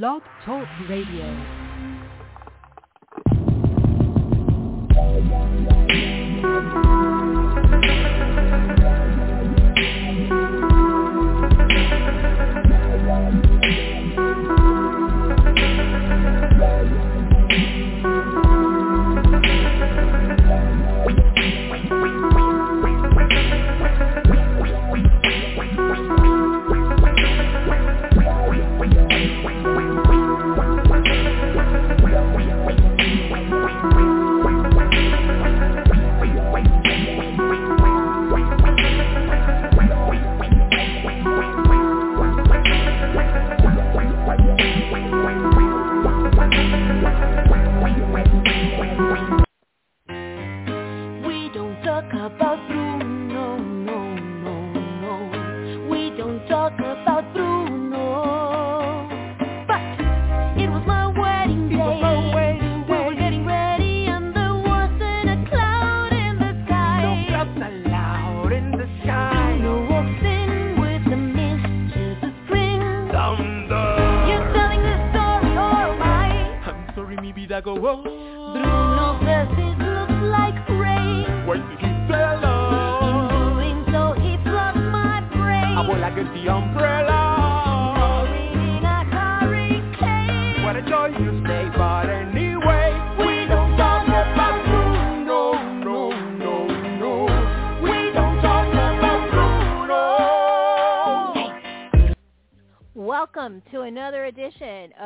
Blog Talk Radio.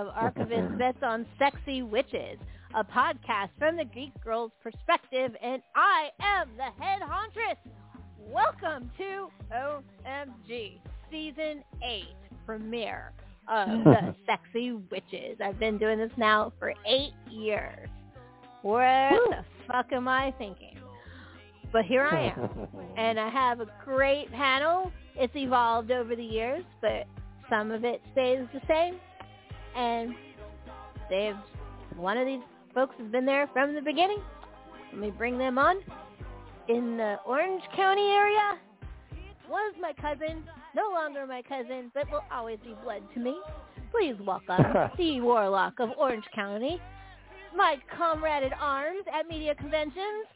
Of Archivist Bets on Sexy Witches, a podcast from the Geek Girl's perspective, and I am the head hauntress. Welcome to OMG Season 8 premiere of the Sexy Witches. I've been doing this now for eight years. Where the fuck am I thinking? But here I am and I have a great panel. It's evolved over the years, but some of it stays the same. And they've one of these folks has been there from the beginning. Let me bring them on. In the Orange County area was my cousin, no longer my cousin, but will always be blood to me. Please welcome the Warlock of Orange County, my comrade at arms at media conventions,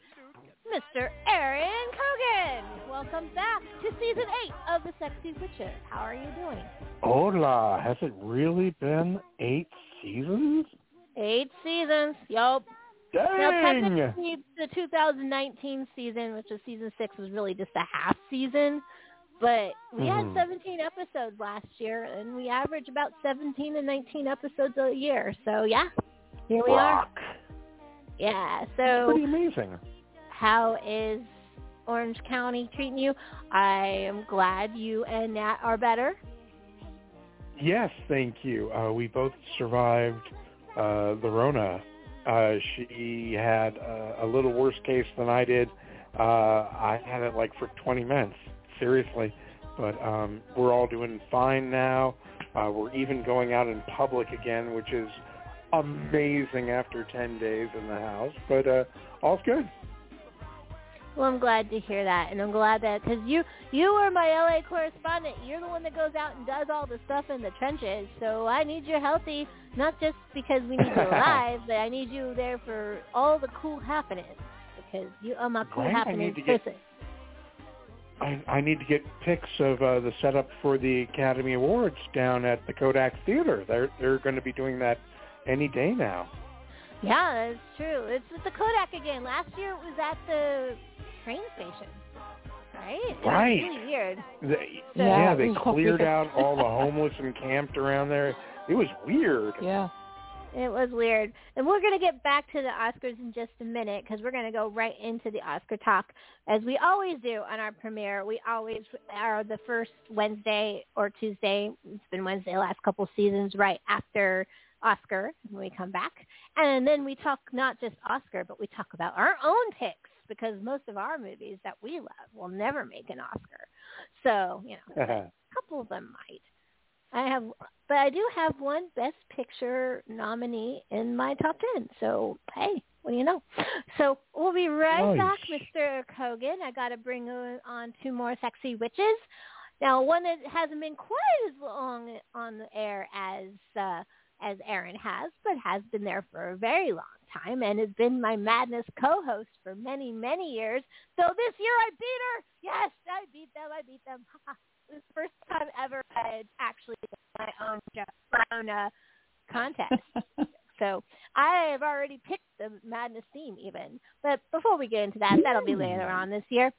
Mr. Aaron Cogan. Welcome back to season eight of The Sexy Witches. How are you doing? Hola, has it really been eight seasons? Eight seasons. Yup. Now, Dang! technically, the 2019 season, which was season six, was really just a half season. But we Mhm. had 17 episodes last year, and we average about 17 to 19 episodes a year. So, yeah, here we are. Yeah. It's So, pretty amazing. How is Orange County treating you? I am glad you and Nat are better. Yes, thank you. Uh, we both survived uh, the Rona. Uh, she had uh, a little worse case than I did. Uh, I had it like for 20 minutes, seriously. But um, we're all doing fine now. Uh, we're even going out in public again, which is amazing after 10 days in the house. But uh, all's good. Well, I'm glad to hear that, and I'm glad that because you you are my LA correspondent. You're the one that goes out and does all the stuff in the trenches. So I need you healthy, not just because we need you alive, but I need you there for all the cool happenings because you are my cool Right, I happenings to get- person. I, I need to get pics of uh, the setup for the Academy Awards down at the Kodak Theater. They're they're going to be doing that any day now. Yeah, that's true. It's at the Kodak again. Last year it was at the train station, right? Right. really weird. They, So- yeah, they cleared out all the homeless and camped around there. It was weird. Yeah. It was weird. And we're going to get back to the Oscars in just a minute because we're going to go right into the Oscar talk. As we always do on our premiere, we always are the first Wednesday or Tuesday. It's been Wednesday the last couple seasons right after Oscar when we come back. And then we talk not just Oscar, but we talk about our own picks because most of our movies that we love will never make an Oscar. So, you know, a couple of them might. I have, but I do have one Best Picture nominee in my top ten. So hey, what do you know? So we'll be right Nice. back, Mr. Cogan. I got to bring on two more sexy witches. Now, one that hasn't been quite as long on the air as uh, as Aaron has, but has been there for a very long time and has been my Madness co-host for many, many years. So this year I beat her. Yes, I beat them. I beat them. this is the first time ever I had actually done my own my own uh, contest. so I have already picked the Madness theme even. But before we get into that, that'll be later on this year.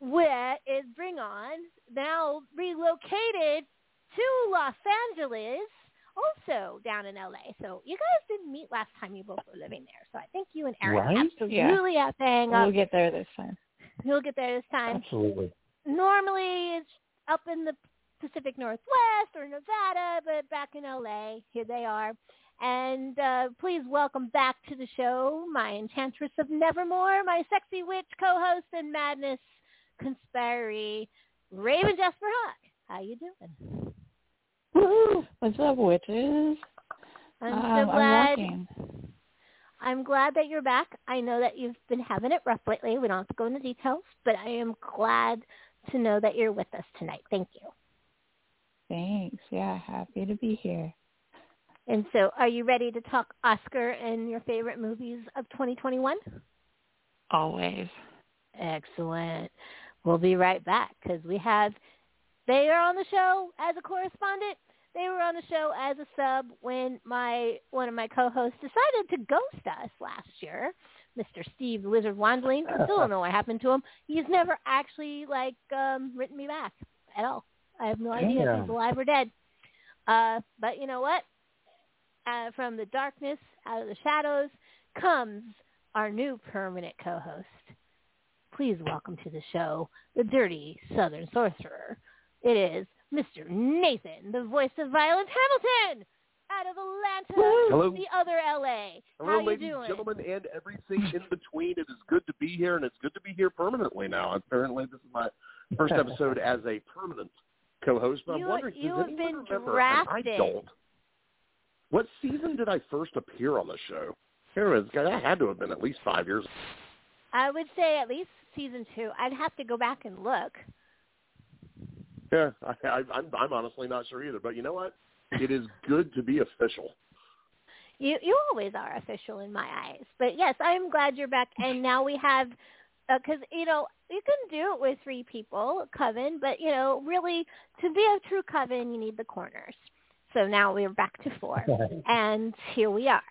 Where is Bring On now relocated to Los Angeles also down in LA. So you guys didn't meet last time you both were living there. So I think you and Aaron Right? absolutely have to hang up. We'll get there this time. You'll get there this time. Absolutely. Normally it's up in the Pacific Northwest or Nevada, but back in LA, here they are. And uh, please welcome back to the show my Enchantress of Nevermore, my sexy witch co-host and Madness conspiratory, Ravyn Jazper Hawke. How you doing? Woo! What's up, witches? I'm um, so glad. I'm. I'm glad that you're back. I know that you've been having it rough lately. We don't have to go into details, but I am glad to know that you're with us tonight. Thank you. Thanks. Yeah, happy to be here. And so, are you ready to talk Oscar and your favorite movies of 2021? Always. Excellent. We'll be right back because we have, they are on the show as a correspondent. They were on the show as a sub when my one of my co-hosts decided to ghost us last year, Mr. Steve the Wizard Wandling. I still don't know what happened to him. He's never actually like um, written me back at all. I have no idea if he's alive or dead. Uh, but you know what? Uh, from the darkness, out of the shadows, comes our new permanent co-host. Please welcome to the show the dirty Southern sorcerer. It is Mr. Nathan, the voice of Violet Hamilton, out of Atlanta, Hello. the other LA. Hello, How you ladies doing? and gentlemen, and everything in between. It is good to be here, and it's good to be here permanently now. Apparently, this is my first episode as a permanent co-host. But You- I'm wondering, you does have anyone been remember? And drafted. I don't. What season did I first appear on the show? Here it is. That had to have been at least five years. I would say at least season two. I'd have to go back and look. Yeah, I, I, I'm, I'm honestly not sure either. But you know what? It is good to be official. You you always are official in my eyes. But yes, I'm glad you're back. And now we have, because you know you can do it with three people, coven. But you know, really, to be a true coven, you need the corners. So now we're back to four, and here we are.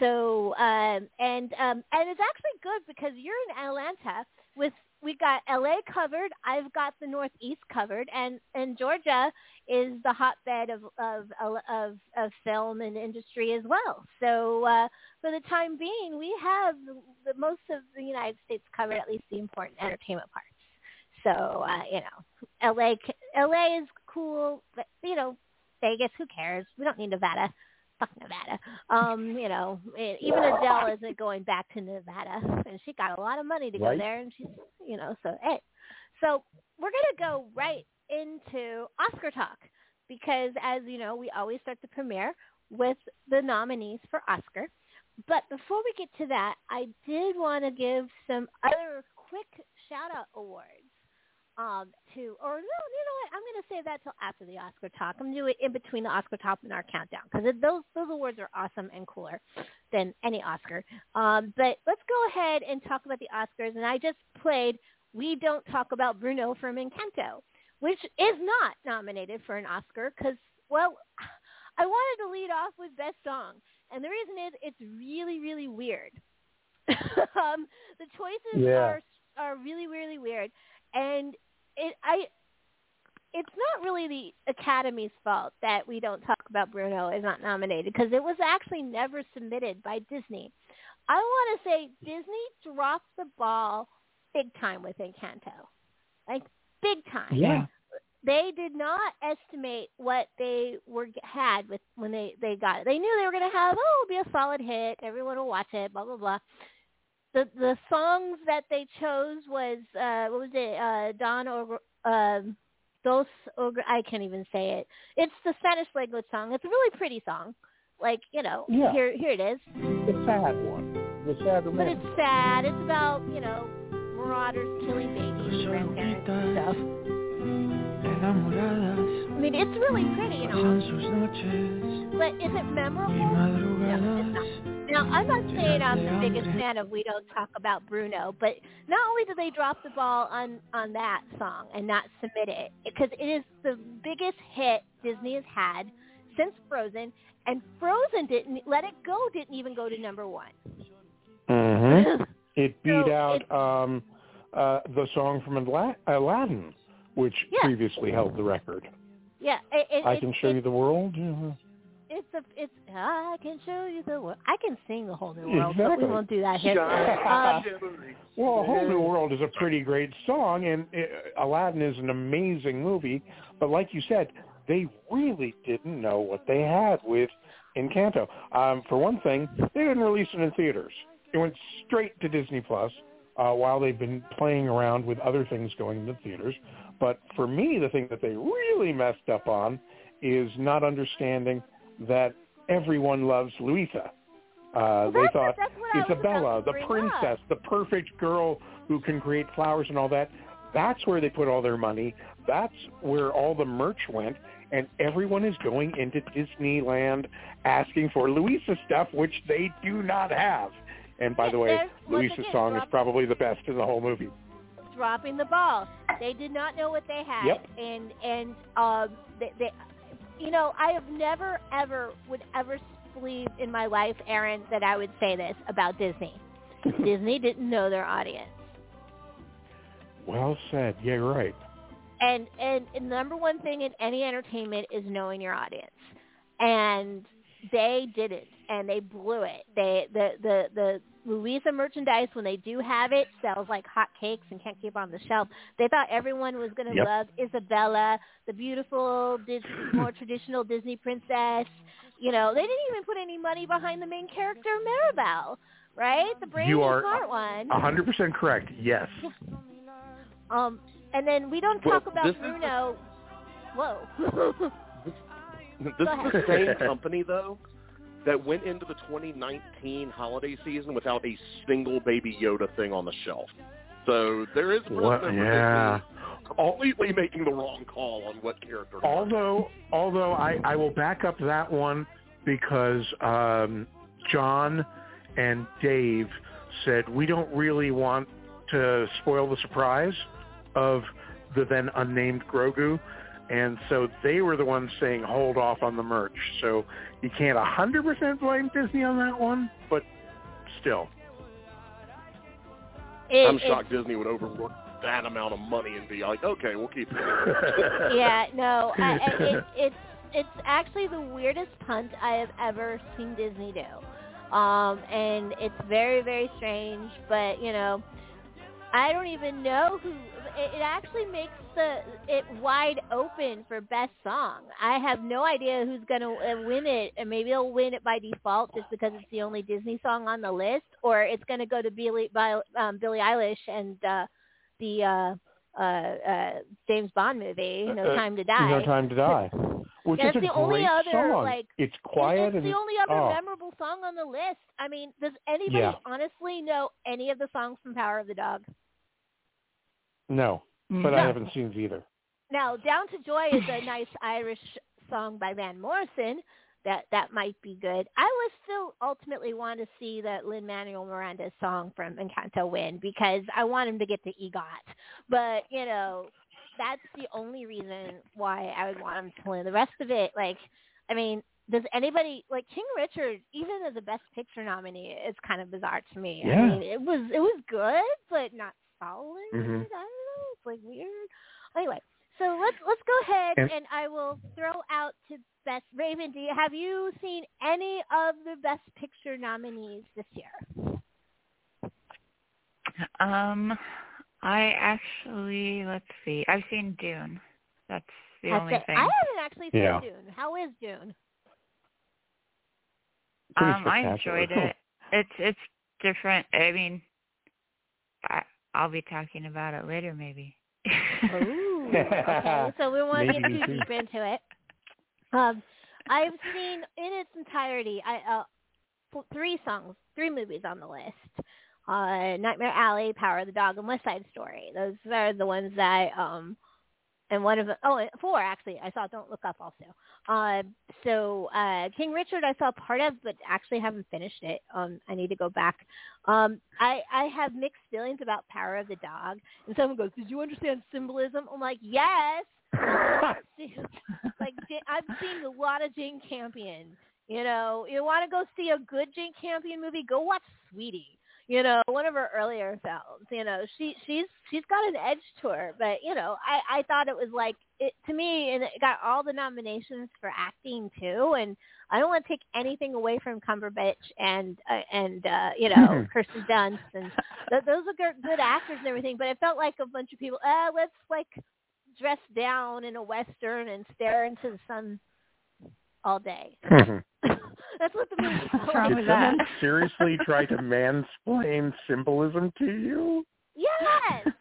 So um, and um, and it's actually good because you're in Atlanta with we got LA covered. I've got the Northeast covered, and and Georgia is the hotbed of of of, of film and industry as well. So uh, for the time being, we have the, most of the United States covered, at least the important entertainment parts. So uh, you know, LA LA is cool, but you know, Vegas, who cares? We don't need Nevada. Fuck Nevada. Um, you know, even Adele isn't going back to Nevada, and she got a lot of money to go there, and she's, you know, so hey, so we're gonna go right into Oscar talk because, as you know, we always start the premiere with the nominees for Oscar. But before we get to that, I did want to give some other quick shout out awards um, to, or no, you know what? I'm going to say that till after the Oscar talk. I'm going to do it in between the Oscar talk and our countdown because those those awards are awesome and cooler than any Oscar. Um, but let's go ahead and talk about the Oscars. And I just played "We Don't Talk About Bruno" from Encanto, which is not nominated for an Oscar because, well, I wanted to lead off with Best Song, and the reason is it's really, really weird. um, the choices Yeah. are are really, really weird, and it I it's not really the Academy's fault that we don't talk about Bruno is not nominated because it was actually never submitted by Disney. I want to say Disney dropped the ball big time with Encanto, like big time Yeah. they did not estimate what they were had with when they they got it. They knew they were going to have oh it'll be a solid hit, everyone will watch it, blah blah blah. The the songs that they chose was uh what was it uh Don or um Dos Ogre I can't even say it. It's the Spanish language song. It's a really pretty song. Like you know Yeah. here here it is. The sad one. The sad one. But it's sad. It's about you know marauders killing babies and grandparents and stuff. enamoradas I mean, it's really pretty, you pasan know. sus noches But is it y memorable? No, it's madrugadas. not. Now, I'm not saying I'm the biggest fan of We Don't Talk About Bruno, but not only did they drop the ball on on that song and not submit it, because it is the biggest hit Disney has had since Frozen, and Frozen didn't let it go. Didn't even go to number one. Mm-hmm. It beat So out um, uh, the song from Aladdin, which Yeah. previously held the record. yeah, it, it, I can show you the world. Yeah. It's a, it's. I can show you the world. I can sing the whole new world, but we won't do that here. Um, Well, A Whole New World is a pretty great song, and uh, Aladdin is an amazing movie. But like you said, they really didn't know what they had with Encanto. Um, for one thing, they didn't release it in theaters. It went straight to Disney Plus. Uh, while they've been playing around with other things going into theaters, but for me, the thing that they really messed up on is not understanding that everyone loves Luisa. Uh, they thought that's what I was Isabela, the princess, up. the perfect girl who can create flowers and all that. That's where they put all their money. That's where all the merch went. And everyone is going into Disneyland asking for Luisa stuff, which they do not have. And by the way, Luisa's song is probably the best in the whole movie. dropping the ball. They did not know what they had, Yep. and and um, they, they, you know, I have never ever would ever believe in my life, Aaron, that I would say this about Disney. Disney didn't know their audience, Well said. Yeah, you're right. and and the number one thing in any entertainment is knowing your audience, and they didn't, and they blew it. They the the the Luisa merchandise when they do have it sells like hotcakes and can't keep on the shelf. They thought everyone was going to Yep. love Isabela, the beautiful, Dis- more traditional Disney princess. You know, they didn't even put any money behind the main character Mirabel, right? The brave You and are smart one. A hundred percent correct. Yes. Um, and then we don't Well, talk about this is- Bruno. Whoa. This Go is the same company though that went into the 2019 holiday season without a single Baby Yoda thing on the shelf. So there is What? Yeah. Completely making the wrong call on what character. Although, although I, I will back up that one because um, John and Dave said we don't really want to spoil the surprise of the then unnamed Grogu, and so they were the ones saying hold off on the merch. So you can't a hundred percent blame Disney on that one, but still. It- I'm shocked Disney would overlook that amount of money and be like, okay, we'll keep it. yeah, no, I, I, it, it's it's actually the weirdest punt I have ever seen Disney do, um, and it's very very strange. But you know, I don't even know who. It, it actually makes the it wide open for best song. I have no idea who's gonna uh, win it, and maybe they'll win it by default just because it's the only Disney song on the list, or it's gonna go to Billy by um, Billie Eilish and uh, the. Uh, uh, uh, James Bond movie, No Uh, Time to Die. No time to die. Which That's is a the only other, song. like- it's quiet it's and the only other oh. memorable song on the list. I mean, does anybody Yeah. honestly know any of the songs from Power of the Dog? no, but No. I haven't seen it either. Now, Down to Joy is a nice Irish song by Van Morrison. That that might be good. I would still ultimately want to see that Lin Manuel Miranda song from Encanto win because I want him to get the EGOT. But you know, that's the only reason why I would want him to win. The rest of it, like, I mean, does anybody like King Richard even as a Best Picture nominee? It's kind of bizarre to me. Yeah. I mean, it was it was good, but not solid. Mhm. I don't know. It's like weird. Anyway, so let's let's go ahead And- and, I will throw out to Best Ravyn. Do you have you seen any of the Best Picture nominees this year? Um, I actually let's see. I've seen Dune. That's the That's only it. thing. I haven't actually seen Yeah. Dune. How is Dune? Pretty Um, I enjoyed it. It's it's different. I mean, I, I'll be talking about it later, maybe. Ooh. okay, so we won't get too deep into it. Um, I've seen in its entirety. I uh, three songs, three movies on the list. Uh, Nightmare Alley, Power of the Dog, and West Side Story. Those are the ones that um and one of them, oh, four actually. I saw Don't Look Up also. Uh, so uh, King Richard I saw part of, but actually haven't finished it. Um, I need to go back. Um, I I have mixed feelings about Power of the Dog, and someone goes, "Did you understand symbolism?" I'm like, "Yes." like I've seen a lot of Jane Campion. You know, you want to go see a good Jane Campion movie? Go watch Sweetie you know, one of her earlier films. You know, she she's she's got an edge to her, but you know, I I thought it was like it to me, and it got all the nominations for acting too. And I don't want to take anything away from Cumberbatch and uh, and uh, you know Kirsten Dunst, and th- those are good, good actors and everything. But it felt like a bunch of people. Uh, let's like dress down in a western and stare into the sun all day. That's what the movie What's wrong Did with someone that? seriously try to mansplain symbolism to you? Yes.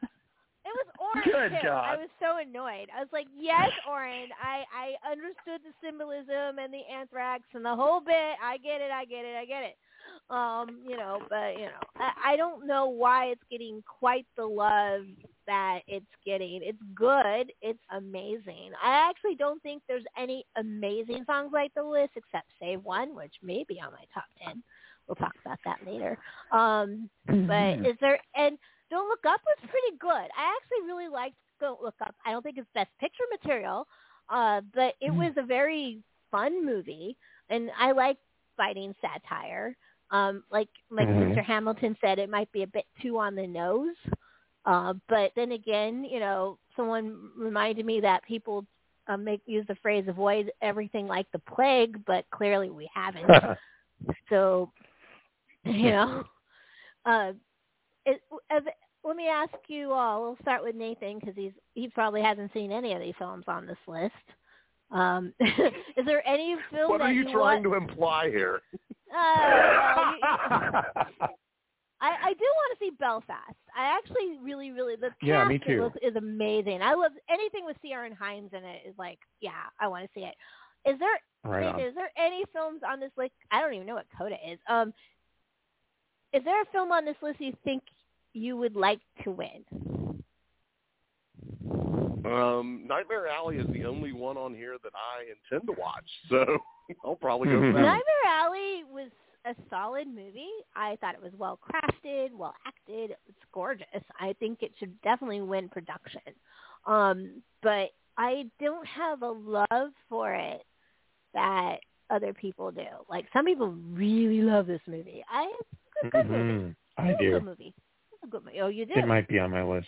It was Oren Good too. I was so annoyed. I was like, "Yes, Oren. I I understood the symbolism and the anthrax and the whole bit. I get it. I get it. I get it." Um, you know, but you know, I, I don't know why it's getting quite the love that it's getting. It's good. It's amazing. I actually don't think there's any amazing songs like the list except Save One, which may be on my top ten. We'll talk about that later. Um, but is there and Don't Look Up was pretty good. I actually really liked Don't Look Up. I don't think it's best picture material, uh, but it was a very fun movie, and I like biting satire. Um, like like Mhm. Mr. Hamilton said, it might be a bit too on the nose. Uh, but then again, you know, someone reminded me that people uh, make use the phrase "avoid everything like the plague," but clearly we haven't. So, you know, uh, it, as, let me ask you all. We'll start with Nathan because he's he probably hasn't seen any of these films on this list. Um, is there any film What are you trying want? to imply here? Uh, well, I, I do want to see Belfast. I actually really, really the cast Yeah, me too. looks- is amazing. I love anything with Ciaran Hinds in it. Is like, yeah, I want to see it. Is there right is there any films on this list? I don't even know what Coda is. Um, is there a film on this list you think you would like to win? Um, Nightmare Alley is the only one on here that I intend to watch, so I'll probably go for Mhm. Nightmare Alley was a solid movie. I thought it was well crafted, well acted. It's gorgeous. I think it should definitely win production. Um, but I don't have a love for it that other people do. Like some people really love this movie. I it's a good movie. Mhm. I It's a do. good movie. It's a good movie. Oh, you do. It might be on my list.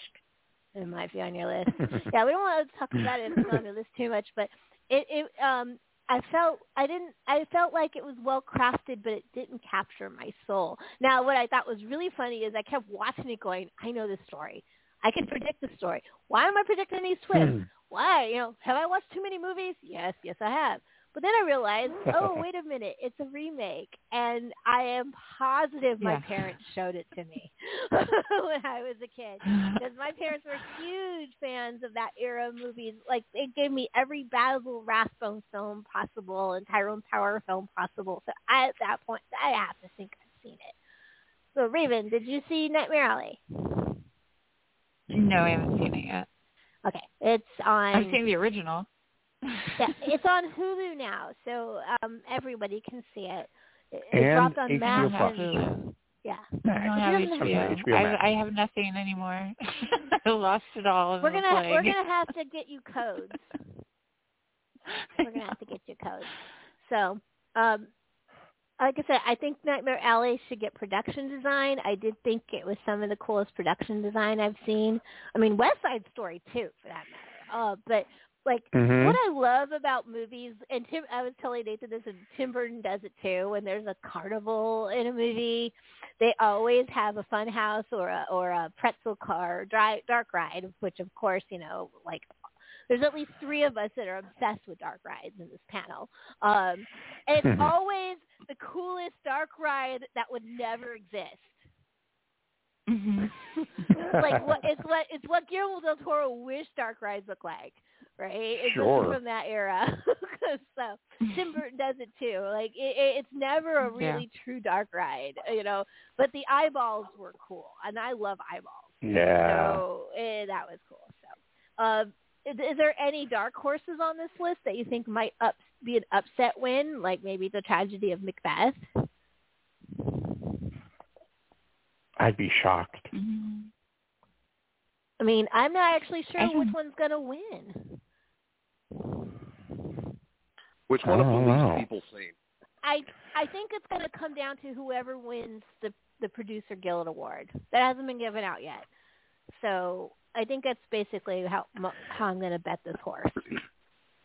It might be on your list. yeah, we don't want to talk about it if it's on your list too much, but it, it um I felt I didn't I felt like it was well crafted but it didn't capture my soul. Now what I thought was really funny is I kept watching it going, I know this story. I can predict the story. Why am I predicting these twists? Hmm. Why? You know, have I watched too many movies? Yes, yes I have. But then I realized, oh, wait a minute, it's a remake, and I am positive my Yeah. parents showed it to me when I was a kid because my parents were huge fans of that era of movies. Like they gave me every Basil Rathbone film possible and Tyrone Power film possible. So I, at that point, I have to think I've seen it. So Ravyn, did you see Nightmare Alley? No, I haven't seen it yet. Okay, it's on. I've seen the original. Yeah, it's on Hulu now, so um everybody can see it. It, it And dropped on HBO Max Plus. and yeah. I don't have If you don't HBO. HBO Max. I, I have nothing anymore. I lost it all. in We're gonna plague. we're gonna have to get you codes. We're gonna have to get you codes. So, um, like I said, I think Nightmare Alley should get production design. I did think it was some of the coolest production design I've seen. I mean, West Side Story too, for that matter. Uh, but like Mhm. what I love about movies, and Tim, I was telling Nathan this, and Tim Burton does it too. When there's a carnival in a movie, they always have a fun house or a or a pretzel car, dry, dark ride, which of course you know like. There's at least three of us that are obsessed with dark rides in this panel. Um, and it's always the coolest dark ride that would never exist. Mhm. like what it's what it's what Guillermo del Toro wished dark rides look like, right? It's Sure. from that era. so Tim Burton does it too. Like it, it, it's never a Yeah. really true dark ride, you know. But the eyeballs were cool, and I love eyeballs. Yeah. So eh, that was cool. So, uh, is, is there any dark horses on this list that you think might up be an upset win, like maybe the tragedy of Macbeth? I'd be shocked. Mm-hmm. I mean, I'm not actually sure which one's going to win. Which one of the don't least people seen? I I think it's going to come down to whoever wins the the producer guild award. That hasn't been given out yet. So, I think that's basically how how I'm going to bet this horse.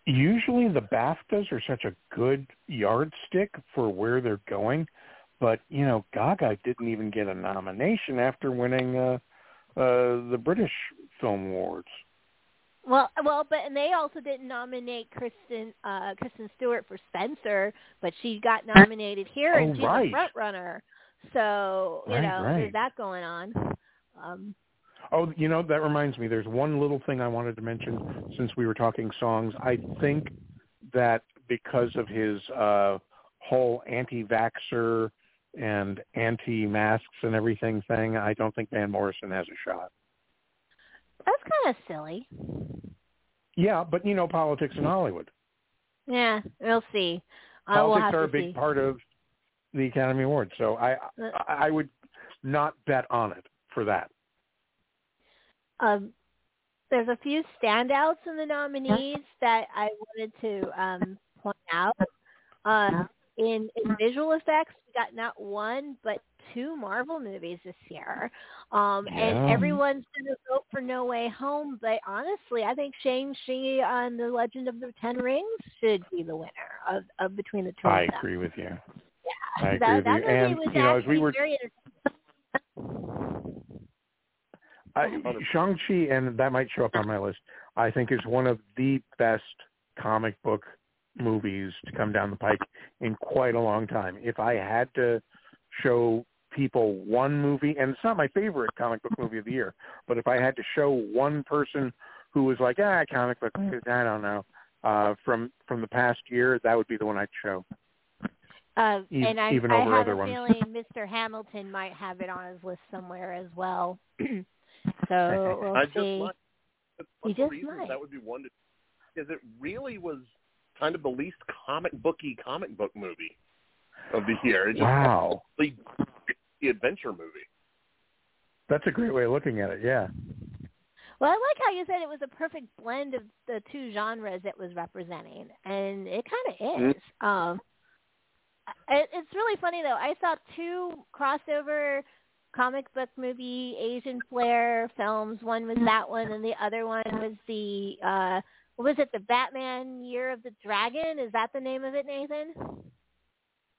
Usually the BAFTAs are such a good yardstick for where they're going, but you know Gaga didn't even get a nomination after winning uh, uh, the British Film Awards. Well, well, but and they also didn't nominate Kristen uh Kristen Stewart for Spencer, but she got nominated here, and Oh, she's right. a front runner. So you Right, know, right. there's that going on. Um, Oh, you know that reminds me. There's one little thing I wanted to mention since we were talking songs. I think that because of his uh, whole anti-vaxxer and anti-masks and everything thing, I don't think Van Morrison has a shot. That's kind of silly. Yeah, but you know politics in Hollywood. Yeah, we'll see. Uh, we'll Politics have are to a big see. part of the Academy Awards, so I Uh, I I would not bet on it for that. Um, there's a few standouts in the nominees that I wanted to um, point out. Uh, in, in visual effects, we got not one but two Marvel movies this year, um, Yeah. and everyone's going to vote for No Way Home. But honestly, I think Shang Chi on the Legend of the Ten Rings should be the winner of, of between the two I of them. agree with you. Yeah, I agree that, with that you. And, you know, as we were- very I, Shang-Chi, and that might show up on my list, I think is one of the best comic book movies to come down the pike in quite a long time. If I had to show people one movie, and it's not my favorite comic book movie of the year, but if I had to show one person who was like, ah, comic book I don't know, uh, from from the past year, that would be the one I'd show. Uh, E- and I, even I over have other a ones. feeling Mr. Hamilton might have it on his list somewhere as well. so we'll I see. just might. That's one You of the just reasons might. that would be one to because it really was kind of the least comic booky comic book movie of the year. It just Wow. the, the adventure movie. That's a great way of looking at it, yeah. Well, I like how you said it was a perfect blend of the two genres it was representing, and it kind of is. Um, it, it's really funny though. I saw two crossover comic book movie Asian flair films. One was that one, and the other one was the uh, what was it? The Batman Year of the Dragon. Is that the name of it, Nathan?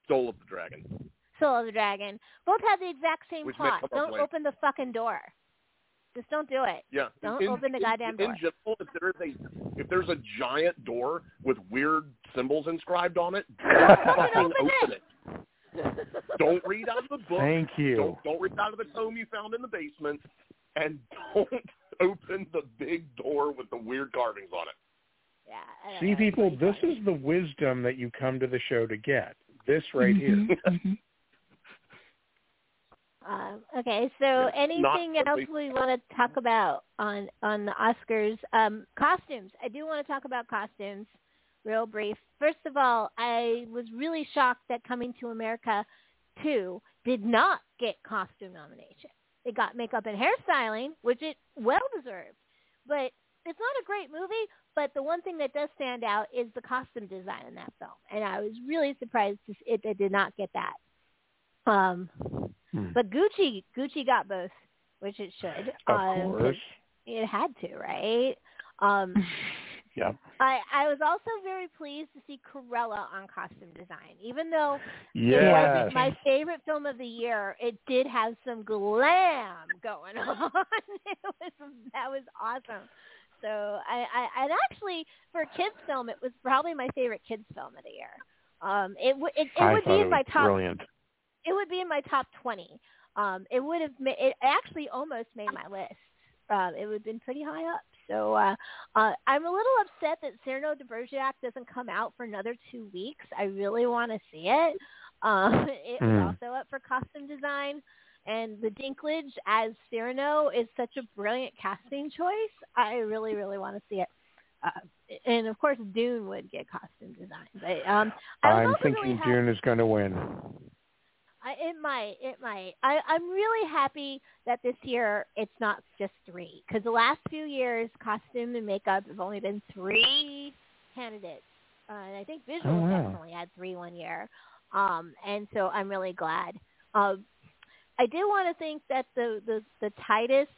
Soul of the Dragon. Soul of the Dragon. Both have the exact same Which plot. Don't later. open the fucking door. Just don't do it. Yeah. Don't in, open the in- goddamn in, door. general, if there's a if there's a giant door with weird symbols inscribed on it, don't fucking open open it. it. Don't read out of the book. Thank you. Don't don't read out of the tome you found in the basement, and don't open the big door with the weird carvings on it. Yeah. See, know. people, this is the wisdom that you come to the show to get. This right mm-hmm, here. Mm-hmm. Um, okay, so Yeah, anything else we want to talk about on on the Oscars? Um, costumes. I do want to talk about costumes, real brief. First of all, I was really shocked that Coming to America 2 did not get costume nomination. It got makeup and hairstyling, which it well deserved, but it's not a great movie. But the one thing that does stand out is the costume design in that film, and I was really surprised to, it, it did not get that. Um, Hmm. but Gucci, Gucci got both, which it should. Of um, course. it had to, right? Um, Yep. I I was also very pleased to see Cruella on costume design, even though it wasn't my favorite film of the year. It did have some glam going on. it was that was awesome. So I, I and actually for a kids film, it was probably my favorite kids film of the year. Um, it would it, it I would be in my top brilliant. It would be in my top 20. Um, it would have ma- it actually almost made my list. Uh, it would have been pretty high up. So uh, uh, I'm a little upset that Cyrano de Bergerac doesn't come out for another two weeks. I really want to see it. Um, it was Mm. also up for costume design. And the Dinklage as Cyrano is such a brilliant casting choice. I really, really want to see it. uh, and of course Dune would get costume design. But um, I I'm thinking really Dune is going to win. I, it might, it might. I, I'm really happy that this year it's not just three, because the last few years, costume and makeup have only been three candidates, uh, and I think visual Oh, wow. definitely had three one year, um, and so I'm really glad. Um, I did want to think that the the, the tightest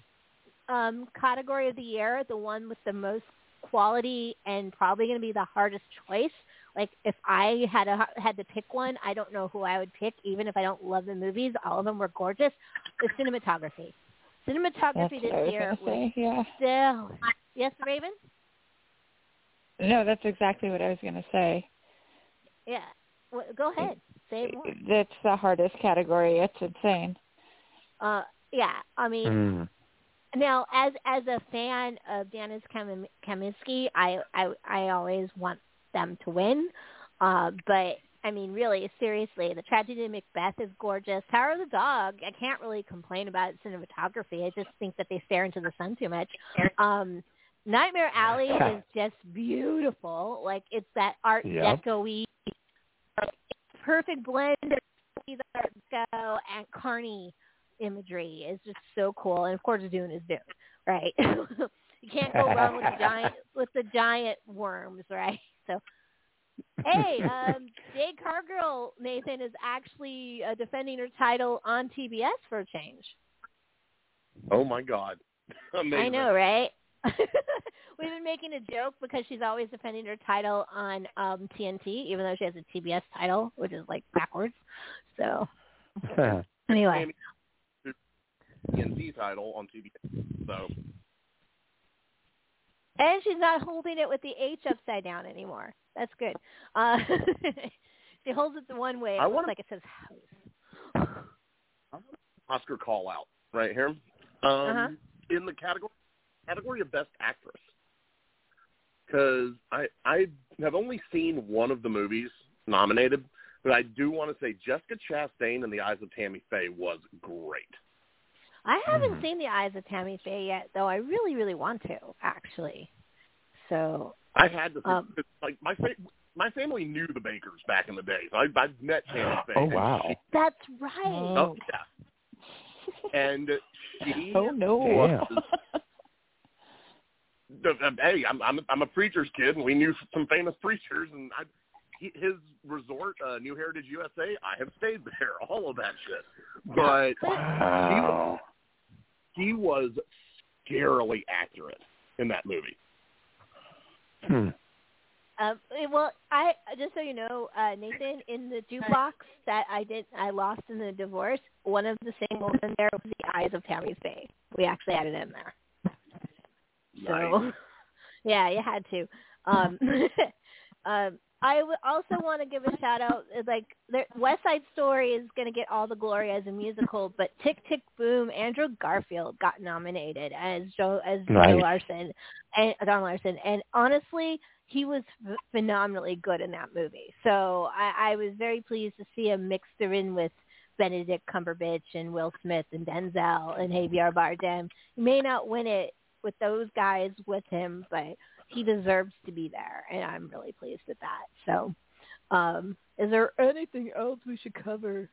um, category of the year, the one with the most quality and probably going to be the hardest choice, like if I had a, had to pick one, I don't know who I would pick, even if I don't love the movies. All of them were gorgeous. The cinematography, cinematography what I this year going to say. Yeah. was stellar. Yes, Ravyn. No, that's exactly what I was going to say. Yeah. Well, go ahead. Say more. That's the hardest category. It's insane. Uh, yeah. I mean, Mm. now as as a fan of Janusz Kam- Kaminski, I I I always want them to win. Uh, but I mean, really, seriously, the tragedy of Macbeth is gorgeous. Power of the Dog, I can't really complain about cinematography. I just think that they stare into the sun too much. Um, Nightmare Alley is just beautiful. Like it's that Art Yep. Deco-y, perfect blend of the Art Deco and Carney imagery is just so cool. And of course, Dune is Dune, right? you can't go wrong with the giant with the giant worms, right? So, hey, um, Jade Cargill Nathan is actually uh, defending her title on TBS for a change. Oh my God. Amazing. I know, right? We've been making a joke because she's always defending her title on um TNT, even though she has a TBS title, which is like backwards. So anyway, TNT title on TBS. So and she's not holding it with the H upside down anymore. That's good. Uh, she holds it the one way. I wanna- like it says house. Oscar call out right here. Um, Uh-huh. In the category category of best actress, because I I have only seen one of the movies nominated, but I do want to say Jessica Chastain in The Eyes of Tammy Faye was great. I haven't Mhm. seen the eyes of Tammy Faye yet, though. I really, really want to actually. So I've had to Um, like my fa- my family knew the Bakkers back in the day. So I I've met Tammy Faye. Oh wow. she- that's right. oh yeah. And she Oh no. was the- hey, I'm I'm I'm a preacher's kid, and we knew some famous preachers, and I, he, his resort, uh, New Heritage USA, I have stayed there, all of that shit. But Wow. He was scarily accurate in that movie. Hmm. Um, eh, well, I just so you know, uh, Nathan, in the jukebox that I did, I lost in the divorce. One of the singles in there was the eyes of Tammy Faye. We actually had it in there. So, Nice. yeah, you had to. Um, um, I also want to give a shout out. uh, Like, there, West Side Story is going to get all the glory as a musical, but Tick Tick Boom, Andrew Garfield got nominated as Joe as Joe Larson and Don Larson, and honestly, he was ph- phenomenally good in that movie. So I, I was very pleased to see him mixed in with Benedict Cumberbatch and Will Smith and Denzel and Javier Bardem. He may not win it with those guys with him, but he deserves to be there, and I'm really pleased with that. So, um, is there anything else we should cover?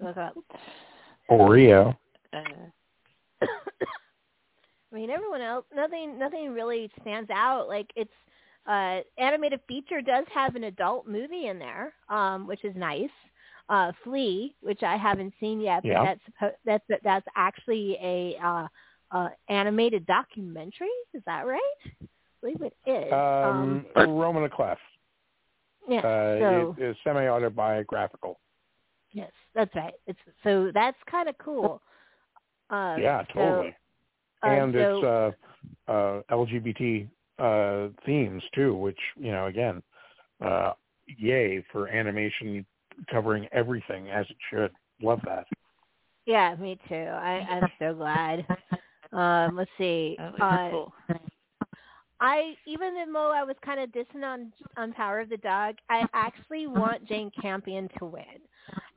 Look up. Oreo. Uh, I mean, everyone else, nothing, nothing really stands out. Like it's uh, animated feature does have an adult movie in there, um, which is nice. Uh, Flee, which I haven't seen yet, but Yeah. that's that's that's actually a uh, uh, animated documentary. Is that right? I believe it is. Um, Roman the Clef. yeah. Uh, so it is semi-autobiographical. yes, that's right. It's so that's kind of cool. Uh, yeah, so, totally. uh, and so- it's uh, uh, LGBT uh, themes too, which you know, again, uh, yay for animation covering everything as it should. Love that. Yeah, me too. I, I'm so glad. Um, let's see. Uh, cool. I even though I was kind of dissing on on Power of the Dog, I actually want Jane Campion to win.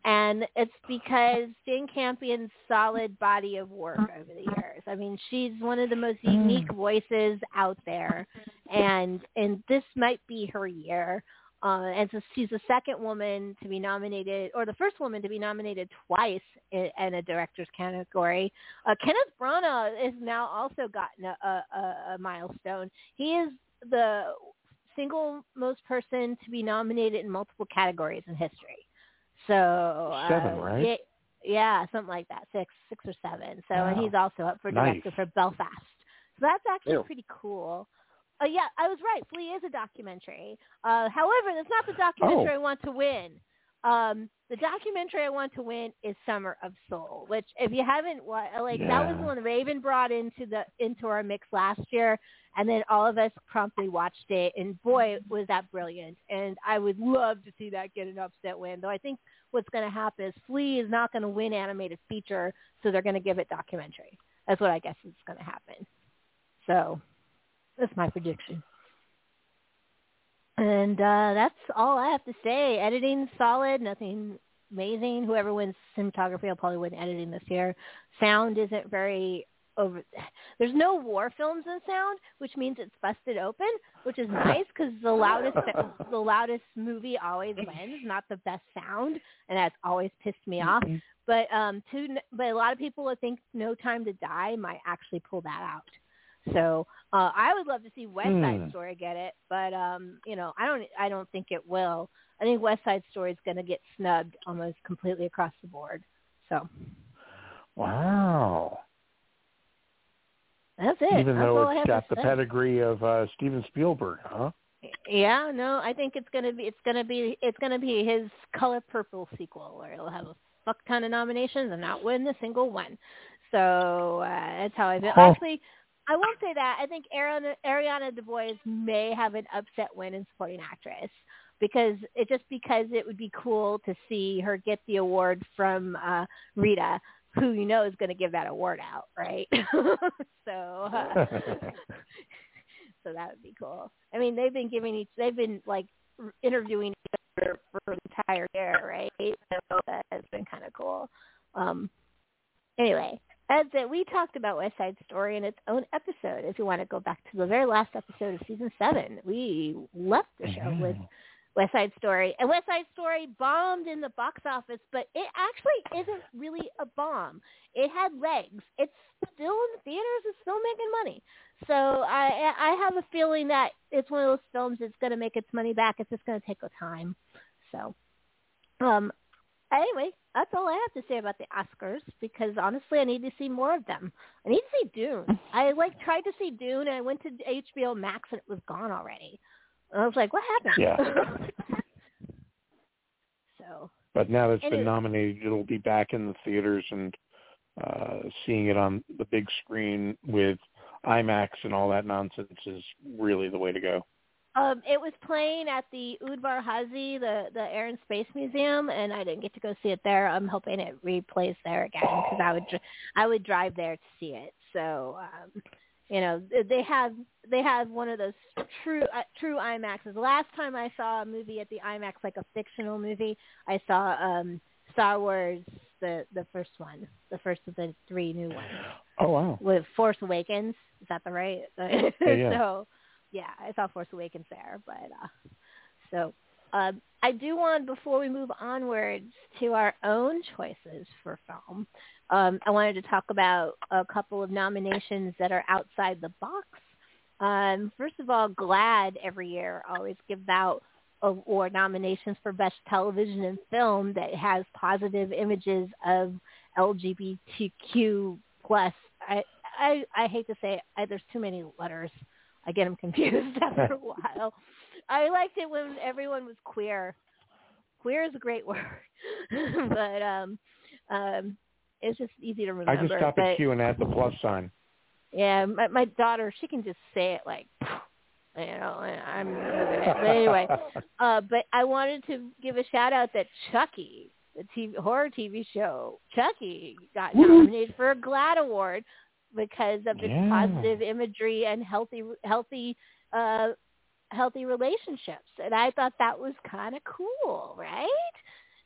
and it's because Jane Campion's solid body of work over the years. I mean, she's one of the most unique voices out there, and and this might be her year. Uh, and so she's the second woman to be nominated, or the first woman to be nominated twice in, in a director's category. Uh, Kenneth Branagh has now also gotten a, a, a milestone. He is the single most person to be nominated in multiple categories in history. So uh, Seven, right? Yeah, yeah, something like that, six, six or seven. So, and he's also up for director Nice. for Belfast. So that's actually Ew. pretty cool. Uh, yeah, I was right. Flee is a documentary. Uh, however, that's not the documentary Oh. I want to win. Um, the documentary I want to win is Summer of Soul, which if you haven't, like that was Yeah. the one Ravyn brought into the into our mix last year, and then all of us promptly watched it, and boy, was that brilliant! And I would love to see that get an upset win. Though I think what's going to happen is Flee is not going to win animated feature, so they're going to give it documentary. That's what I guess is going to happen. So that's my prediction. And uh, that's all I have to say. Editing solid, nothing amazing. Whoever wins cinematography will probably win editing this year. Sound isn't very over. There's no war films in sound, which means it's busted open, which is nice because the loudest the loudest movie always wins, not the best sound, and that's always pissed me off. But um, two, but a lot of people would think No Time to Die might actually pull that out. So uh, I would love to see West Side Hmm. Story get it, but um, you know, I don't, I don't think it will. I think West Side Story is going to get snubbed almost completely across the board. So Wow. that's it. Even That's though it's got the say. pedigree of uh, Steven Spielberg, huh? Yeah, no, I think it's gonna be, it's gonna be, it's gonna be his Color Purple sequel, where he'll have a fuck ton of nominations and not win a single one. So uh, that's how I feel. Huh. Actually, I won't say that. I think Ariana, Ariana DeBose may have an upset win in supporting actress because it just because it would be cool to see her get the award from uh, Rita, who you know is going to give that award out, right? so. Uh, so that would be cool. I mean, they've been giving each, they've been like interviewing each other for the entire year, right? So that has been kind of cool. Um, anyway, that's it. We talked about West Side Story in its own episode. If you want to go back to the very last episode of season seven, we left the show with West Side Story. And West Side Story bombed in the box office, but it actually isn't really a bomb. It had legs. It's still in the theaters. It's still making money. So I I have a feeling that it's one of those films that's going to make its money back. It's just going to take a time. So, um, anyway, that's all I have to say about the Oscars because honestly, I need to see more of them. I need to see Dune. I like tried to see Dune and I went to HBO Max and it was gone already. And I was like, what happened? Yeah. so But now that it's been it- nominated, it'll be back in the theaters and uh, seeing it on the big screen with IMAX and all that nonsense is really the way to go. Um, it was playing at the Udvar Hazy, the the Air and Space Museum, and I didn't get to go see it there. I'm hoping it replays there again because I would I would drive there to see it. So, um, you know, they have they have one of those true uh, true IMAXs. Last time I saw a movie at the IMAX, like a fictional movie, I saw um, Star Wars the the first one, the first of the three new ones Oh wow! with Force Awakens. Is that the right? yeah. so, yeah, I saw Force Awakens there, but uh, so um, I do want before we move onwards to our own choices for film. Um, I wanted to talk about a couple of nominations that are outside the box. Um, first of all, GLAAD every year always gives out award nominations for best television and film that has positive images of LGBTQ plus. I, I I hate to say it, I, there's too many letters. I get them confused after a while. I liked it when everyone was queer. Queer is a great word, but um, um, it's just easy to remember. I just stop but, at Q and add the plus sign. Yeah, my, my daughter, she can just say it like, you know, and I'm. But anyway, uh, but I wanted to give a shout out that Chucky, the TV, horror TV show, Chucky got nominated for a GLAAD award because of its Yeah. positive imagery and healthy, healthy, uh, healthy relationships. And I thought that was kind of cool, right?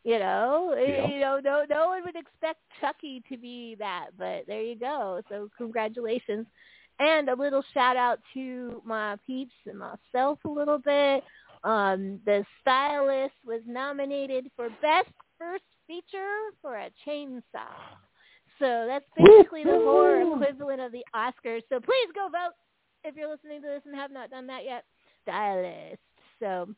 You know, Yeah. you know, no, no one would expect Chucky to be that, but there you go. So congratulations, and a little shout out to my peeps and myself a little bit. Um, the stylist was nominated for best first feature for a chainsaw. So that's basically the horror equivalent of the Oscars. So please go vote if you're listening to this and have not done that yet. Stylist. So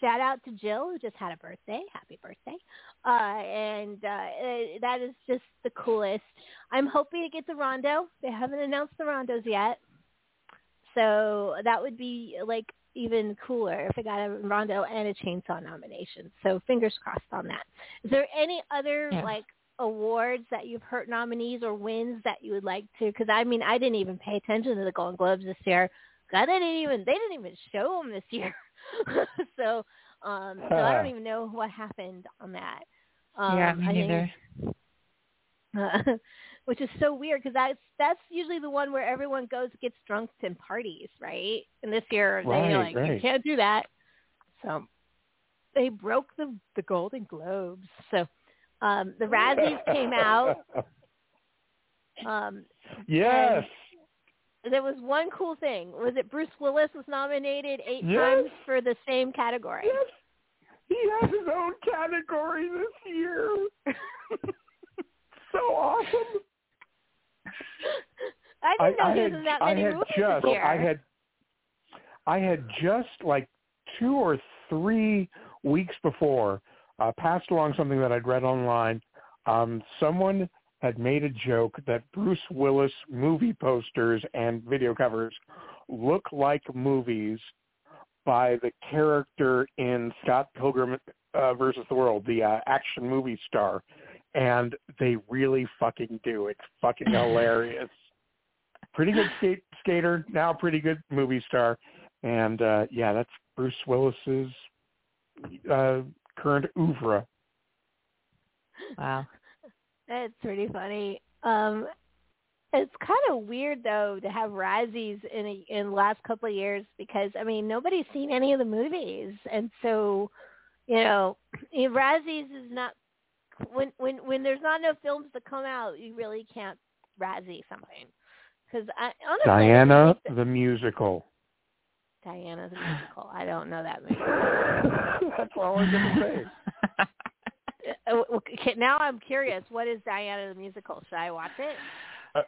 shout out to Jill who just had a birthday. Happy birthday. Uh, and uh, eh, that is just the coolest. I'm hoping to get the Rondo. They haven't announced the Rondos yet. So that would be like even cooler if I got a Rondo and a Chainsaw nomination. So fingers crossed on that. Is there any other Yeah. like awards that you've heard nominees or wins that you would like to? Because I mean, I didn't even pay attention to the Golden Globes this year. 'Cause I didn't even they didn't even show them this year. so um, so I don't even know what happened on that. Um, yeah, me I think- neither. uh, which is so weird because that's that's usually the one where everyone goes gets drunk and parties, right? And this year Right, they like you can't do that, so they broke the the Golden Globes. So um, the Razzies came out. Um, yes. there was one cool thing. Was it Bruce Willis was nominated eight Yes. times for the same category? Yes. He has his own category this year. so awesome. I didn't know I there had, was that I many had movies just this year. I had I had just like two or three weeks before uh, passed along something that I'd read online. Um, someone had made a joke that Bruce Willis movie posters and video covers look like movies by the character in Scott Pilgrim uh, versus the World, the uh, action movie star, and they really fucking do. It's fucking hilarious. Pretty good skate skater, now pretty good movie star, and uh, yeah, that's Bruce Willis's uh, current oeuvre. Wow. That's pretty funny. Um, it's kind of weird though to have Razzies in a, in the last couple of years because I mean nobody's seen any of the movies, and so you know Razzies is not when when when there's not enough films to come out, you really can't Razzie something because I honestly I Diana think the musical. That- Diana's musical. I don't know that movie. that's all I'm gonna say. Uh, okay, now I'm curious. What is Diana the musical? Should I watch it? Uh,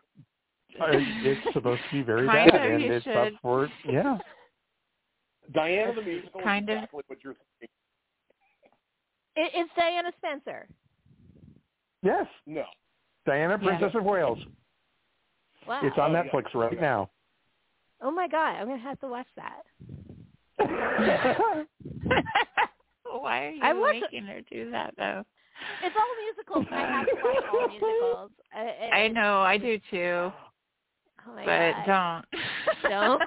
it's supposed to be very Kind bad, of, and you it's up should. for yeah. Diana the musical Kind is of. exactly what you're thinking. it it's Diana Spencer. Yes, No. Diana, Yeah. Princess of Wales. Wow. It's on Oh, yeah. Netflix right Yeah. now. Oh my god, I'm gonna have to watch that. Why are you I watched- making her do that though? It's all musicals. I have to watch all musicals. I, I, I know, I do too, Oh my but god. don't. Don't.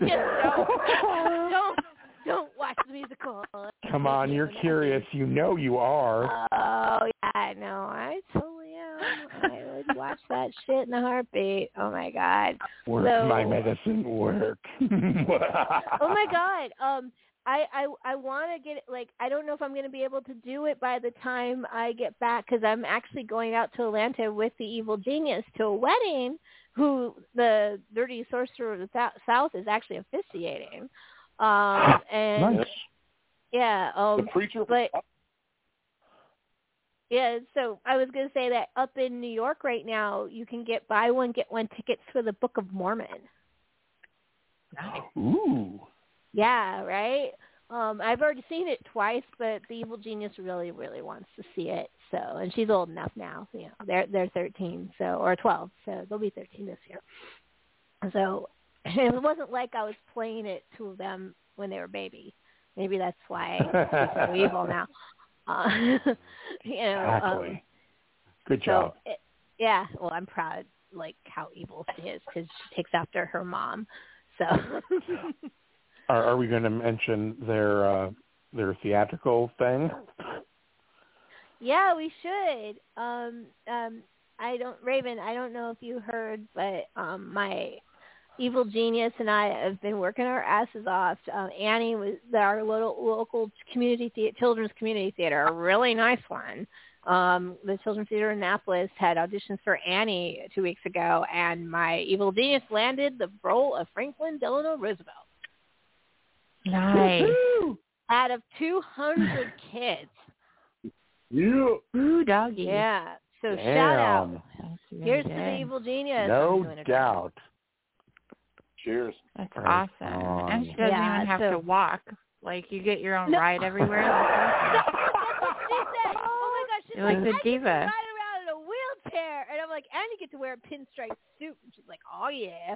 Just don't. Don't. Don't watch the musical. Come on, you're curious. You know you are. Oh yeah, no, I totally am. I would watch that shit in a heartbeat. Oh my god. Work so- my medicine, work. Oh my god. Um I I I want to get it like I don't know if I'm going to be able to do it by the time I get back cuz I'm actually going out to Atlanta with the evil genius to a wedding who the dirty sorcerer of the south is actually officiating. Um and Nice. yeah, The um preacher. but yeah, so I was going to say that up in New York right now, you can get buy one get one tickets for the Book of Mormon. Nice. Ooh. Yeah, right. Um, I've already seen it twice, but the evil genius really, really wants to see it. So, and she's old enough now. So, you know, they're they're thirteen, so or twelve, so they'll be thirteen this year. So, it wasn't like I was playing it to them when they were babies. Maybe that's why she's so evil now. Uh, you know, um, Exactly. Good so, job. it, yeah, well, I'm proud like how evil she is because she takes after her mom. So. Are, are we going to mention their uh, their theatrical thing? Yeah, we should. Um, um, I don't, Ravyn. I don't know if you heard, but um, my Evil Genius and I have been working our asses off. Um, Annie was our little local community the- children's community theater, a really nice one. Um, the Children's Theater in Annapolis had auditions for Annie two weeks ago, and my Evil Genius landed the role of Franklin Delano Roosevelt Nice. out of 200 kids. Yeah. Ooh, doggy. Yeah. So shout out. Really Here's to the Evil Genius. No doubt. Cheers. That's Right awesome. on. And she doesn't Yeah, even have so- to walk. Like you get your own No. ride everywhere. That's awesome. That's what she said. Oh my gosh, she's You're like, like the I get to diva. ride around in a wheelchair, and I'm like, and you get to wear a pinstripe suit. And she's like, oh yeah.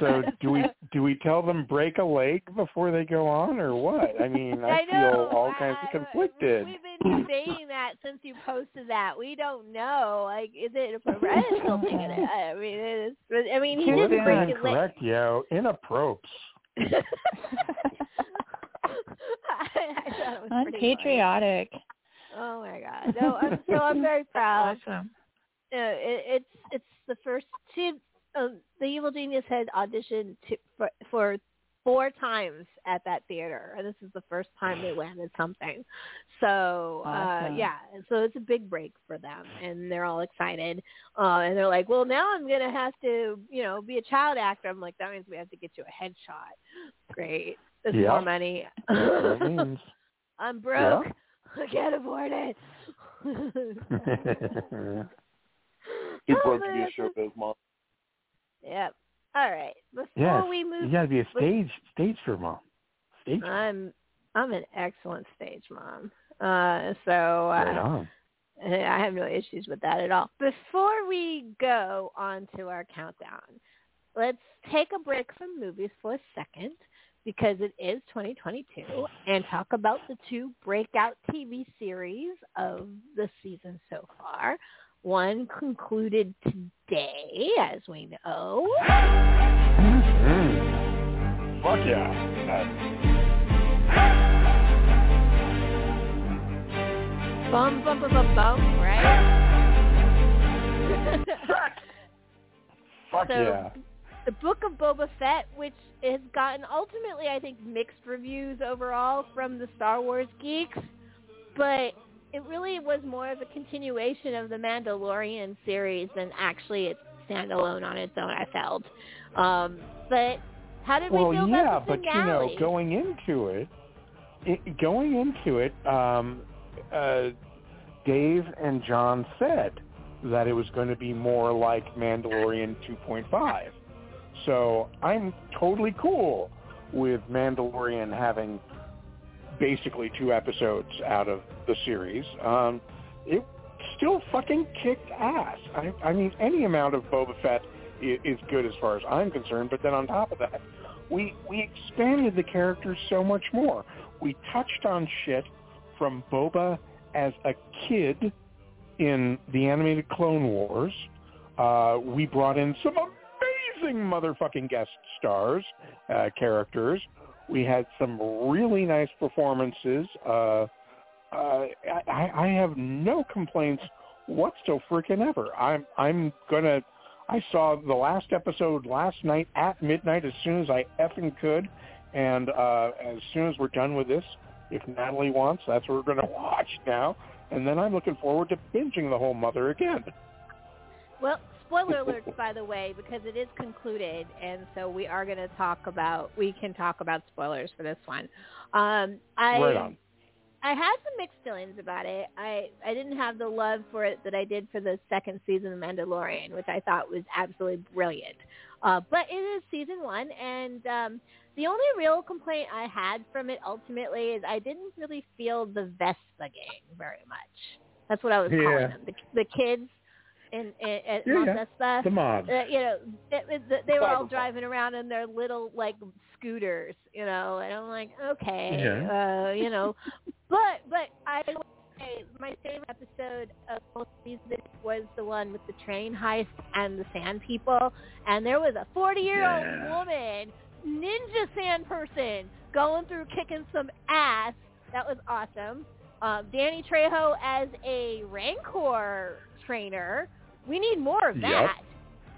So do we do we tell them break a leg before they go on or what? I mean, I, I know. feel all I- kinds of I- conflicted. We've been saying that since you posted that. We don't know. Like, is it appropriate? I'm still thinking it. I mean, it is. I mean, he Well, didn't break his leg. incorrect, yo. Inappropriate. I, I thought it was pretty funny. Unpatriotic. Oh my god! No, I'm so I'm very proud. Awesome. Uh, it, it's it's the first two. Uh, the Evil Genius had auditioned to, for, for four times at that theater, and this is the first time they landed something. So uh, yeah, so it's a big break for them, and they're all excited. Uh, and they're like, "Well, now I'm gonna have to, you know, be a child actor." I'm like, "That means we have to get you a headshot." Great, that's Yeah. more money. I'm broke. I can't afford it. He's Oh, broke to man, be a that's show biz mom. Yep. All right. Before yes. we You gotta be a stage stage for mom. Stage. I'm I'm an excellent stage mom. Uh, so uh, on. I have no issues with that at all. Before we go on to our countdown, let's take a break from movies for a second because it is 2022 and talk about the two breakout TV series of the season so far. One concluded today, as we know. Mm. Fuck yeah. Bum, bum, bum, bum, bum, right? Fuck So- yeah. the Book of Boba Fett, which has gotten ultimately, I think, mixed reviews overall from the Star Wars geeks, but it really was more of a continuation of the Mandalorian series than actually it's standalone on its own. I felt, um, but how did Well, we feel yeah, about the Well, yeah, but you know, going into it, it going into it, um, uh, Dave and John said that it was going to be more like Mandalorian 2.5. So I'm totally cool with Mandalorian having basically two episodes out of the series. Um, it still fucking kicked ass. I, I mean, any amount of Boba Fett is, is good as far as I'm concerned. But then on top of that, we we expanded the characters so much more. We touched on shit from Boba as a kid in the animated Clone Wars. Uh, we brought in some amazing motherfucking guest stars, uh, characters. We had some really nice performances. Uh, uh, I, I have no complaints whatso freaking ever. I'm I'm gonna. I saw the last episode last night at midnight as soon as I effing could, and uh, as soon as we're done with this, if Natalie wants, that's what we're gonna watch now. And then I'm looking forward to binging the whole mother again. Well, spoiler alerts, by the way, because it is concluded, and so we are going to talk about. We can talk about spoilers for this one. Um, I right on. I had some mixed feelings about it. I I didn't have the love for it that I did for the second season of Mandalorian, which I thought was absolutely brilliant. Uh, but it is season one, and um, the only real complaint I had from it ultimately is I didn't really feel the Vespa gang very much. That's what I was calling them. The, the kids in, in at Yeah, Mount yeah. Vespa The mods. uh, you know, it, it, they were all Cyberpunk. driving around in their little like scooters, you know, and I'm like, okay, Yeah. uh, you know, but but I will say my favorite episode of both seasons was the one with the train heist and the sand people, and there was a 40 year old Yeah. woman, ninja sand person, going through kicking some ass. That was awesome. Um, Danny Trejo as a Rancor trainer. We need more of Yep. that.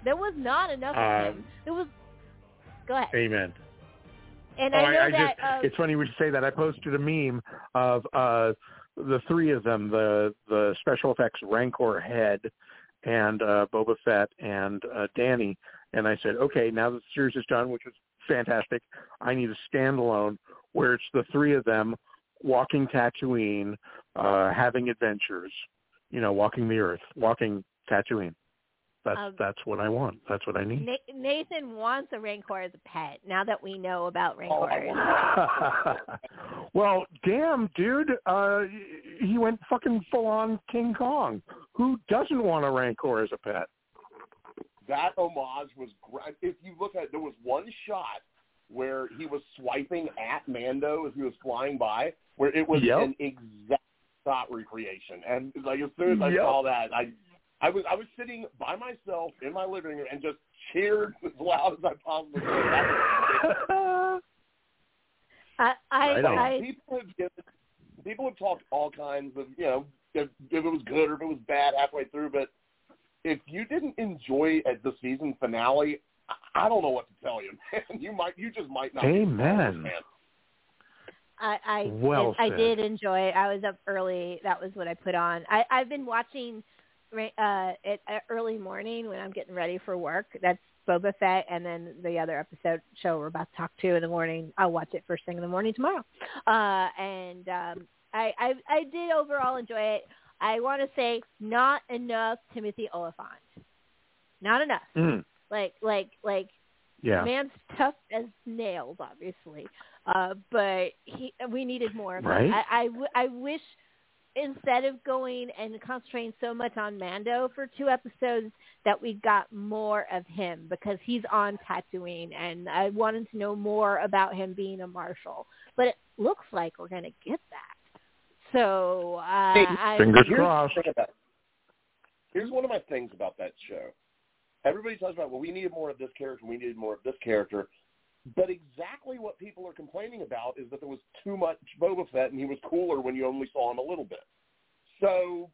There was not enough of Um, him. There was Go ahead. Amen. And Oh, I know I, I that. just, uh, it's funny we say that. I posted a meme of uh the three of them, the the special effects Rancor head and uh Boba Fett and uh Danny and I said, Okay, now that the series is done, which is fantastic, I need a standalone where it's the three of them walking Tatooine, uh having adventures, you know, walking the earth, walking Tatooine. That's Um, that's what I want. That's what I need. Nathan wants a Rancor as a pet. Now that we know about Oh, Rancors, well, damn, dude, uh, he went fucking full on King Kong. Who doesn't want a Rancor as a pet? that homage was great. If you look at, there was one shot where he was swiping at Mando as he was flying by, where it was Yep. an exact shot recreation. And like as soon as I Yep. saw that, I, I was I was sitting by myself in my living room and just cheered as loud as I possibly could. That I I, Right on. I people have given, people have talked all kinds of you know if, if it was good or if it was bad halfway through, but if you didn't enjoy at the season finale, I- I don't know what to tell you, man. You might you just might not. be a Star Wars Amen. fan. I I, Well I said. did enjoy it. I was up early. That was what I put on. I I've been watching ra- uh at, at early morning when I'm getting ready for work. That's Boba Fett, and then the other episode show we're about to talk to in the morning. I'll watch it first thing in the morning tomorrow. Uh, and um, I, I I did overall enjoy it. I want to say not enough Timothy Olyphant. Not enough. Mm, Like like like yeah. man's tough as nails, obviously. Uh, but he, we needed more of Right. him. I, I, w- I wish instead of going and concentrating so much on Mando for two episodes, that we got more of him because he's on Tatooine, and I wanted to know more about him being a marshal. But it looks like we're going to get that. So uh, Hey, I, Fingers Here's crossed. the thing about- Here's one of my things about that show. Everybody talks about, well, we needed more of this character, we needed more of this character. But exactly what people are complaining about is that there was too much Boba Fett and he was cooler when you only saw him a little bit. So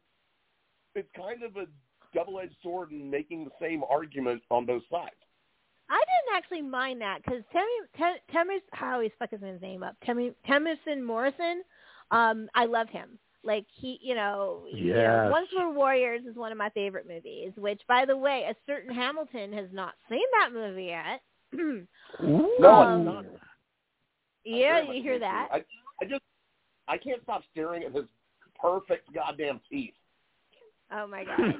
it's kind of a double-edged sword and making the same argument on both sides. I didn't actually mind that because Temi, Temis, I always fuck his name up. Temi, Temison Morrison, um, I love him. Like he, you know, you know, Yes. Once Were Warriors is one of my favorite movies. Which, by the way, a certain Hamilton has not seen that movie yet. Ooh. No, Um, not. yeah, you hear that? I, I just, I can't stop staring at his perfect goddamn teeth. Oh my god.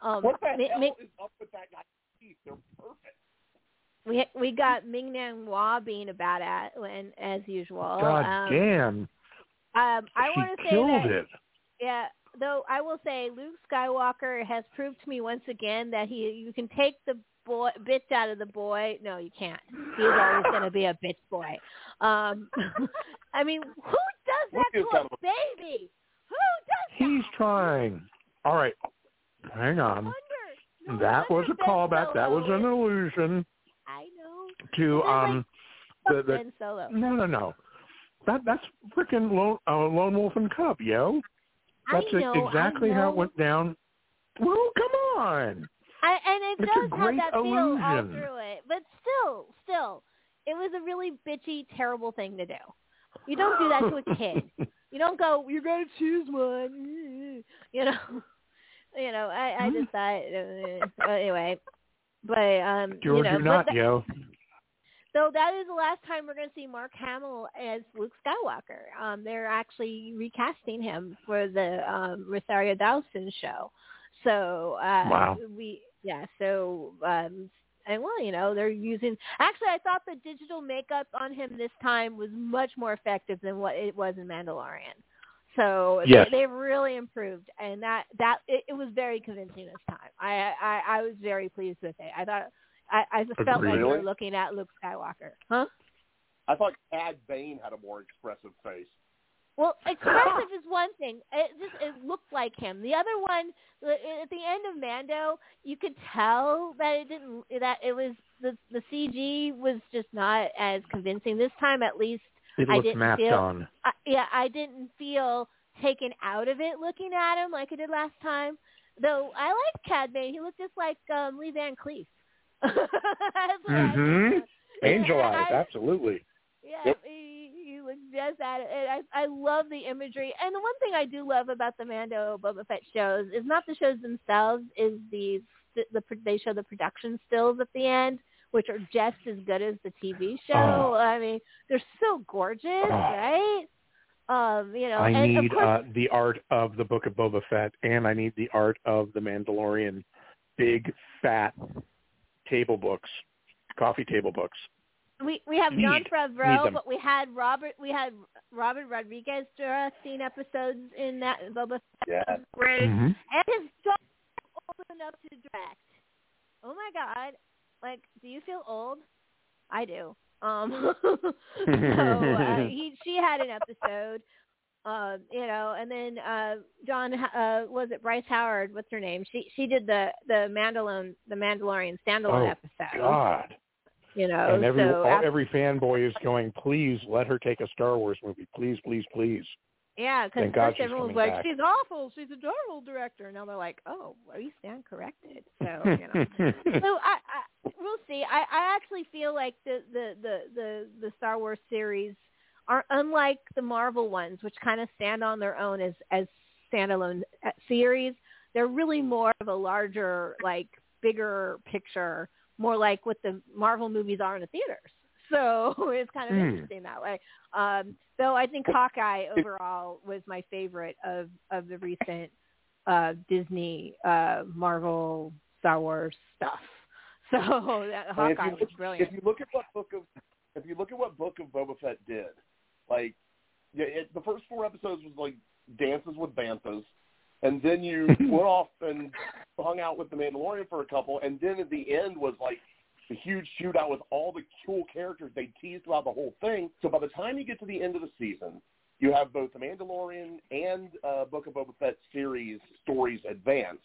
um, What the Mi- hell Mi- is up with that guy's teeth? They're perfect. we we got Ming-Na Wen being a badass, and as usual. God um, damn. Um, I want to say that it. Yeah, though I will say Luke Skywalker has proved to me once again that he you can take the boy bitch out of the boy. No, you can't. He's always going to be a bitch boy. Um, I mean, who does that to a baby? Who does He's that? trying. All right. Hang on. No that was a callback. That was an illusion I know. to like um the the Ben Solo. no no no. That that's freaking lone uh, lone wolf and cub, yo. That's know, exactly how it went down. Well, come on. I, and it It's a does have that feel all illusion. through it, but still, still, it was a really bitchy, terrible thing to do. You don't do that to a kid. You don't go, you got to choose one. You know, you know. I, I just thought uh, anyway, but um, George, you know, you're not, that- yo. so that is the last time we're going to see Mark Hamill as Luke Skywalker. Um, they're actually recasting him for the um, Rosario Dawson show. So uh, Wow. we yeah. So um, and well, you know, they're using. Actually, I thought the digital makeup on him this time was much more effective than what it was in Mandalorian. So Yes. they, they've really improved, and that that it, it was very convincing this time. I, I I was very pleased with it. I thought I, I felt like Agreed. we were looking at Luke Skywalker, huh? I thought Cad Bane had a more expressive face. Well, expressive is one thing. It just it looked like him. The other one, at the end of Mando, you could tell that it didn't. That it was the the CG was just not as convincing this time. At least, It I didn't mapped feel- on. I, yeah, I didn't feel taken out of it looking at him like I did last time. Though I liked Cad Bane. He looked just like um, Lee Van Cleef. That's what I Mhm. Angel eyes, absolutely. Yeah, Yep. Looks just at it. And I I love the imagery. And the one thing I do love about the Mando Boba Fett shows is not the shows themselves, is the the, the they show the production stills at the end, which are just as good as the TV show. Oh. I mean, they're so gorgeous, Oh. right? Um, you know, I and need course, uh, the art of the Book of Boba Fett, and I need the art of the Mandalorian, big fat table books, coffee table books. We we have Jon need- Favreau, but we had Robert we had Robert Rodriguez directing episodes in that Boba Fett Yeah. great. Mm-hmm. and his dog old enough to direct. Oh my god! Like, do you feel old? I do. Um, so uh, he she had an episode, uh, you know, and then uh, John uh, was it Bryce Howard? What's her name? She she did the the Mandalorian the Mandalorian standalone episode. Oh, episode. God. You know, and every so all, every fanboy is going, please let her take a Star Wars movie, please, please, please. Yeah, because Thank God first everyone was like, back. "She's awful. She's a terrible director." Now they're like, "Oh, we stand corrected." So you know. so I, I we'll see. I, I actually feel like the, the the the the Star Wars series are unlike the Marvel ones, which kind of stand on their own as as standalone uh, series. They're really more of a larger, like bigger picture, more like what the Marvel movies are in the theaters. So it's kind of Hmm. interesting that way. Um, though I think Hawkeye overall was my favorite of of the recent uh, Disney, uh, Marvel, Star Wars stuff. So that Hawkeye you was brilliant. If you look at what book of if you look at what Book of Boba Fett did, like yeah, it, the first four episodes was like dances with banthas, and then you went off and hung out with the Mandalorian for a couple, and then at the end was like the huge shootout with all the cool characters they teased throughout the whole thing. So by the time you get to the end of the season, you have both the Mandalorian and uh, Book of Boba Fett series stories advanced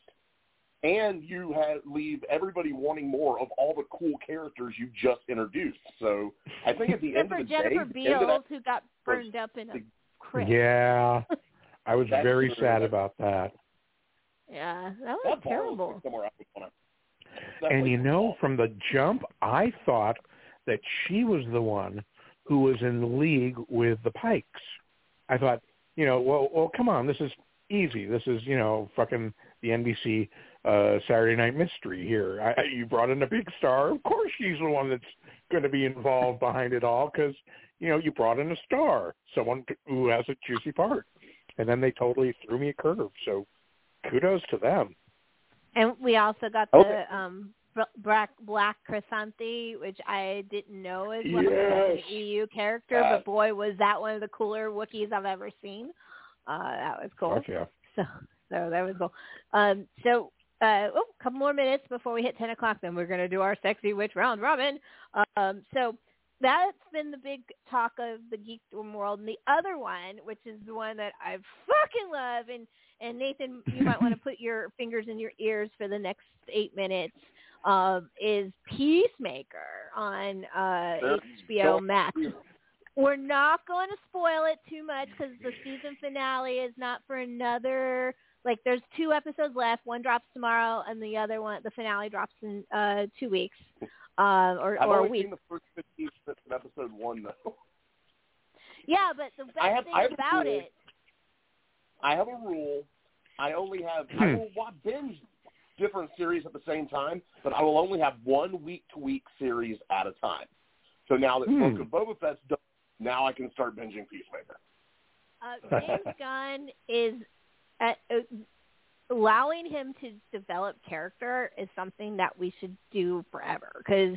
and you have, leave everybody wanting more of all the cool characters you just introduced. So I think at the Except end of the Jennifer day, the end of Beals, that, who got burned up in a crypt. yeah, I was That's very true. sad about that. Yeah, that was that terrible. somewhere I would want And you know, from the jump, I thought that she was the one who was in league with the Pikes. I thought, you know, well, well, come on, this is easy. This is, you know, fucking the NBC uh Saturday Night Mystery here. I, I- you brought in a big star. Of course, she's the one that's going to be involved behind it all because, you know, you brought in a star, someone who has a juicy part. And then they totally threw me a curve. So, kudos to them. And we also got Okay. the um Bl- Black Black Krrsantan, which I didn't know as well Yes. an EU character, Yes. but boy, was that one of the cooler Wookiees I've ever seen. Uh, that was cool. Yeah. So, so that was cool. Um, so, uh, oh, a couple more minutes before we hit 10 o'clock, then we're going to do our sexy witch round robin. Um, so that's been the big talk of the geekdom world. And the other one, which is the one that I fucking love, and, and Nathan, you might want to put your fingers in your ears for the next eight minutes, um, is Peacemaker on uh, Sure. HBO Sure. Max. We're not going to spoil it too much because the season finale is not for another. Like, there's two episodes left. One drops tomorrow, and the other one, the finale, drops in uh, two weeks, uh, or I've or a only week. seen the first 15 minutes of episode one, though. Yeah, but the best I have- thing I have about it, I have a rule. I only have I will wa- binge different series at the same time, but I will only have one week to week series at a time. So now that Hmm. Book of Boba Fett's done, now I can start binging Peacemaker. uh, James Gunn is uh, uh, allowing him to develop character is something that we should do forever. Because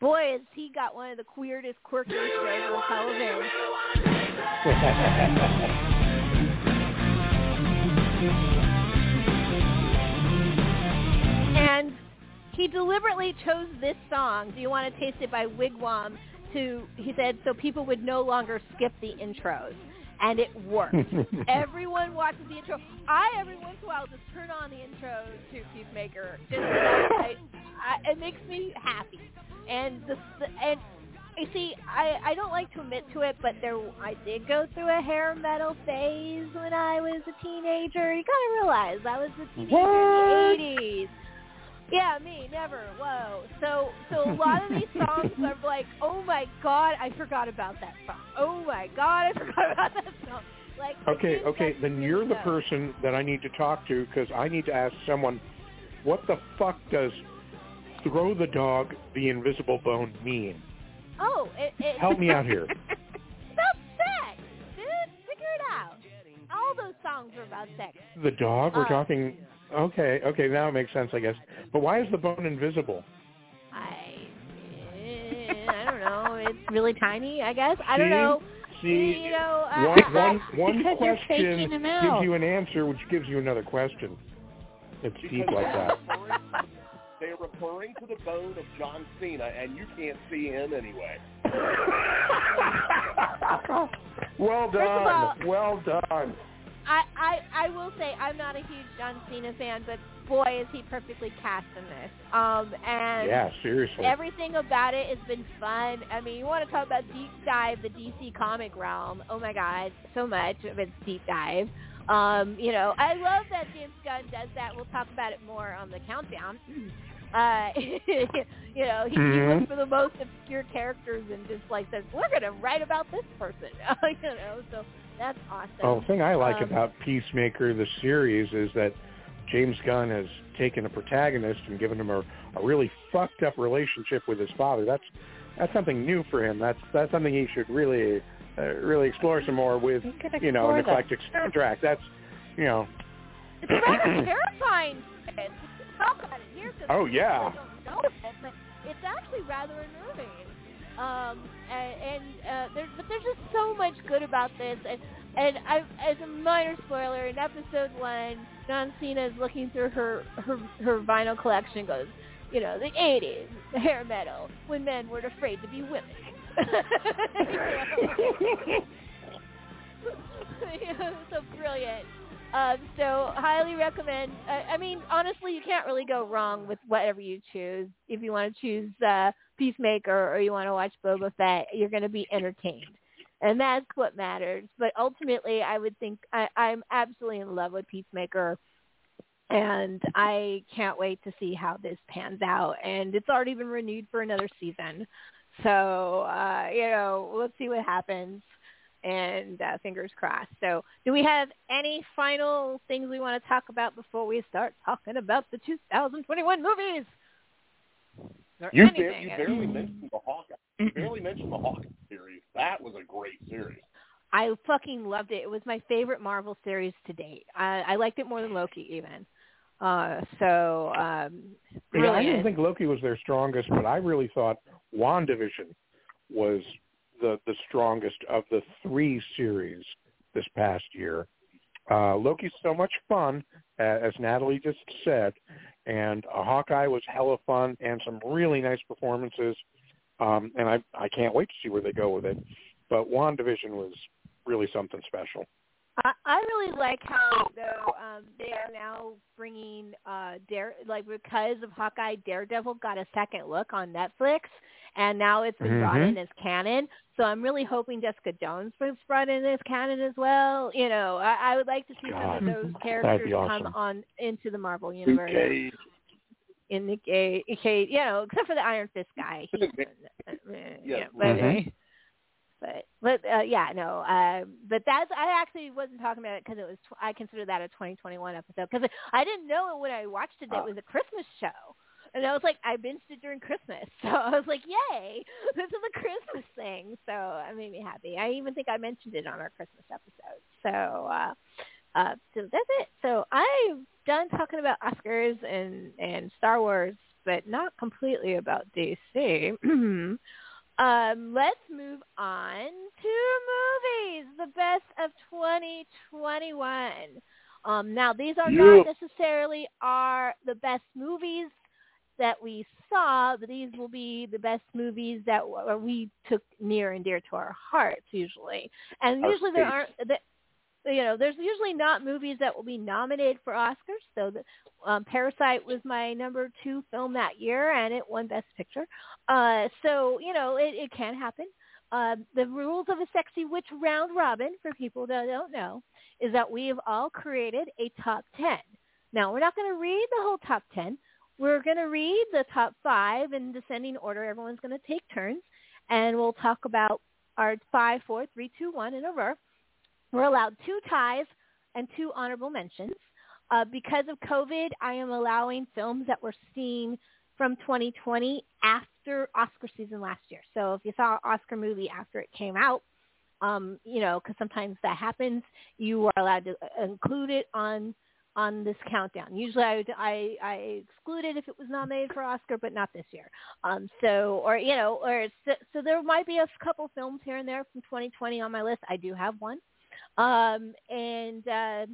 boy, has he got one of the weirdest, quirkiest shows on television. And he deliberately chose this song, Do You Want to Taste It by Wigwam, to, he said, so people would no longer skip the intros. And it works. Everyone watches the intro. I, every once in a while, just turn on the intro to Peacemaker. Just I, I, it makes me happy. And the, the and you see, I, I don't like to admit to it, but there I did go through a hair metal phase when I was a teenager. You gotta realize I was a teenager What? in the 80s. Yeah, me, never. Whoa. So so a lot of these songs are like, oh my god, I forgot about that song. Oh my god, I forgot about that song. Like Okay, okay, then you're the person that I need to talk to because I need to ask someone, what the fuck does throw the dog the invisible bone mean? Oh, it, it Help me out here. About sex, dude. Figure it out. All those songs are about sex. The dog? We're Uh, talking. Okay, okay, now it makes sense, I guess. But why is the bone invisible? I I don't know. It's really tiny, I guess. I don't know. See, you know, uh, one, I- one, one Because you're question gives you an answer, which gives you another question. It's deep like that. they're referring- to the bone of John Cena, and you can't see him anyway. well First of all- done. well done. I, I I will say I'm not a huge John Cena fan, but boy is he perfectly cast in this. Um and Yeah, seriously. everything about it has been fun. I mean, you want to talk about deep dive the DC comic realm? Oh my God, so much of it's deep dive. Um, you know, I love that James Gunn does that. We'll talk about it more on the countdown. Uh, you know, he, he Mhm. looks for the most obscure characters and just like says, "We're going to write about this person." you know, so that's awesome. Oh, the thing I like Um, about Peacemaker, the series, is that James Gunn has taken a protagonist and given him a, a really fucked up relationship with his father. That's that's something new for him. That's that's something he should really uh, really explore some more with, You know, an explore that. eclectic soundtrack. That's, you know, It's rather terrifying. We can talk about it here 'cause Oh, people yeah. don't know it, but it's actually rather unnerving. Um, and, and uh, there's but there's just so much good about this, and and I, as a minor spoiler, in episode one, John Cena is looking through her her her vinyl collection goes, you know, the '80s, the hair metal, when men weren't afraid to be women. You know, so brilliant. Um, so highly recommend. I, I mean, honestly, you can't really go wrong with whatever you choose. If you want to choose uh, Peacemaker or you want to watch Boba Fett, you're going to be entertained, and that's what matters. But ultimately, I would think I, I'm absolutely in love with Peacemaker, and I can't wait to see how this pans out. And it's already been renewed for another season, so uh, you know, let's see what happens and uh, fingers crossed. So, do we have any final things we want to talk about before we start talking about the 2021 movies? Or You, anything? bar- you barely mentioned the Hawkeye. You barely mentioned the Hawkeye series. That was a great series. I fucking loved it. It was my favorite Marvel series to date. I, I liked it more than Loki even. Uh, so, um, Yeah, I didn't think Loki was their strongest, but I really thought WandaVision was the the strongest of the three series this past year. Uh, Loki's so much fun, as Natalie just said, and uh, Hawkeye was hella fun and some really nice performances. Um, and I I can't wait to see where they go with it. But WandaVision was really something special. I, I really like how though um, they are now bringing uh, Dare like because of Hawkeye, Daredevil got a second look on Netflix, and now it's been brought Mhm. in as canon. So I'm really hoping Jessica Jones was brought in as canon as well. You know, I, I would like to see God, some of those characters awesome. come on into the Marvel universe. Okay. In the gay, okay, you know, except for the Iron Fist guy. He's, uh, yeah, but Mhm. But but uh, yeah, no. Um, but that's I actually wasn't talking about it because it was tw- I consider that a 2021 episode because I didn't know when I watched it that it was a Christmas show, and I was like I binged it during Christmas, so I was like, yay, this is a Christmas thing. So it made me happy. I even think I mentioned it on our Christmas episode. So uh, uh, so that's it. So I'm done talking about Oscars and and Star Wars, but not completely about DC. Um, let's move on to movies, the best of 2021. Um, now, these are Yeah. not necessarily our the best movies that we saw, but these will be the best movies that we took near and dear to our hearts, usually. And usually there aren't. You know, there's usually not movies that will be nominated for Oscars. So, the, um, Parasite was my number two film that year, and it won Best Picture. Uh, so you know, it, it can happen. Uh, the rules of a sexy witch round robin, for people that don't know, is that we have all created a top ten. Now we're not going to read the whole top ten. we're going to read the top five in descending order. Everyone's going to take turns, and we'll talk about our five, four, three, two, one in a row. We're allowed two ties and two honorable mentions. Uh, because of COVID, I am allowing films that were seen from 2020 after Oscar season last year. So if you saw an Oscar movie after it came out, um, you know, because sometimes that happens, you are allowed to uh, include it on on this countdown. Usually, I I, I exclude it if it was nominated for Oscar, but not this year. Um, so, or you know, or so, so there might be a couple films here and there from 2020 on my list. I do have one, um, and uh,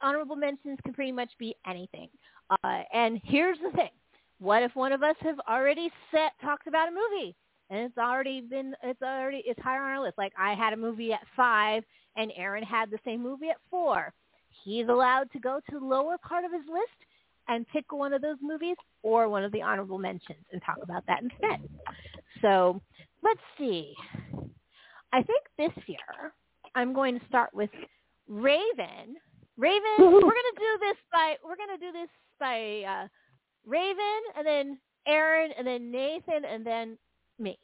honorable mentions can pretty much be anything. Uh, and here's the thing: what if one of us have already set talked about a movie? and it's already been it's already it's higher on our list. Like I had a movie at five, and Aaron had the same movie at four. He's allowed to go to the lower part of his list and pick one of those movies or one of the honorable mentions and talk about that instead. So let's see. I think this year I'm going to start with Raven. Raven, we're gonna do this by we're gonna do this by uh, Raven and then Aaron and then Nathan and then me.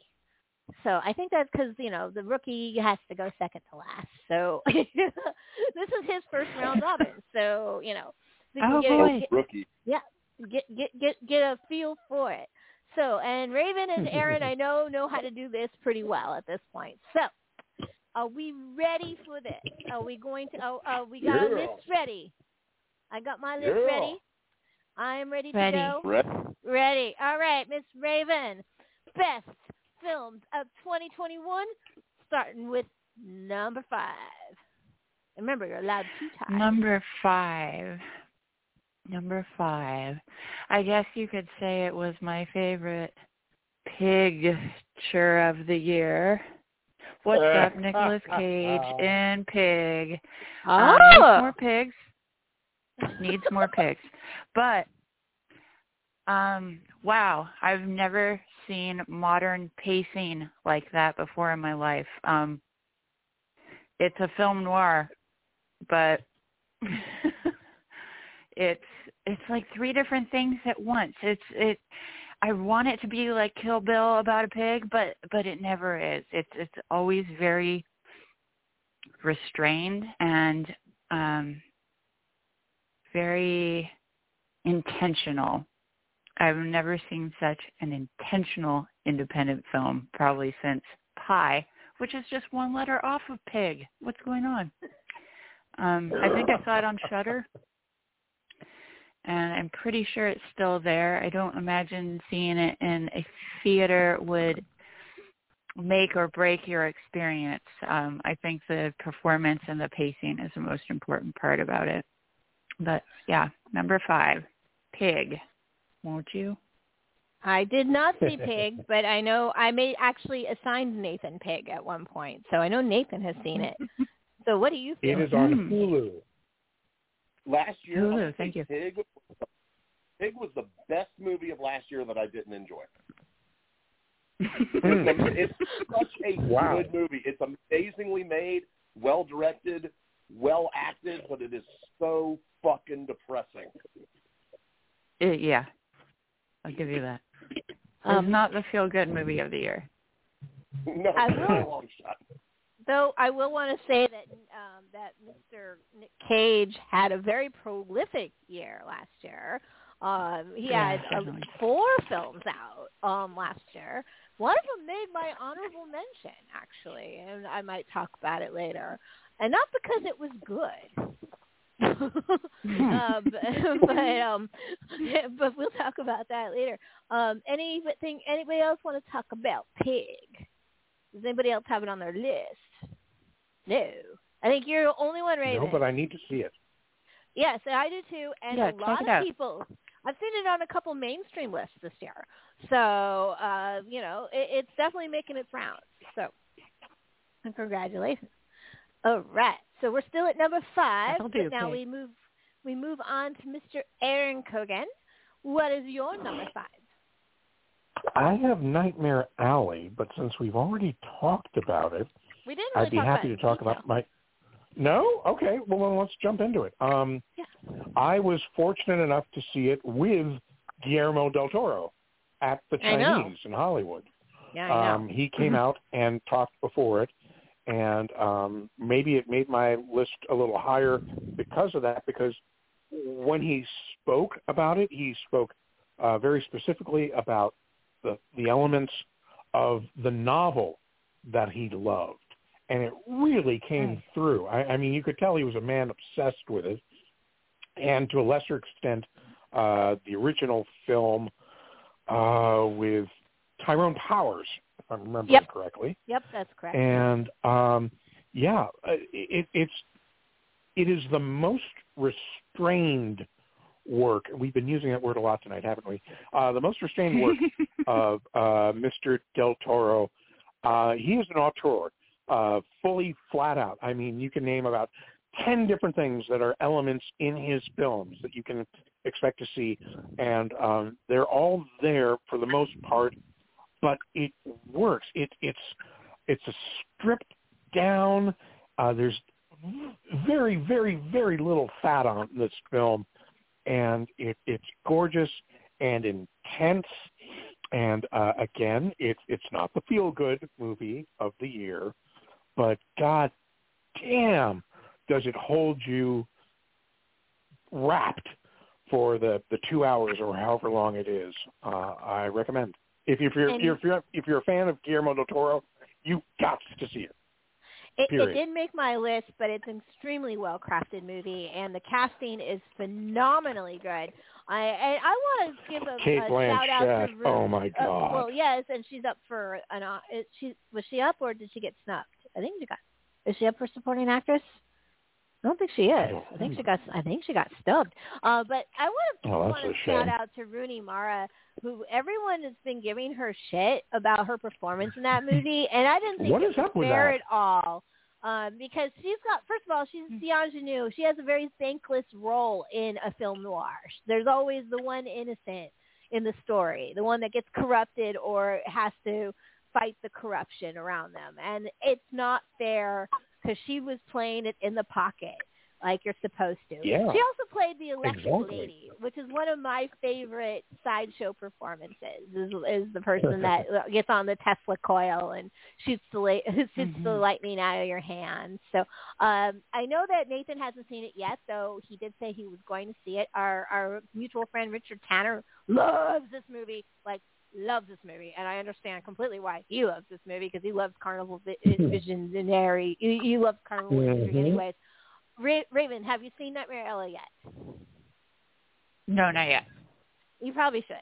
So I think that's because you know the rookie has to go second to last. So this is his first round robin. So you know, we Oh, get, boy. get- Rookie. yeah, get get get get a feel for it. So and Raven and Aaron, I know know how to do this pretty well at this point. So are we ready for this? Are we going to? Oh, oh we got Yeah. a list ready. I got my list Yeah. ready. I'm ready to go. Red. Ready. All right, Miss Raven. Best films of 2021, starting with number five. Remember, you're allowed two ties. Number five. Number five. I guess you could say it was my favorite picture of the year. What's up, Nicolas Cage in Pig? Um, needs Oh, more pigs. Needs more pigs. But um wow, I've never seen modern pacing like that before in my life. Um it's a film noir, but it's it's like three different things at once. It's it I want it to be like Kill Bill about a pig, but but it never is. It's it's always very restrained and um very intentional. I've never seen such an intentional independent film probably since Pi, which is just one letter off of Pig. What's going on? Um, I think I saw it on Shudder, and I'm pretty sure it's still there. I don't imagine seeing it in a theater would make or break your experience. Um, I think the performance and the pacing is the most important part about it. But yeah, number five, Pig. Won't you? I did not see Pig, but I know I may actually assigned Nathan Pig at one point, so I know Nathan has seen it. So what do you It feel? is on Hmm. Hulu. Last year, Hulu, I thank you. Pig, Pig was the best movie of last year that I didn't enjoy. It's such a Wow. good movie. It's amazingly made, well directed, well acted, but it is so fucking depressing. It- yeah, I'll give you that. Um, it's not the feel-good movie of the year. No, I not a will- long shot. Though I will want to say that um, that Mr. Nick Cage had a very prolific year last year. Um, he Yeah, had uh, four films out um, last year. One of them made my honorable mention, actually, and I might talk about it later. And not because it was good. um, but um, but we'll talk about that later. Um, anything? Anybody else want to talk about Pig? Does anybody else have it on their list? No. I think you're the only one, Raven. No, but I need to see it. Yes, I do too. And Yeah, a check lot it of out. people. I've seen it on a couple mainstream lists this year. So, uh, you know, it, it's definitely making its rounds. So, and congratulations. All right. So we're still at number five. That'll do, but now we move we move on to Mr. Aaron Cogan. What is your number five? I have Nightmare Alley, but since we've already talked about it, We didn't really I'd be happy to talk detail. about my. No, okay. Well, then let's jump into it. Um, Yeah. I was fortunate enough to see it with Guillermo del Toro at the Chinese in Hollywood. Yeah, I know. Um, he came out and talked before it, and um, maybe it made my list a little higher because of that. Because when he spoke about it, he spoke uh, very specifically about the the elements of the novel that he loved, and it really came through. I, I mean, you could tell he was a man obsessed with it, and to a lesser extent, uh, the original film uh, with Tyrone Powers, if I'm remembering Yep. correctly. Yep, that's correct. And um, yeah, uh, it, it's it is the most restrained work. We've been using that word a lot tonight, haven't we? Uh, the most restrained work of uh, Mr. Del Toro. Uh, he is an auteur, uh, fully flat out. I mean, you can name about ten different things that are elements in his films that you can expect to see, and um, they're all there for the most part. But it works. It, it's it's a stripped down. Uh, there's very, very, very little fat on this film, and it, it's gorgeous and intense. And uh, again, it's it's not the feel good movie of the year, but god damn, does it hold you wrapped for the the two hours or however long it is? Uh, I recommend. If, you- if you're if you're if you're a fan of Guillermo del Toro, you got to see it. It, it did make my list, but it's an extremely well crafted movie, and the casting is phenomenally good. I and I want to give a, Kate a shout out to Blanchett. Ru- Oh my uh, god. well, yes, and she's up for an. Uh, is she was she up or did she get snubbed? I think she got. Is she up for supporting actress? I don't think she is. don't I think she got. I think she got stubbed. Uh, but I want to Oh, want to shout shame. out to Rooney Mara, who everyone has been giving her shit about her performance in that movie, and I didn't think What it is was up with fair at all. Um, because she's got, first of all, she's the ingenue. She has a very thankless role in a film noir. There's always the one innocent in the story, the one that gets corrupted or has to fight the corruption around them. And it's not fair because she was playing it in the pocket like you're supposed to. Yeah. She also played the Electric Exactly. Lady, which is one of my favorite sideshow performances. Is, is the person that gets on the Tesla coil and shoots the la- shoots the Mhm. lightning out of your hand. So um, I know that Nathan hasn't seen it yet, though he did say he was going to see it. Our our mutual friend Richard Tanner loves this movie, like loves this movie, and I understand completely why he loves this movie because he loves Carnival vi- Visionary. He, he loves Carnival Imagery Mhm. anyways. Ra- Raven, have you seen Nightmare Alley yet? No, not yet. You probably should.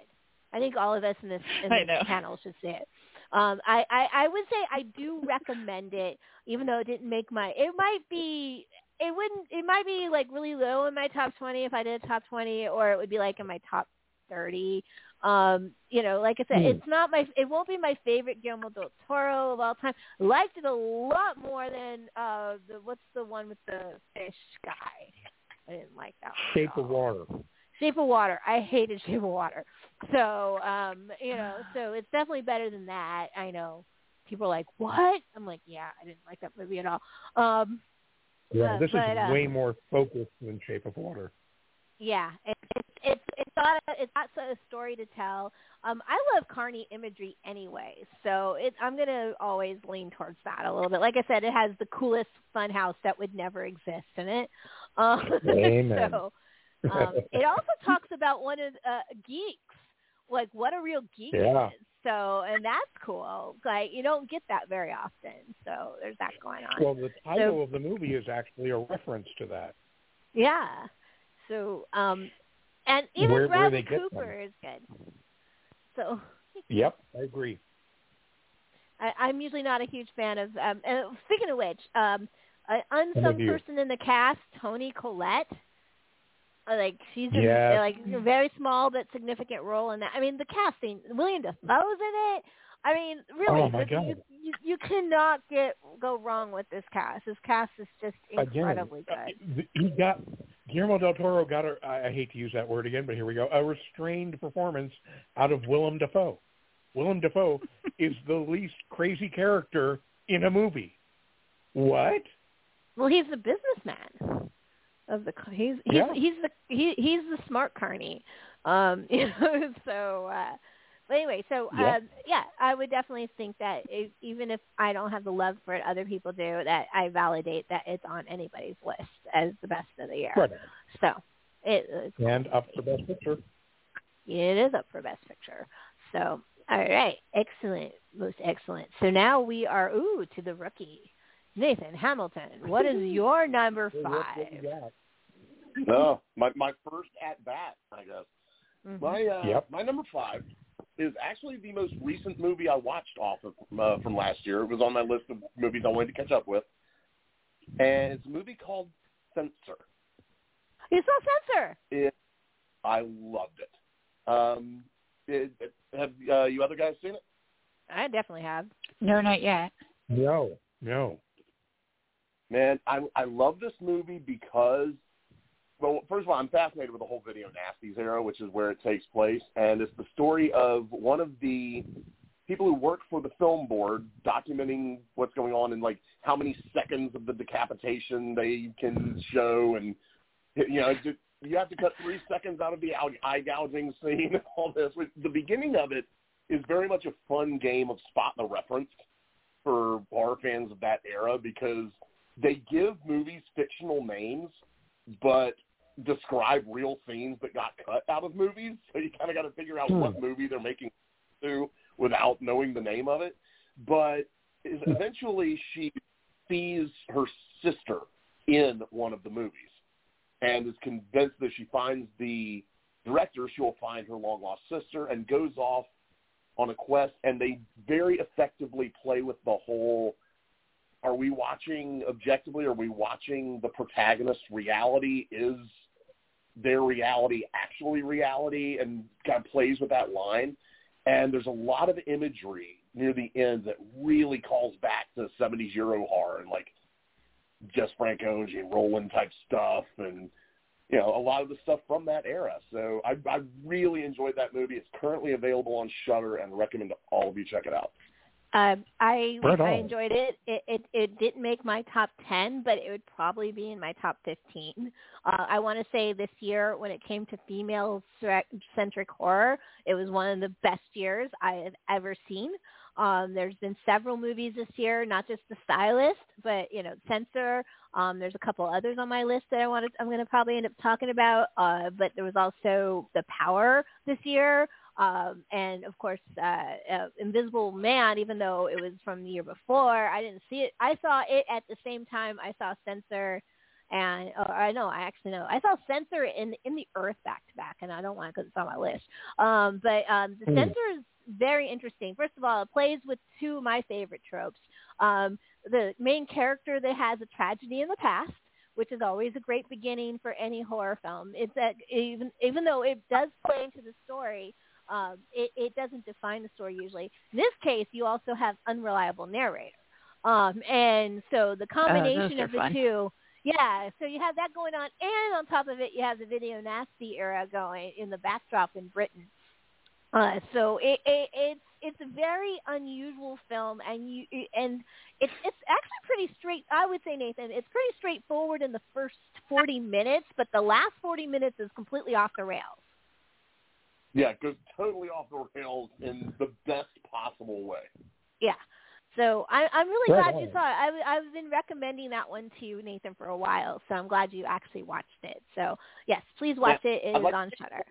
I think all of us in this, in this panel should see it. Um, I, I, I would say I do recommend it, even though it didn't make my. It might be. It wouldn't. It might be like really low in my top twenty if I did a top twenty, or it would be like in my top thirty. Um, you know, like I said, Hmm. it's not my. It won't be my favorite Guillermo del Toro of all time. Liked it a lot more than uh the what's the one with the fish guy. I didn't like that. one Shape of. Water. Shape of Water. I hated Shape of Water. So, um, you know, so it's definitely better than that. I know people are like, "What?" I'm like, "Yeah, I didn't like that movie at all." Um, Yeah, Uh, this but, is uh, way more focused than Shape of Water. Yeah, it, it's it's it's not a, it's not a story to tell. Um, I love carny imagery anyway, so it, I'm gonna always lean towards that a little bit. Like I said, it has the coolest fun house that would never exist in it. Um, Amen. so um, it also talks about one of uh, geeks, like what a real geek Yeah. is. So, and that's cool. Like you don't get that very often. So there's that going on. well, the title of the movie is actually a reference to that. yeah. So, um, and even Where- where Bradley get Cooper is good. So Yep, I agree. I, I'm usually not a huge fan of. Um, and speaking of which, um, an unsung person in the cast, Toni Collette. uh, Like she's in Yes. like a very small but significant role in that. I mean, the casting. William Dafoe's in it. I mean, really, Oh. You, you you cannot get go wrong with this cast. This cast is just Again, incredibly good. he got Guillermo del Toro got a. I hate to use that word again, but here we go. A restrained performance out of Willem Dafoe. Willem Dafoe is the least crazy character in a movie. What? Well, he's the businessman. of the he's he's Yeah. he's the he he's the smart carney. Um, you know, so uh, but anyway, so Yeah. um, yeah, I would definitely think that if, even if I don't have the love for it, other people do. That I validate that it's on anybody's list as the best of the year. Right. So it, it's And up for best picture. it is up for best picture. So all right, excellent, most excellent. So now we are ooh to the rookie, Nathan Hamilton. What is your number five? No, my my first at bat, I guess. Mhm. My uh, Yep. my number five is actually the most recent movie I watched off of uh, from last year. It was on my list of movies I wanted to catch up with, and it's a movie called Censor. You saw Censor. It, I loved it. Um, it, it have uh, you other guys seen it? I definitely have. No, not yet. No, no. Man, I I love this movie because well, first of all, I'm fascinated with the whole video nasties era, which is where it takes place, and it's the story of one of the people who work for the film board documenting what's going on and like how many seconds of the decapitation they can show, and you know, just, you have to cut three seconds out of the eye- gouging scene and all this. The beginning of it is very much a fun game of spot the reference for horror fans of that era because they give movies fictional names, but describe real scenes that got cut out of movies. So you kind of got to figure out Hmm. what movie they're making to without knowing the name of it. But eventually, she sees her sister in one of the movies and is convinced that she finds the director, she will find her long lost sister, and goes off on a quest. And they very effectively play with the whole are we watching objectively? Are we watching the protagonist's reality? Is their reality actually reality? And kind of plays with that line. And there's a lot of imagery near the end that really calls back to 70s Euro horror and like Jess Francoge and Rollin type stuff and you know, a lot of the stuff from that era. So I, I really enjoyed that movie. It's currently available on Shudder and recommend all of you check it out. Um, I Right I enjoyed it. It, it. it didn't make my top ten, but it would probably be in my top fifteen. Uh, I want to say this year, when it came to female centric horror, it was one of the best years I have ever seen. Um, there's been several movies this year, not just The Stylist, but you know, Censor. Um, there's a couple others on my list that I wanted. I'm going to probably end up talking about. Uh, but there was also The Power this year um, and of course uh, uh, Invisible Man, even though it was from the year before, I didn't see it. I saw it at the same time I saw Censor, and or I know I actually know I saw Censor in in the Earth back to back, and I don't want it because it's on my list. Um, but um, the Hmm. Censor is very interesting. First of all, it plays with two of my favorite tropes. Um, the main character that has a tragedy in the past which is always a great beginning for any horror film. It's that even even though it does play into the story, um, it, it doesn't define the story usually. In this case, you also have unreliable narrator, um, and so the combination are of the fun. two. Yeah, so you have that going on, and on top of it, you have the video nasty era going in the backdrop in Britain. Uh, so it, it, it's it's a very unusual film, and you and it's it's actually pretty straight. I would say Nathan, it's pretty straightforward in the first forty minutes, but the last forty minutes is completely off the rails. Yeah, it goes totally off the rails in the best possible way. Yeah. So I, I'm really Right glad you saw it. I, I've been recommending that one to you, Nathan, for a while. So I'm glad you actually watched it. So yes, please watch it. It I'd is like on Shudder.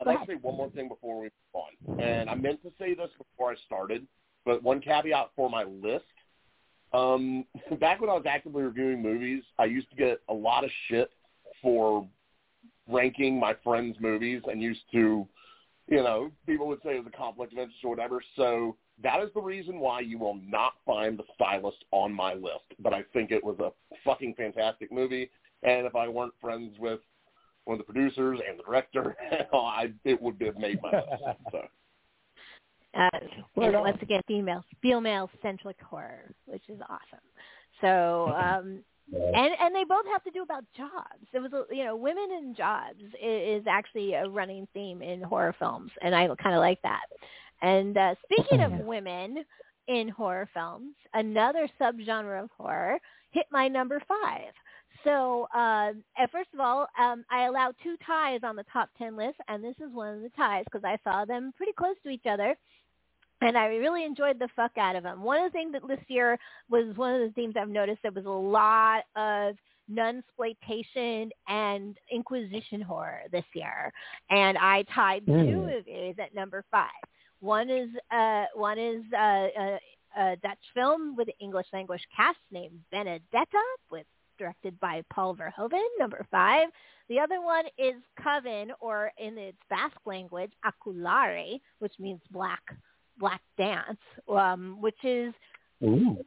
I'd Go like to say one more thing before we move on. And I meant to say this before I started, but one caveat for my list. Um, back when I was actively reviewing movies, I used to get a lot of shit for ranking my friends' movies and used to, you know, people would say it was a conflict of interest or whatever. So that is the reason why you will not find The Stylist on my list. But I think it was a fucking fantastic movie. And if I weren't friends with one of the producers and the director, I, it would have made my list. So. Uh, Right and once again, female female centric horror, which is awesome. So um, and and they both have to do about jobs. It was a- you know women in jobs is actually a running theme in horror films, and I kind of like that. And uh, speaking of women in horror films, another subgenre of horror hit my number five. So, uh, first of all, um, I allow two ties on the top 10 list, and this is one of the ties because I saw them pretty close to each other. And I really enjoyed the fuck out of them. One of the things that this year was one of the themes I've noticed there was a lot of nunsploitation and Inquisition horror this year, and I tied Mm. two movies at number five. One is uh, one is uh, a, a Dutch film with an English language cast named Benedetta, with directed by Paul Verhoeven. Number five. The other one is Coven, or in its Basque language, Akelarre, which means black black dance, um, which is Ooh.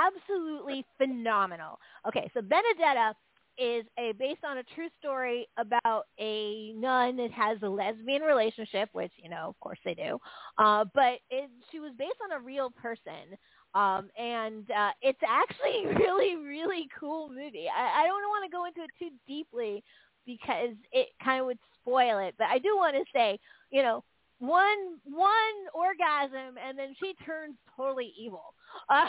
absolutely phenomenal. Okay, so Benedetta is a based on a true story about a nun that has a lesbian relationship, which you know, of course they do. Uh, but it, she was based on a real person, um, and uh, it's actually really, really cool movie. I, I don't want to go into it too deeply because it kind of would spoil it, but I do want to say, you know, one one orgasm and then she turns totally evil. Uh,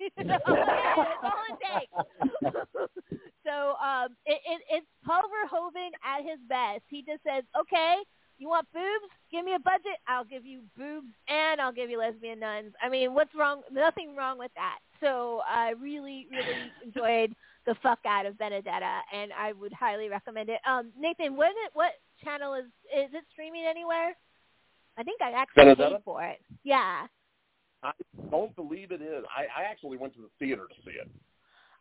you know, that's all it takes. so um, it, it, it's Paul Verhoeven at his best. He just says, "Okay, you want boobs? Give me a budget. I'll give you boobs and I'll give you lesbian nuns." I mean, what's wrong? Nothing wrong with that. So I really, really enjoyed the fuck out of Benedetta, and I would highly recommend it. Um, Nathan, what what channel is is it streaming anywhere? I think I actually paid for it. Yeah. I don't believe it is. I, I actually went to the theater to see it.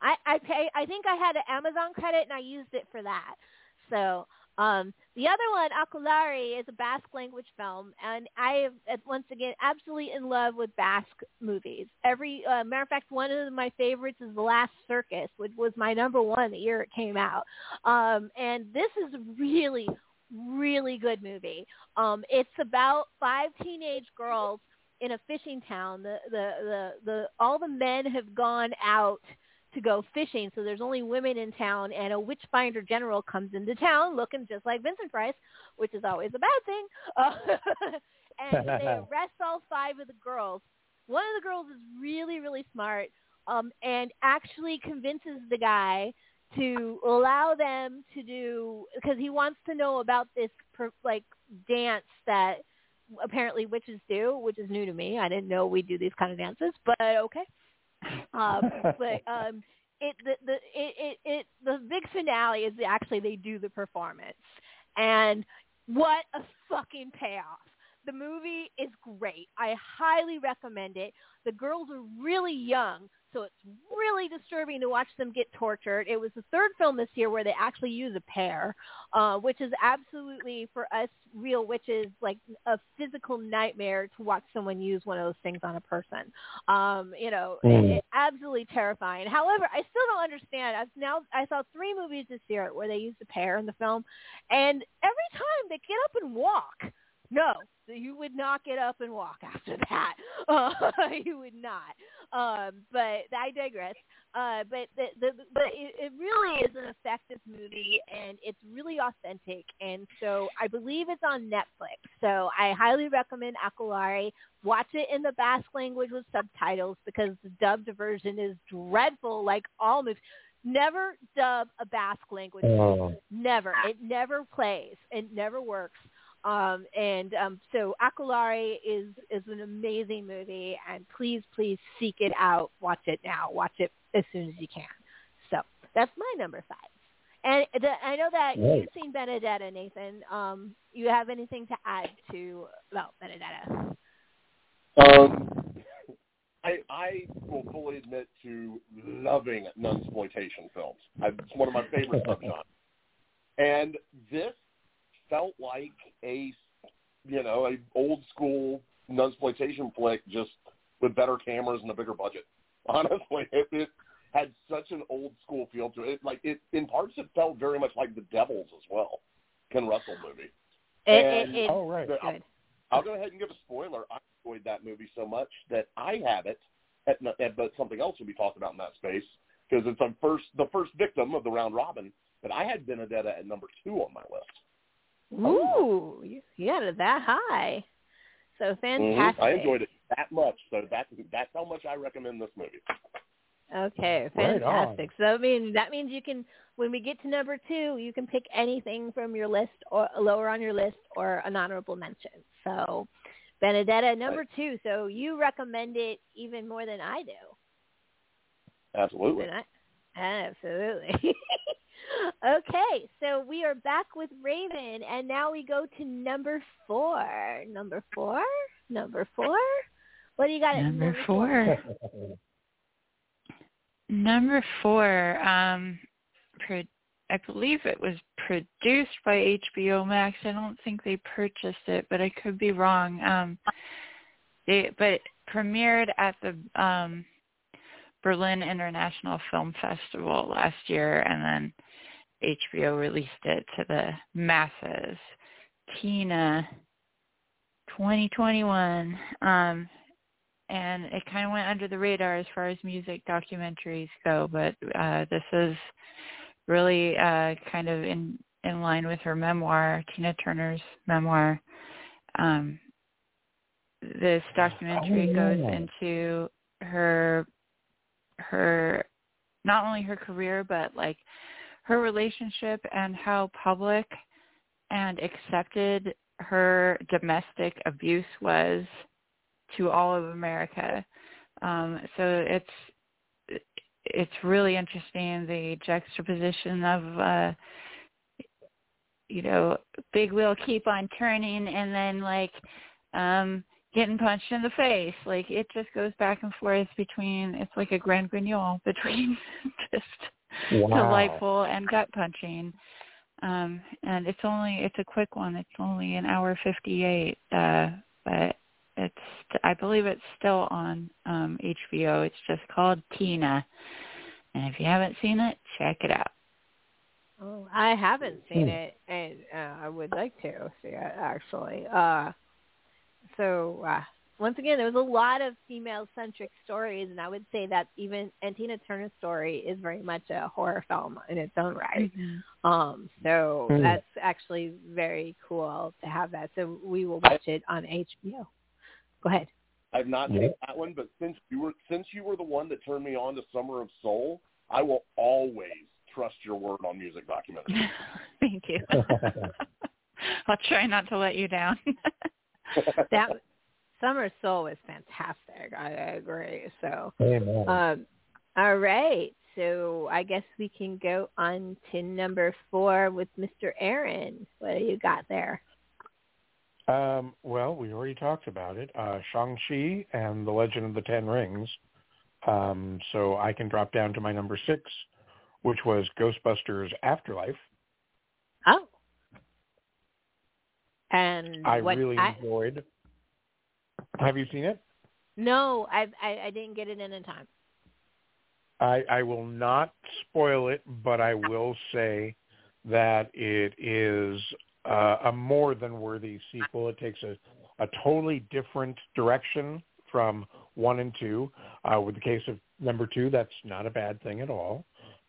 I I pay. I think I had an Amazon credit and I used it for that. So um, the other one, Akelarre, is a Basque language film, and I am uh, once again absolutely in love with Basque movies. Every uh, matter of fact, one of my favorites is The Last Circus, which was my number one the year it came out. Um, and this is really, really good movie. Um, it's about five teenage girls in a fishing town. The the the, the all the men have gone out to go fishing, so there's only women in town, and a witch finder general comes into town looking just like Vincent Price, which is always a bad thing. Uh, and they arrest all five of the girls. One of the girls is really, really smart, um, and actually convinces the guy to allow them to do because he wants to know about this per, like dance that apparently witches do, which is new to me. I didn't know we do these kind of dances, but okay. Um, but um, it the the it, it it the big finale is actually they do the performance, and what a fucking payoff! The movie is great. I highly recommend it. The girls are really young, so it's really disturbing to watch them get tortured. It was the third film this year where they actually use a pear, uh, which is absolutely for us real witches like a physical nightmare to watch someone use one of those things on a person. Um, you know, Mm. it, it, absolutely terrifying. However, I still don't understand. I've now I saw three movies this year where they used a pear in the film, and every time they get up and walk. No, you would not get up and walk after that. Uh, you would not. Um, but I digress. Uh, but the, the, but it, it really is an effective movie, and it's really authentic. And so I believe it's on Netflix. So I highly recommend Akelarre. Watch it in the Basque language with subtitles because the dubbed version is dreadful, like all movies. Never dub a Basque language movie. Oh. Never. It never plays. It never works. Um, and um, so Akelarre is is an amazing movie, and please, please seek it out. Watch it now. Watch it as soon as you can. So that's my number five. And the, I know that Right. you've seen Benedetta, Nathan. Um, you have anything to add to about Benedetta? Um, I I will fully admit to loving nunsploitation films. I, it's one of my favorite subgenres. And this felt like a you know a old school nunsploitation flick, just with better cameras and a bigger budget. Honestly, it, it had such an old school feel to it. Like it in parts, it felt very much like The Devils as well, Ken Russell movie. It, And- it, it's Oh, right. good. I'll go ahead and give a spoiler. I enjoyed that movie so much that I have it, at, at, but something else will be talked about in that space because it's the first the first victim of the round robin. But I had Benedetta at number two on my list. Oh. Ooh, you, you got it that high. So mm-hmm. fantastic. I enjoyed it that much, so that that's how much I recommend this movie. Okay, Right fantastic. so I mean that means you can when we get to number two, you can pick anything from your list or lower on your list or an honorable mention. So Benedetta, number two. So you recommend it even more than I do. Absolutely. I, absolutely. okay, so we are back with Raven, and now we go to number four. Number four. Number four. What do you got? at Number four. Number four, um, pro- I believe it was produced by HBO Max. I don't think they purchased it, but I could be wrong. Um, they, but it premiered at the um, Berlin International Film Festival last year, and then HBO released it to the masses. Tina, 2021. Um, and it kind of went under the radar as far as music documentaries go, but uh, this is really uh, kind of in in line with her memoir, Tina Turner's memoir. Um, this documentary Oh, goes yeah. into her her not only her career but like her relationship and how public and accepted her domestic abuse was to all of America. Um, so it's it's really interesting the juxtaposition of uh, you know big wheel keep on turning and then like um, getting punched in the face. Like it just goes back and forth between it's like a grand guignol between just Wow. delightful and gut punching. Um, and it's only it's a quick one. It's only an hour fifty eight, uh, but it's I believe it's still on um, HBO. It's just called Tina, and if you haven't seen it, check it out. Oh, I haven't seen Hmm. it, and uh, I would like to see it actually. Uh, so uh, once again, there was a lot of female-centric stories, and I would say that even and Tina Turner's story is very much a horror film in its own right. Um, so Hmm. that's actually very cool to have that. So we will watch it on HBO. Go ahead. I've not Yeah. seen that one, but since you were since you were the one that turned me on to Summer of Soul, I will always trust your word on music documentaries. Thank you. I'll try not to let you down. That Summer Soul was fantastic. I agree. So Amen. Um, all right. So I guess we can go on to number four with Mr. Aaron. What do you got there? Um, well, we already talked about it. Uh, Shang-Chi and the Legend of the Ten Rings. Um, so I can drop down to my number six, which was Ghostbusters Afterlife. Oh. And I what really I, enjoyed. Have you seen it? no, I, I I didn't get it in in time. I, I will not spoil it, but I will say that it is uh, a more than worthy sequel. It takes a, a totally different direction from one and two. Uh, with the case of number two, that's not a bad thing at all.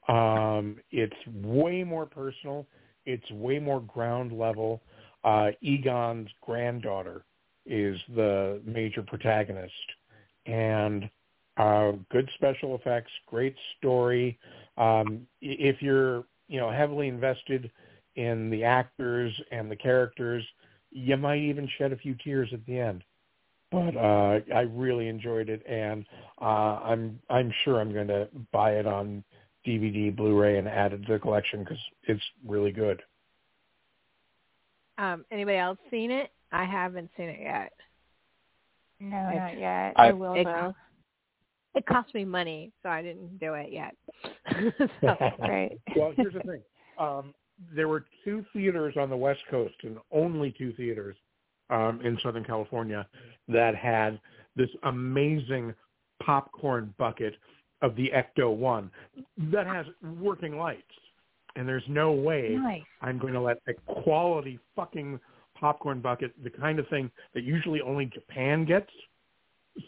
Um, it's way more personal. It's way more ground level. Uh, Egon's granddaughter is the major protagonist, and uh, good special effects, great story. Um, if you're you know heavily invested in the actors and the characters, you might even shed a few tears at the end. But uh, I really enjoyed it, and uh, I'm I'm sure I'm going to buy it on DVD, Blu-ray, and add it to the collection because it's really good. Um, anybody else seen it? I haven't seen it yet. no, It's- not yet. I- I will it, though. it cost me money, so I didn't do it yet. so, Right. Well, here's the thing. Um, there were two theaters on the West Coast, and only two theaters um, in Southern California that had this amazing popcorn bucket of the Ecto One that has working lights. And there's no way Nice. I'm going to let a quality fucking popcorn bucket, the kind of thing that usually only Japan gets,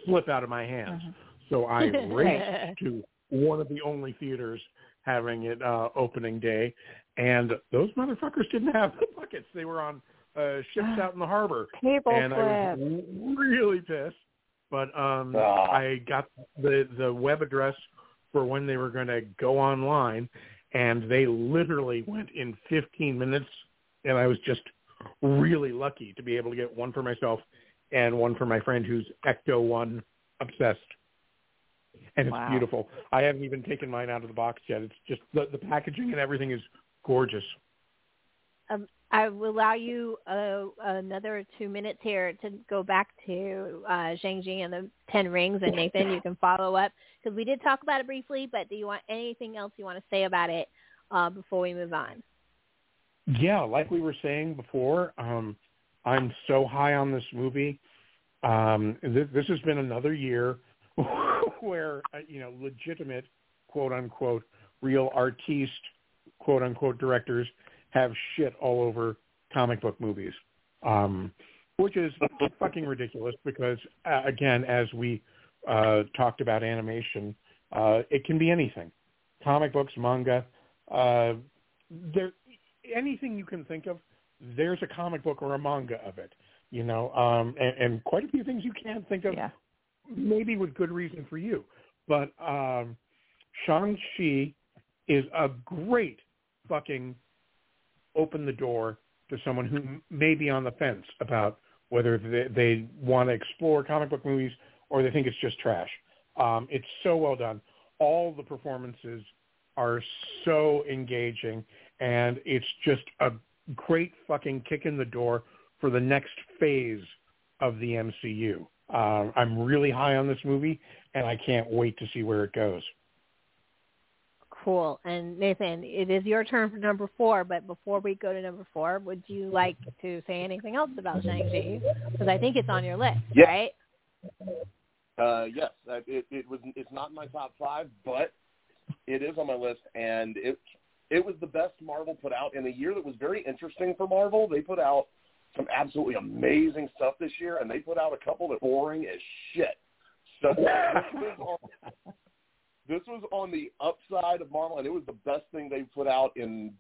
slip out of my hands. Mhm. So I raced to one of the only theaters having it uh, opening day, and those motherfuckers didn't have the buckets. They were on uh, ships out in the harbor, Table and I was really pissed. But um, Ah. I got the the web address for when they were going to go online, and they literally went in 15 minutes, and I was just really lucky to be able to get one for myself and one for my friend who's Ecto One obsessed. And it's Wow. beautiful. I haven't even taken mine out of the box yet. It's just the, the packaging and everything is gorgeous. Um, I will allow you uh, another two minutes here to go back to uh, Shang-Chi and the Ten Rings, and Nathan, you can follow up because we did talk about it briefly. But do you want anything else you want to say about it uh, before we move on? Yeah, like we were saying before, um, I'm so high on this movie. Um, th- this has been another year where uh, you know legitimate quote unquote real artiste quote unquote directors have shit all over comic book movies, um, which is fucking ridiculous because uh, again, as we uh, talked about animation, uh, it can be anything, comic books, manga. Uh, there, anything you can think of, there's a comic book or a manga of it. You know, um, and, and quite a few things you can't think of Yeah. maybe with good reason for you. But um, Shang-Chi is a great fucking open the door to someone who may be on the fence about whether they, they want to explore comic book movies or they think it's just trash. Um, it's so well done. All the performances are so engaging, and it's just a great fucking kick in the door for the next phase of the MCU. Uh, I'm really high on this movie, and I can't wait to see where it goes. Cool. And Nathan, it is your turn for number four. But before we go to number four, would you like to say anything else about Shang-Chi? Because I think it's on your list, Yeah. right? Uh, yes, it, it was. It's not in my top five, but it is on my list, and it it was the best Marvel put out in a year that was very interesting for Marvel. They put out some absolutely amazing stuff this year, and they put out a couple that were boring as shit. So this was on, this was on the upside of Marvel, and it was the best thing they put out in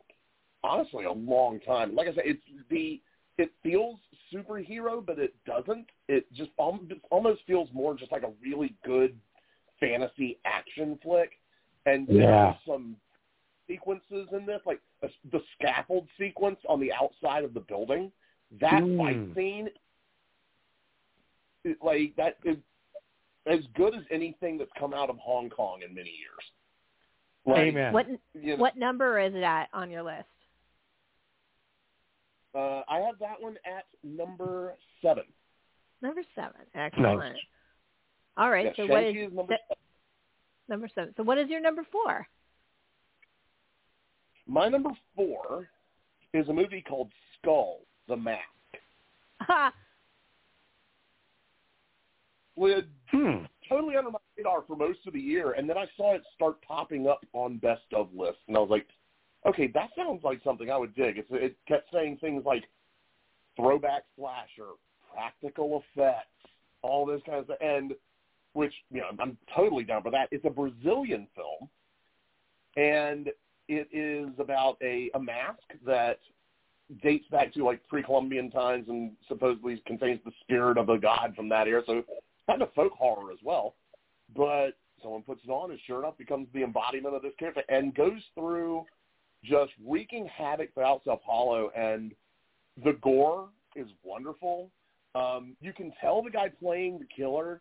honestly a long time. Like I said, it's the it feels superhero, but it doesn't. It just um, al- almost feels more just like a really good fantasy action flick. And Yeah. some sequences in this, like the, the scaffold sequence on the outside of the building. That Mm. fight scene, it, like that is as good as anything that's come out of Hong Kong in many years. Like, Amen. What you know, what number is it at on your list? Uh, I have that one at number seven. Number seven. Excellent. Nice. All right. Yeah, so what is Shang-Chi is number se- number seven? So what is your number four? My number four is a movie called Skull, the Mask. Ha! Hmm. totally under my radar for most of the year, and then I saw it start popping up on best of lists, and I was like, okay, that sounds like something I would dig. It's, it kept saying things like throwback slasher, practical effects, all this kind of stuff, and which you know I'm totally down for that. It's a Brazilian film, and it is about a, a mask that dates back to like pre-Columbian times and supposedly contains the spirit of a god from that era. So kind of folk horror as well. But someone puts it on and sure enough becomes the embodiment of this character and goes through just wreaking havoc throughout Sao Paulo and the gore is wonderful. Um, you can tell the guy playing the killer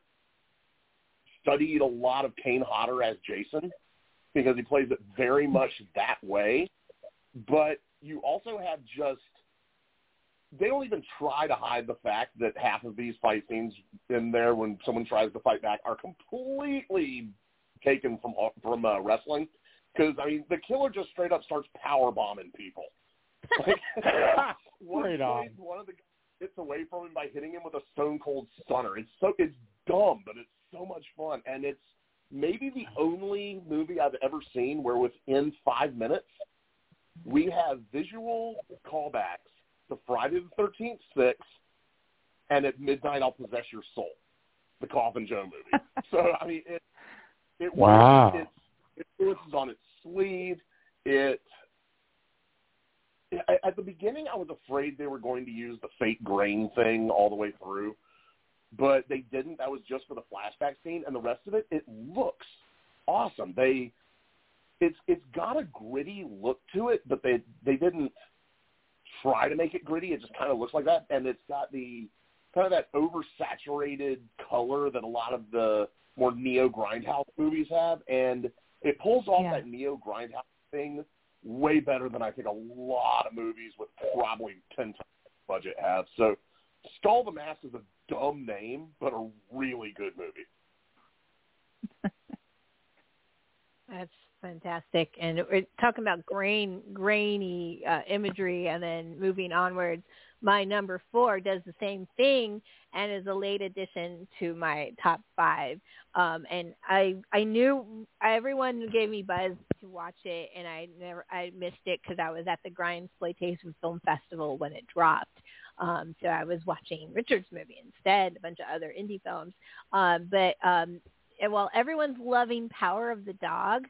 studied a lot of Kane Hodder as Jason because he plays it very much that way. But you also have just they don't even try to hide the fact that half of these fight scenes in there when someone tries to fight back are completely taken from from uh, wrestling. Because I mean, the killer just straight up starts power bombing people. Like, one, Right on. one of the guys gets away from him by hitting him with a stone cold stunner. It's so it's dumb, but it's so much fun, and it's maybe the only movie I've ever seen where within five minutes we have visual callbacks to Friday the Thirteenth Six, and at midnight I'll possess your soul, the Coffin Joe movie. so I mean, it it Wow. it's it influences on its sleeve. It at- at the beginning I was afraid they were going to use the fake grain thing all the way through, but they didn't. That was just for the flashback scene, and the rest of it it looks awesome. They it's it's got a gritty look to it, but they they didn't try to make it gritty. It just kind of looks like that, and it's got the kind of that oversaturated color that a lot of the more neo grindhouse movies have, and it pulls off Yeah. that neo grindhouse thing way better than I think a lot of movies with probably ten times budget have. So, Skull the Mask is a dumb name, but a really good movie. That's fantastic. And we're talking about grain, grainy uh, imagery, and then moving onwards. My number four does the same thing and is a late addition to my top five. Um, and I I knew everyone gave me buzz to watch it, and I never I missed it because I was at the Grind Exploitation Film Festival when it dropped. Um, so I was watching Richard's movie instead, a bunch of other indie films. Um, but um, and while everyone's loving Power of the Dog,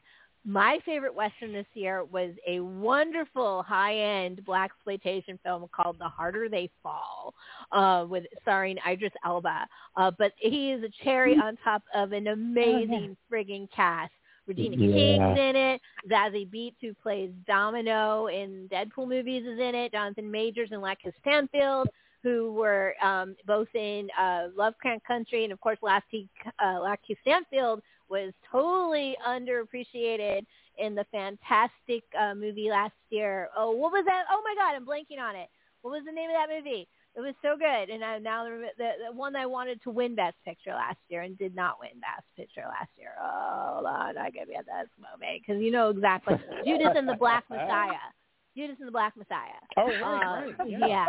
my favorite western this year was a wonderful high-end blaxploitation film called The Harder They Fall, uh, with starring Idris Elba. Uh, but he is a cherry on top of an amazing frigging cast. Regina Yeah. King's in it. Zazie Beetz, who plays Domino in Deadpool movies, is in it. Jonathan Majors and Lakeith Stanfield, who were um, both in uh, Lovecraft Country, and of course, Lakeith, uh, Stanfield was totally underappreciated in the fantastic uh, movie last year. Oh, what was that? Oh my God, I'm blanking on it. What was the name of that movie? It was so good, and I now the, the, the one I wanted to win Best Picture last year and did not win Best Picture last year. Oh, hold on, I give you this moment because you know exactly Judas and the Black Messiah. Judas and the Black Messiah. Oh, Uh, right, right. yeah.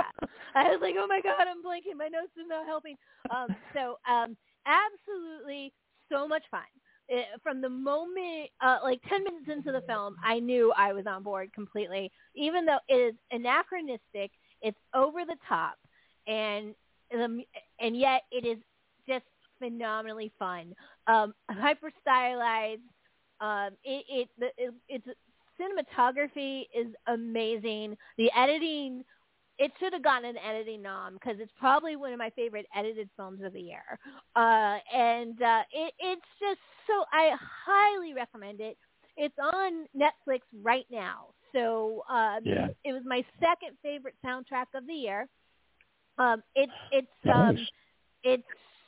I was like, oh my god, I'm blanking. My notes are not helping. Um, so, um, absolutely, so much fun. It, from the moment, uh, like ten minutes into the film, I knew I was on board completely. Even though it is anachronistic, it's over the top, and the, and yet it is just phenomenally fun. Um, hyper stylized. Um, it, it, the, it it's cinematography is amazing. The editing, it should have gotten an editing nom because it's probably one of my favorite edited films of the year. Uh, and uh, it, it's just so I highly recommend it. It's on Netflix right now. So um, Yeah. it was my second favorite soundtrack of the year. Um, it's it's um, Nice. it's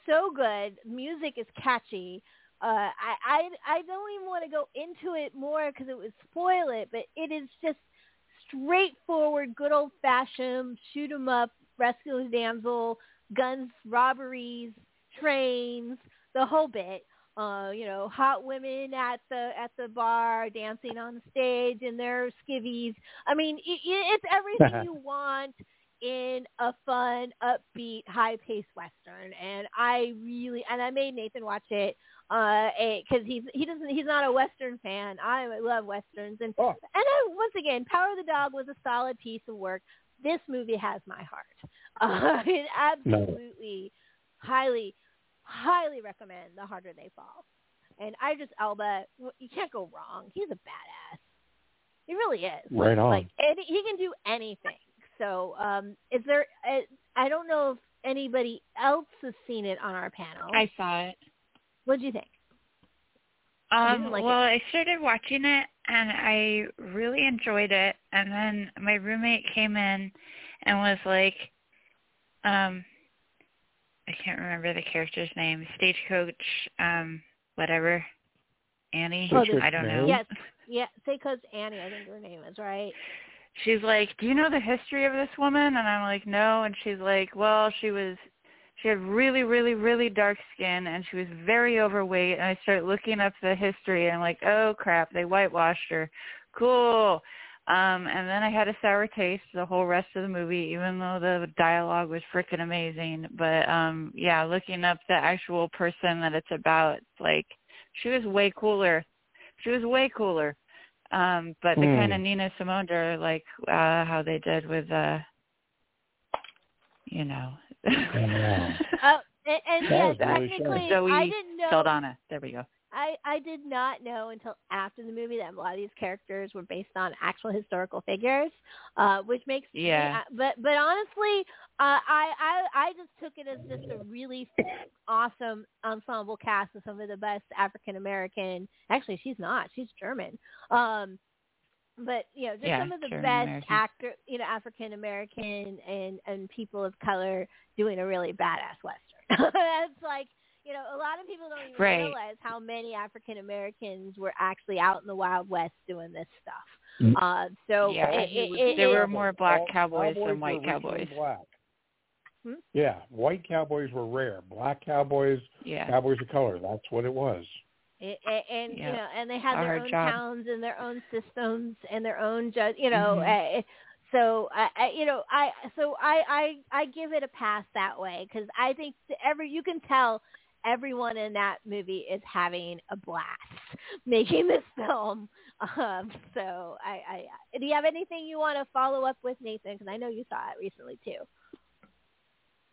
so good. Music is catchy. Uh, I, I I don't even want to go into it more because it would spoil it, but it is just straightforward, good old fashioned shoot 'em up, rescue the damsel, guns, robberies, trains, the whole bit. Uh, you know, hot women at the at the bar dancing on the stage in their skivvies. I mean, it, it's everything you want in a fun, upbeat, high-paced western, and I really and I made Nathan watch it because he's he doesn't he's not a western fan. I love westerns, and Oh. and I, once again, Power of the Dog was a solid piece of work. This movie has my heart. Uh, it absolutely, highly, highly recommend The Harder They Fall. And I Idris Elba, you can't go wrong. He's a badass. He really is. Right on. Like any, he can do anything. So, um, is there? Uh, I don't know if anybody else has seen it on our panel. I saw it. what did you think? Um, didn't like it. well, I started watching it and I really enjoyed it. And then my roommate came in and was like, um, I can't remember the character's name, Stagecoach, um, whatever, Annie. Oh, I don't know. Yes, yeah. Say cause Annie, I think her name is right. She's like, "Do you know the history of this woman?" And I'm like, "No." And she's like, "Well, she was she had really really really dark skin and she was very overweight." And I start looking up the history and I'm like, "Oh crap, they whitewashed her." Cool. Um and then I had a sour taste the whole rest of the movie even though the dialogue was freaking amazing. But um yeah, looking up the actual person that it's about, like she was way cooler. She was way cooler um but the Hmm. kind of Nina Simone like uh how they did with uh you know Oh, and, and That yeah, was really technically, Zoe I didn't know. Saldana there we go I I did not know until after the movie that a lot of these characters were based on actual historical figures, uh, which makes Yeah. Me, uh, but but honestly, uh, I I I just took it as just a really awesome ensemble cast of some of the best African American. Actually, she's not. She's German. Um, but you know, just Yeah, some of the best actor, you know, African American and and people of color doing a really badass western. That's like you know, a lot of people don't even Right. realize how many African Americans were actually out in the Wild West doing this stuff. Mm. Uh, so Yeah. it, it, it, There it- were more black All cowboys than white cowboys. Black. Hmm? Yeah, white cowboys were rare. Black cowboys, Yeah. cowboys of color. That's what it was. it, it- and you know, and they had their own job. towns and their own systems and their own judge. You know, Mhm. uh, so I, I, you know, I so I I I give it a pass that way because I think every you can tell everyone in that movie is having a blast making this film. Um, so I, I do you have anything you want to follow up with Nathan? Because I know you saw it recently too.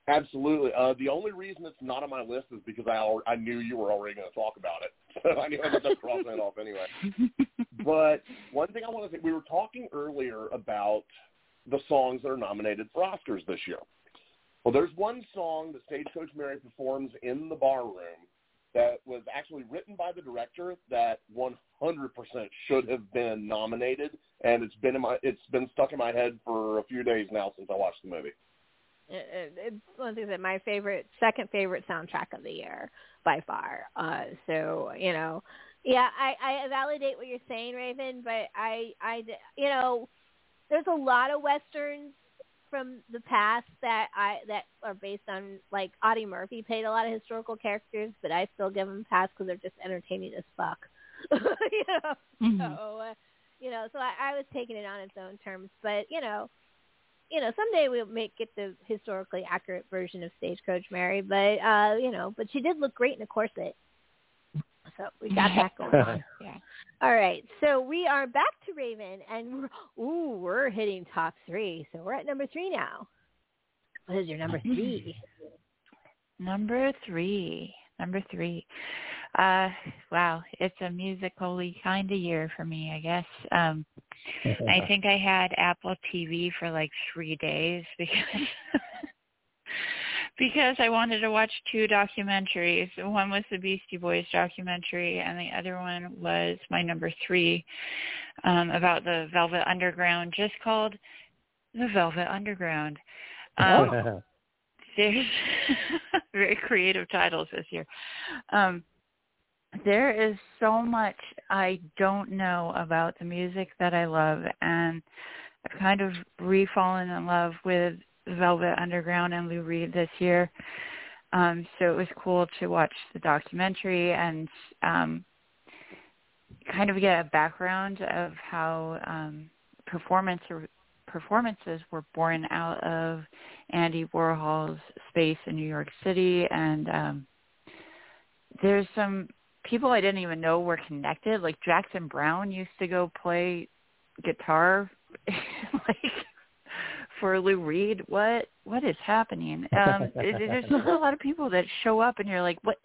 Absolutely. Uh, the only reason it's not on my list is because I al- I knew you were already going to talk about it. So I knew I was just crossing it off anyway. But one thing I want to say, we were talking earlier about the songs that are nominated for Oscars this year. Well, there's one song that Stagecoach Mary performs in the bar room that was actually written by the director that 100% should have been nominated, and it's been in my it's been stuck in my head for a few days now since I watched the movie. it, it, it's one things that my favorite, second favorite soundtrack of the year by far. Uh, so you know, yeah, I, I validate what you're saying, Ravyn, but I, I, you know, there's a lot of westerns from the past that I that are based on like Audie Murphy played a lot of historical characters, but I still give them pass because they're just entertaining as fuck. you know, Mhm. so uh, you know, so I, I was taking it on its own terms, but you know, you know, someday we'll make get the historically accurate version of Stagecoach Mary, but uh, you know, but she did look great in a corset. So we got that going on. Yeah. All right, so we are back to Ravyn, and we're, ooh, we're hitting top three. So we're at number three now. What is your number three? Number three. Number three. Uh wow, it's a musically kind of year for me, I guess. Um I think I had Apple TV for like three days because because I wanted to watch two documentaries. One was the Beastie Boys documentary, and the other one was my number three um, about the Velvet Underground, just called the Velvet Underground. Um, there's very creative titles this year. Um, there is so much I don't know about the music that I love, and I've kind of re-fallen in love with Velvet Underground and Lou Reed this year. Um, so it was cool to watch the documentary and um, kind of get a background of how um, performance performances were born out of Andy Warhol's space in New York City, and um, there's some people I didn't even know were connected. Like Jackson Browne used to go play guitar, like for Lou Reed. What what is happening? Um, there's a lot of people that show up, and you're like, what?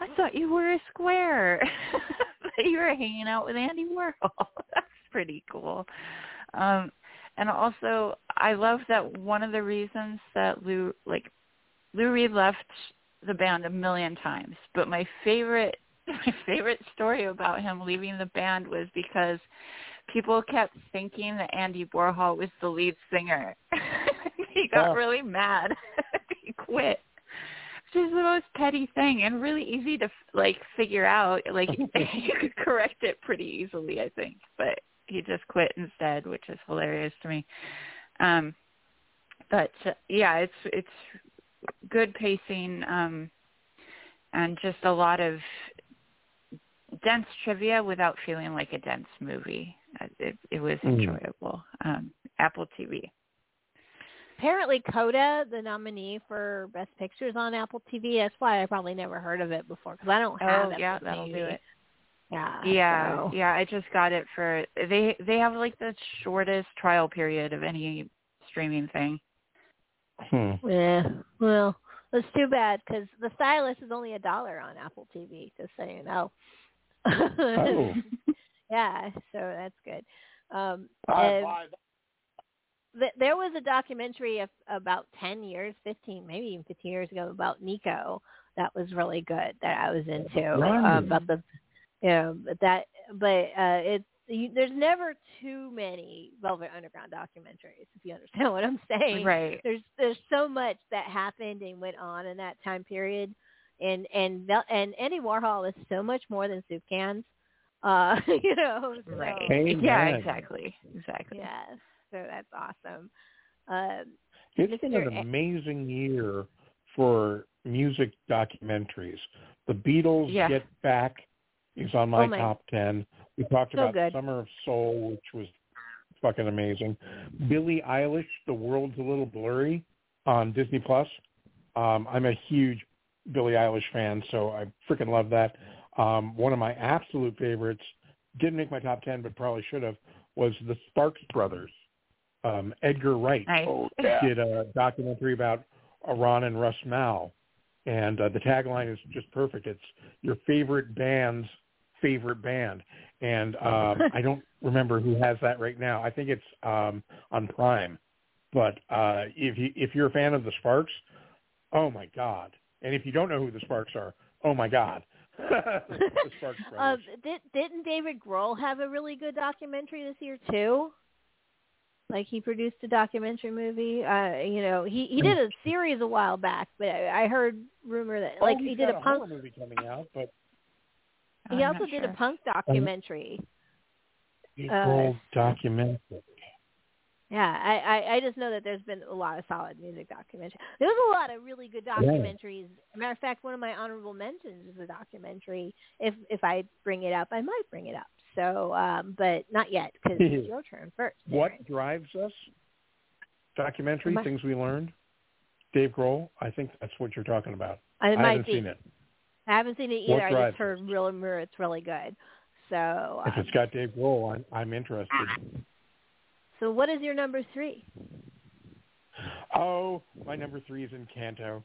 I thought you were a square. but you were hanging out with Andy Warhol. That's pretty cool. Um, and also, I love that one of the reasons that Lou, like, Lou Reed left the band a million times, but my favorite, my favorite story about him leaving the band was because people kept thinking that Andy Warhol was the lead singer. he got Oh. really mad. he quit. Which is the most petty thing and really easy to like figure out. Like you could correct it pretty easily, I think. But he just quit instead, which is hilarious to me. Um, but uh, yeah, it's it's good pacing um, and just a lot of dense trivia without feeling like a dense movie. Uh, It, it was Mm. enjoyable. Um, Apple TV. Apparently, Coda, the nominee for Best Pictures on Apple TV. That's why I probably never heard of it before because I don't have. Oh yeah, Apple that'll TV. do it. Yeah. Yeah, so- yeah. I just got it for they. They have like the shortest trial period of any streaming thing. Hmm. Yeah. Well, It's too bad because the stylist is only a dollar on Apple TV. Just so you know. Oh. yeah, so that's good. Um, and five. th- there was a documentary of, about 10 years, 15, maybe even 15 years ago about Nico that was really good that I was into uh, about the, you know, but that, but uh, it's, you, there's never too many Velvet Underground documentaries, if you understand what I'm saying. Right. There's there's so much that happened and went on in that time period, and and and Andy Warhol is so much more than soup cans. Uh, you know, so, Right. Amen. Yeah, exactly. Exactly. Yes, so that's awesome. Um, It's been an A- amazing year for music documentaries. The Beatles Yeah. Get Back is on my, Oh, my- top ten. We talked So about good. Summer of Soul, which was fucking amazing. Billie Eilish, The World's a Little Blurry on Disney Plus. Um, I'm a huge Billie Eilish fan, so I freaking love that. Um, one of my absolute favorites, didn't make my top ten, but probably should have, was the Sparks Brothers. Um, Edgar Wright Nice. did a documentary about Ron and Russell Mael, and uh, the tagline is just perfect. It's your favorite band's favorite band, and um, I don't remember who has that right now. I think it's um, on Prime. But uh, if you if you're a fan of the Sparks, oh my god! And if you don't know who the Sparks are, oh my god! the Sparks um, did, didn't David Grohl have a really good documentary this year too? Like he produced a documentary movie. Uh, you know, he he did a series a while back, but I, I heard rumor that like oh, he did got a a punk. horror movie coming out, but He I'm also did sure. a punk documentary. April documentary. Yeah, I, I I just know that there's been a lot of solid music documentaries. There's a lot of really good documentaries. matter of fact, one of my honorable mentions is a documentary. If if I bring it up, I might bring it up. So, um, but not yet because it's your turn first. What Aaron. drives us? Documentary, I- things we learned. Dave Grohl, I think that's what you're talking about. I, I might haven't be. seen it. I haven't seen it either. I just heard real rumor it's really good. So, If um, it's got Dave Grohl, I'm, I'm interested. So what is your number three? Oh, my number three is Encanto.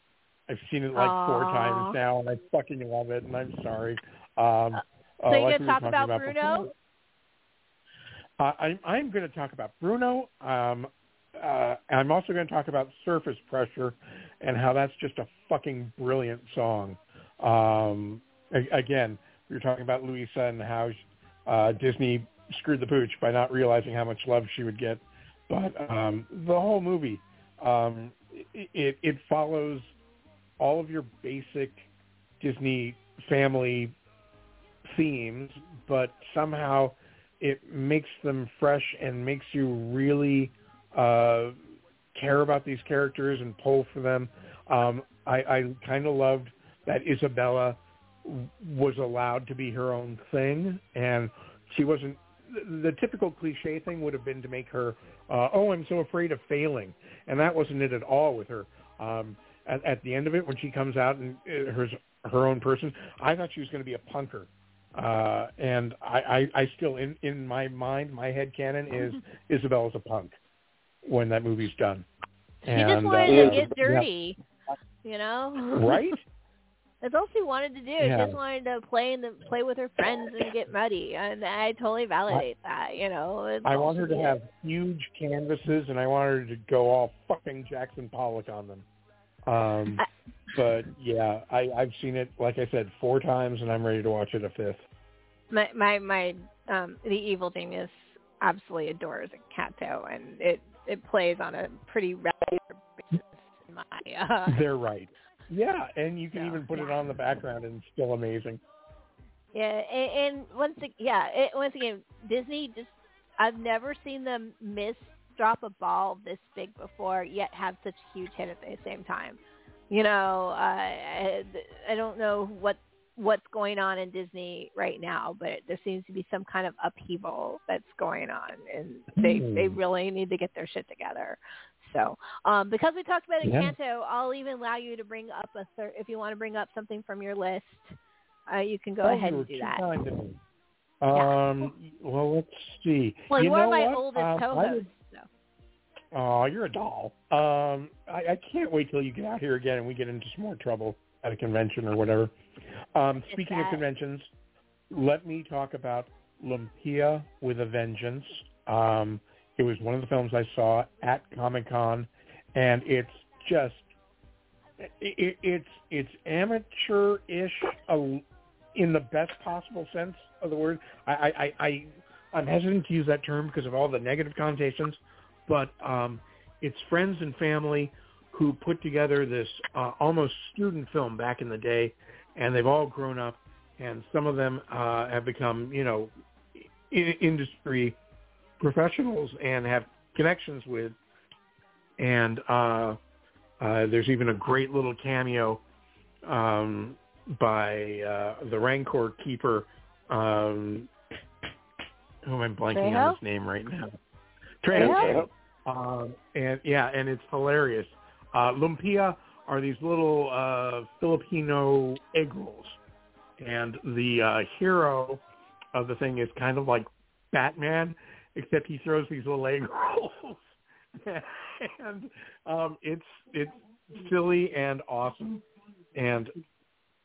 I've seen it like four times now, and I fucking love it. And I'm sorry. Um, So uh, you're like gonna we talk talking about. Bruno? Uh, I'm, I'm going to talk about Bruno. Um, uh, I'm also going to talk about Surface Pressure and how that's just a fucking brilliant song. Um, a- again, we were talking about Luisa and how uh, Disney screwed the pooch by not realizing how much love she would get. But um, the whole movie, um, it, it follows all of your basic Disney family themes, but somehow it makes them fresh and makes you really uh, care about these characters and pull for them. Um, I, I kind of loved that Isabela was allowed to be her own thing, and she wasn't. The, typical cliche thing would have been to make her, uh, oh, I'm so afraid of failing, and that wasn't it at all with her. Um, at, at the end of it, when she comes out and uh, her her own person, I thought she was going to be a punker uh, and I, I, I still in in my mind, my head canon is Isabela's a punk when that movie's done. She and, just wanted uh, to get dirty. You know, right? That's all she wanted to do. Yeah. She just wanted to play and play with her friends and get muddy, and I totally validate that. You know, It's I want her to did. have huge canvases, and I want her to go all fucking Jackson Pollock on them. Um, I- but yeah, I, I've seen it, like I said, four times, and I'm ready to watch it a fifth. my my my um the evil genius absolutely adores Encanto, and it it plays on a pretty regular basis in my uh They're right. Yeah, and you can So, even put it on the background, and it's still amazing. Yeah, and, and once again, yeah, it, once again, Disney just I've never seen them miss drop a ball this big before, yet have such a huge hit at the same time. You know, uh, I, I don't know what what's going on in Disney right now, but there seems to be some kind of upheaval that's going on, and they Hmm. they really need to get their shit together. So, um, because we talked about Yeah. Encanto, I'll even allow you to bring up a third if you want to bring up something from your list. Uh, you can go Oh, ahead and do that. kind to me. Yeah. Um, well, let's see. Well, you, know are my what? oldest Um, I co-host. would- So. Oh, you're a doll. Um, I, I can't wait till you get out here again and we get into some more trouble at a convention or whatever. Um, speaking of conventions, let me talk about Lumpia with a Vengeance. Um, it was one of the films I saw at Comic Con, and it's just it, it, it's it's amateur-ish uh, in the best possible sense of the word. I, I, I, I'm hesitant to use that term because of all the negative connotations, but um, it's friends and family who put together this uh, almost student film back in the day, and they've all grown up, and some of them uh, have become, you know, in- industry professionals and have connections with. And uh, uh, there's even a great little cameo um, by uh, the Rancor keeper. Um, who am I blanking Trejo? on his name right now? Trejo. Trejo? Um, and yeah, and it's hilarious. Uh, lumpia are these little uh, Filipino egg rolls, and the uh, hero of the thing is kind of like Batman, except he throws these little egg rolls, and um, it's it's silly and awesome. And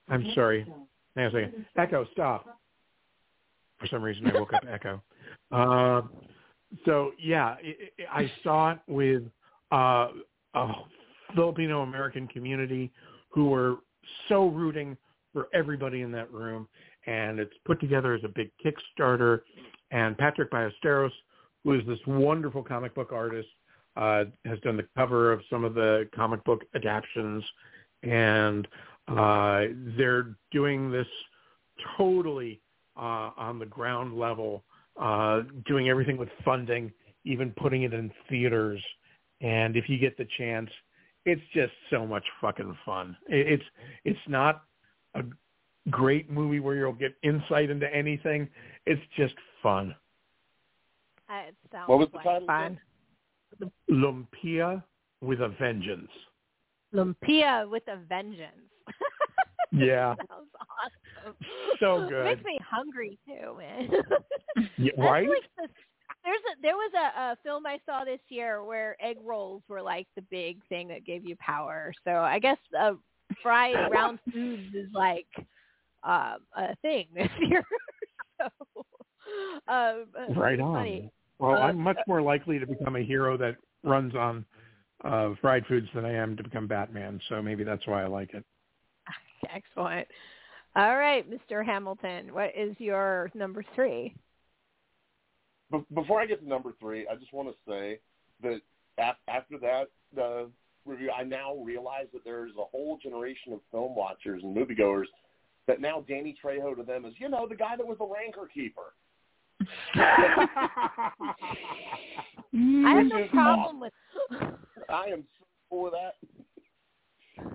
I'm sorry, hang on a second. Echo, stop. For some reason, I woke up Echo. Uh, so yeah, i i I saw it with uh, a Filipino American community who were so rooting for everybody in that room, and it's put together as a big Kickstarter. And Patrick Ballesteros, who is this wonderful comic book artist, uh, has done the cover of some of the comic book adaptions, and uh, they're doing this totally uh, on the ground level, uh, doing everything with funding, even putting it in theaters. And if you get the chance, it's just so much fucking fun. It's it's not a great movie where you'll get insight into anything. It's just fun. Uh, It sounds What was the like title fun. Lumpia with a vengeance. Lumpia with a vengeance. Yeah. Sounds awesome. So good. Makes me hungry too, man. Yeah, right? like the- there's a there was a, a film I saw this year where egg rolls were like the big thing that gave you power. So I guess uh, fried round foods is like uh, a thing this year. so um, uh, Right on. funny. Well, Uh, I'm much more likely to become a hero that runs on uh, fried foods than I am to become Batman. So maybe that's why I like it. Excellent. All right, Mr. Hamilton, what is your number three? Be- before I get to number three, I just want to say that af- after that uh, review, I now realize that there's a whole generation of film watchers and moviegoers that now Danny Trejo to them is, you know, the guy that was the Rancor keeper. I have no problem with. I am so cool that.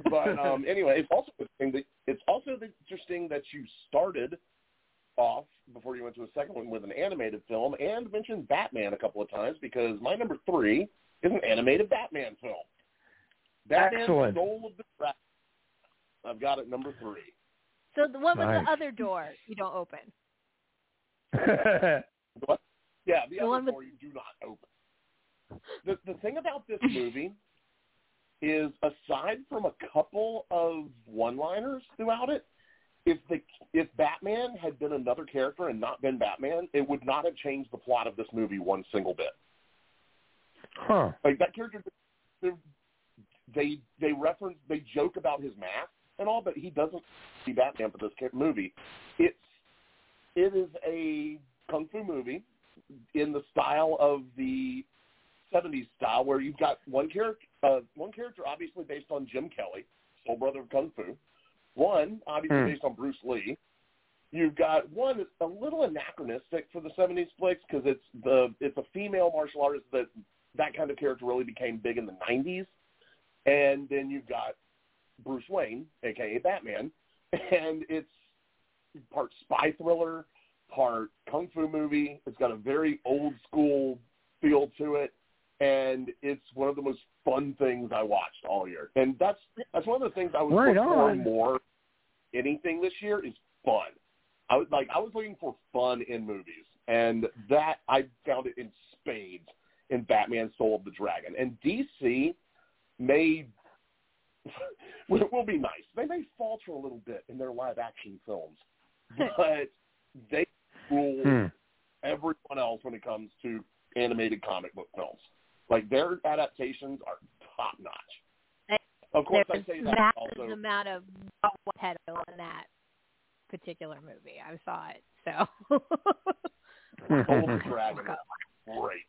But um, anyway, it's also interesting that it's also interesting that you started off before you went to a second one with an animated film and mentioned Batman a couple of times because my number three is an animated Batman film. Batman Excellent. Soul of the Dragon. I've got it number three. So what was Nice. the other door you don't open. What? Yeah, the, The other one with- door you do not open. The the thing about this movie is, aside from a couple of one-liners throughout it, if the if Batman had been another character and not been Batman, it would not have changed the plot of this movie one single bit. huh. Like that character, they're- they they reference they joke about his mask and all, but he doesn't see Batman for this movie. It's it is a kung fu movie in the style of the '70s style, where you've got one character, uh, one character obviously based on Jim Kelly, soul brother of kung fu. One obviously Hmm. based on Bruce Lee. You've got one that's a little anachronistic for the '70s flicks because it's the it's a female martial artist that that kind of character really became big in the '90s. And then you've got Bruce Wayne, aka Batman, and it's part spy thriller, part kung fu movie. It's got a very old school feel to it, and it's one of the most fun things I watched all year. And that's that's one of the things I was Right looking for more. Anything this year is fun. I was like I was looking for fun in movies, and that I found it in spades in Batman: Soul of the Dragon, and DC may will be nice. They may falter a little bit in their live action films, but they rule Hmm. everyone else when it comes to animated comic book films. Like their adaptations are top notch. Of course, I There's say a that massive also. amount of pedo in that particular movie. I saw it, so. Soul of the Dragon, great.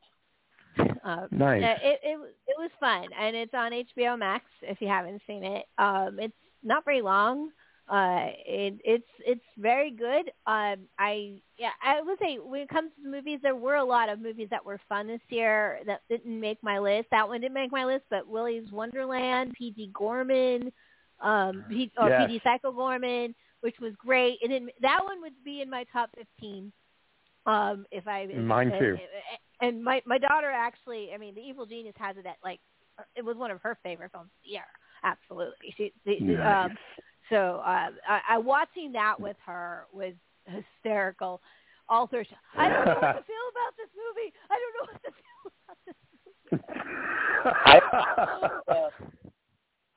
Um, Nice. yeah, It, it it was fun, and it's on HBO Max. If you haven't seen it, um, it's not very long. Uh, it, it's it's very good. Um, I yeah, I would say when it comes to movies, there were a lot of movies that were fun this year that didn't make my list. That one didn't make my list, but Willy's Wonderland, P.G. Goreman, um, P, or Yes. P.D. Psycho Goreman, which was great. and then that one would be in my top fifteen. Um, if I Mine too. and my my daughter actually, I mean, The Evil Genius has it at like it was one of her favorite films of the year. Absolutely. She, the, Nice. um, so uh, I, I watching that with her was hysterical. All through, I don't know what to feel about this movie. I don't know what to feel about this. I, uh,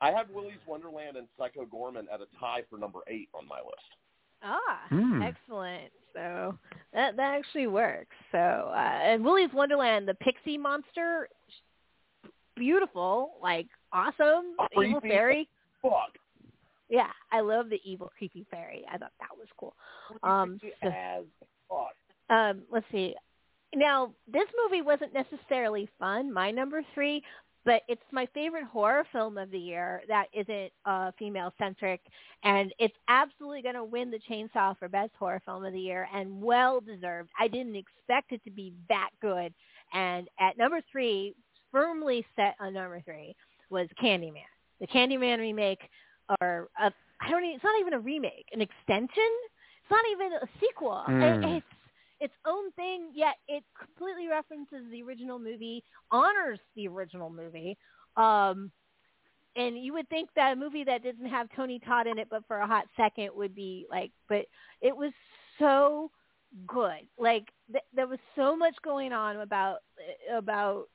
I have Willy's Wonderland and Psycho Goreman at a tie for number eight on my list. Ah, Hmm. excellent. So that that actually works. So uh, and Willy's Wonderland, the pixie monster, beautiful, like awesome, evil fairy. Fuck. Yeah, I love the evil creepy fairy. I thought that was cool. Um, so- um, let's see. Now, this movie wasn't necessarily fun, my number three, but it's my favorite horror film of the year that isn't uh, female centric, and it's absolutely going to win the chainsaw for best horror film of the year, and well deserved. I didn't expect it to be that good, and at number three, firmly set on number three, was Candyman, the Candyman remake, or a, I don't. Even, it's not even a remake, an extension. It's not even a sequel. Hmm. It- it's its own thing, yet it completely references the original movie, honors the original movie. Um, and you would think that a movie that didn't have Tony Todd in it, but for a hot second, would be like, but it was so good. Like th- there was so much going on about about.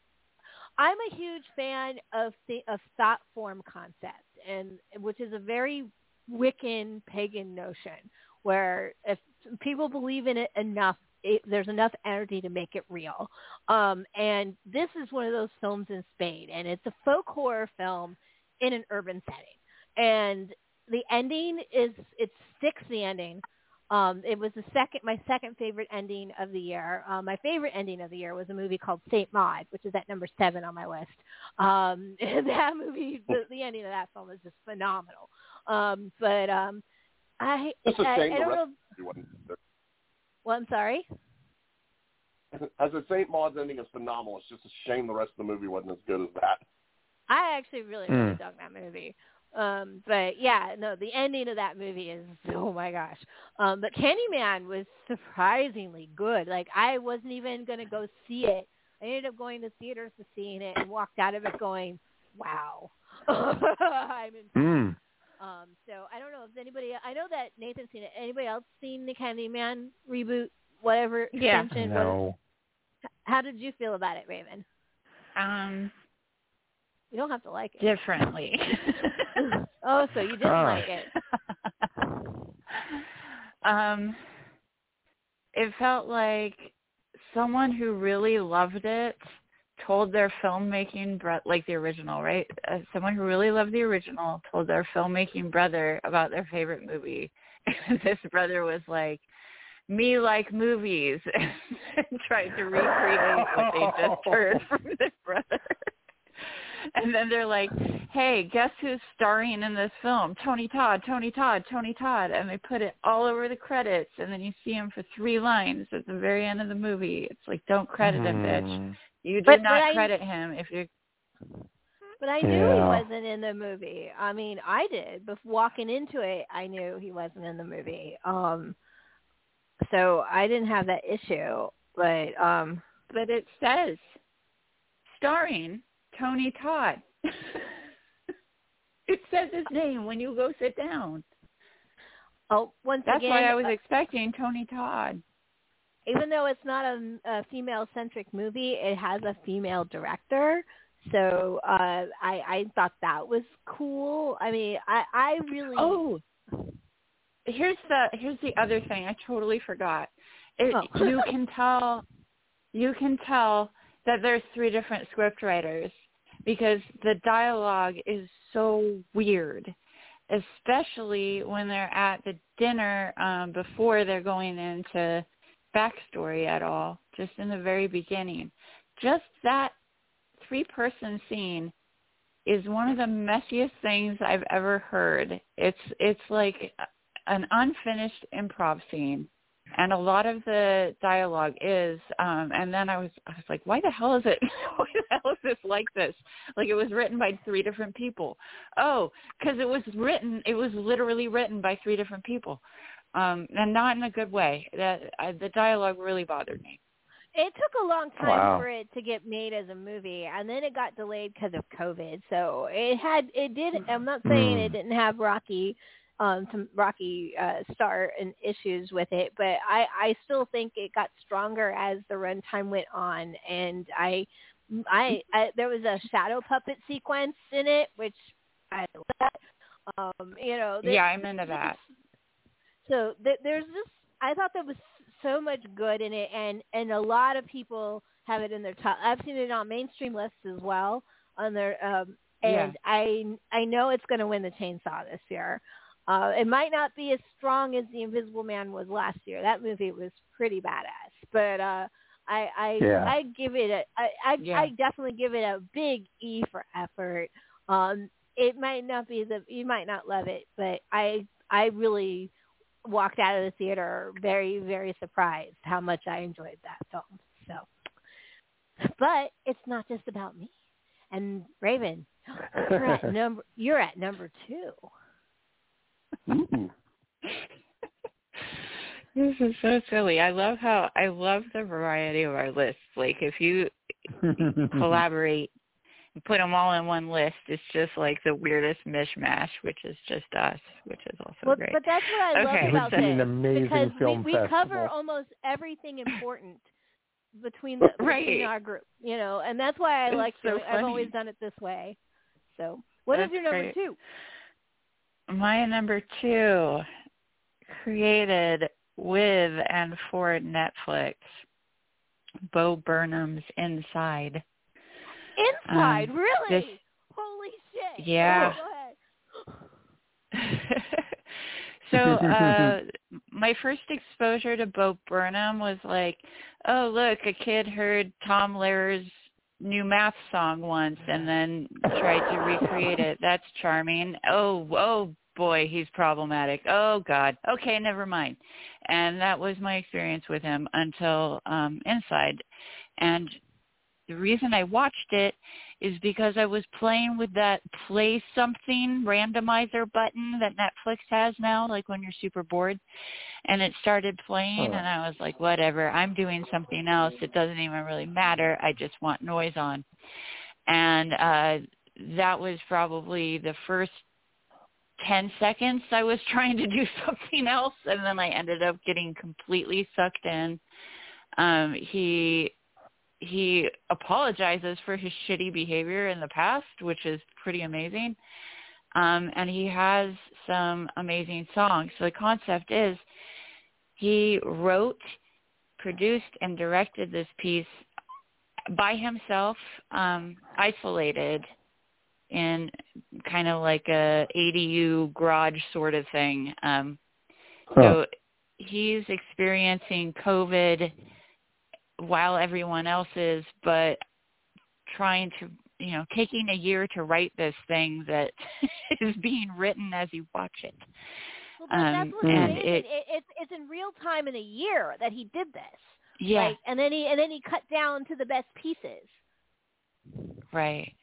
I'm a huge fan of the, of thought form concept, and which is a very Wiccan pagan notion, where if people believe in it enough, it, there's enough energy to make it real. Um, and this is one of those films in Spain, and it's a folk horror film in an urban setting. And the ending is it sticks the ending. Um, it was the second my second favorite ending of the year. Uh, my favorite ending of the year was a movie called Saint Maud, which is at number seven on my list. Um, and that movie, the, the ending of that film is just phenomenal. Um, but um, I, It's a I, shame I the don't rest know. of the movie wasn't there. Well, I'm sorry. As a St. Maud's ending is phenomenal. It's just a shame the rest of the movie wasn't as good as that. I actually really, really Hmm. dug that movie. Um, but yeah, no, the ending of that movie is oh my gosh. Um, but Candyman was surprisingly good. Like I wasn't even gonna go see it. I ended up going to theaters to seeing it and walked out of it going, Wow. I'm in Hmm. um, so I don't know if anybody. I know that Nathan's seen it. Anybody else seen the Candyman reboot? Whatever Yeah. extension. What- No. how did you feel about it, Ravyn? Um, You don't have to like it. differently. oh, so you didn't Ah. like it. um, it felt like someone who really loved it told their filmmaking bro- like the original, right? Uh, someone who really loved the original told their filmmaking brother about their favorite movie. And this brother was like, "Me like movies," and tried to recreate what they just heard from their brother. And then they're like, "Hey, guess who's starring in this film? Tony Todd, Tony Todd, Tony Todd." And they put it all over the credits, and then you see him for three lines at the very end of the movie. It's like, don't credit him, bitch. Hmm. You do But- but not I- credit him if you're. But I knew he wasn't in the movie. I mean, I did. But walking into it, I knew he wasn't in the movie. Um, so I didn't have that issue. But um, But it says, starring Tony Todd. it says his name when you go sit down. oh, once That's again, why I was uh, expecting Tony Todd. even though it's not a, a female-centric movie, it has a female director. So uh, I I thought that was cool. I mean, I I really Oh, here's the here's the other thing. I totally forgot. It, Oh. you can tell you can tell that there's three different script writers because the dialogue is so weird, especially when they're at the dinner um, before they're going into backstory at all, just in the very beginning. Just that three-person scene is one of the messiest things I've ever heard. It's it's like an unfinished improv scene and a lot of the dialogue is um and then i was i was like why the hell is it why the hell is this like this like it was written by three different people oh because it was written it was literally written by three different people um and not in a good way that uh, the dialogue really bothered me It took a long time Wow. for it to get made as a movie, and then it got delayed because of COVID. So it had, it did. I'm not saying it Mm. didn't have rocky, um, some rocky uh, start and issues with it, but I, I still think it got stronger as the runtime went on, and I, I, I, there was a shadow puppet sequence in it, which I that. Um, you know, there- yeah i'm into that so th- there's just I thought there was so much good in it, and and a lot of people have it in their top. I've seen it on mainstream lists as well on their um and I I know it's going to win the chainsaw this year. Uh, it might not be as strong as the Invisible Man was last year. That movie was pretty badass, but uh, I I Yeah. I give it a I I, Yeah. I definitely give it a big E for effort. Um, it might not be the you might not love it, but I I really walked out of the theater very very surprised how much I enjoyed that film. So, but it's not just about me. And Ravyn, you're at number you're at number two. Ooh. Mm-hmm. this is so silly i love how i love the variety of our lists like if you collaborate and put them all in one list. It's just like the weirdest mishmash, which is just us, which is also Well, great. but that's what I Okay. love about Would be an this amazing because film we, we cover almost everything important between the Right. between our group, you know, and that's why I It's like so doing. I've always done it this way. So, what is That's your number great. two? My number two, created with and for Netflix, Bo Burnham's Inside. Inside, Um, really? this- Holy shit! Yeah. So uh my first exposure to Bo Burnham was like, oh look, a kid heard Tom Lehrer's new math song once and then tried to recreate it. That's charming. Oh, oh boy, he's problematic. Oh god. Okay, never mind. And that was my experience with him until um Inside. And the reason I watched it is because I was playing with that play something randomizer button that Netflix has now, like when you're super bored. And it started playing Huh. and I was like, whatever, I'm doing something else. It doesn't even really matter. I just want noise on. And uh that was probably the first 10 seconds I was trying to do something else and then I ended up getting completely sucked in. Um he he apologizes for his shitty behavior in the past, which is pretty amazing. Um, and he has some amazing songs. So the concept is he wrote, produced, and directed this piece by himself, um, isolated in kind of like a ADU garage sort of thing. Um, Huh. so he's experiencing COVID while everyone else is, but trying to, you know, taking a year to write this thing that is being written as you watch it. Well, but Um, and amazing. it- It, it's it's in real time in a year that he did this. Yeah, Like, and then he and then he cut down to the best pieces. right.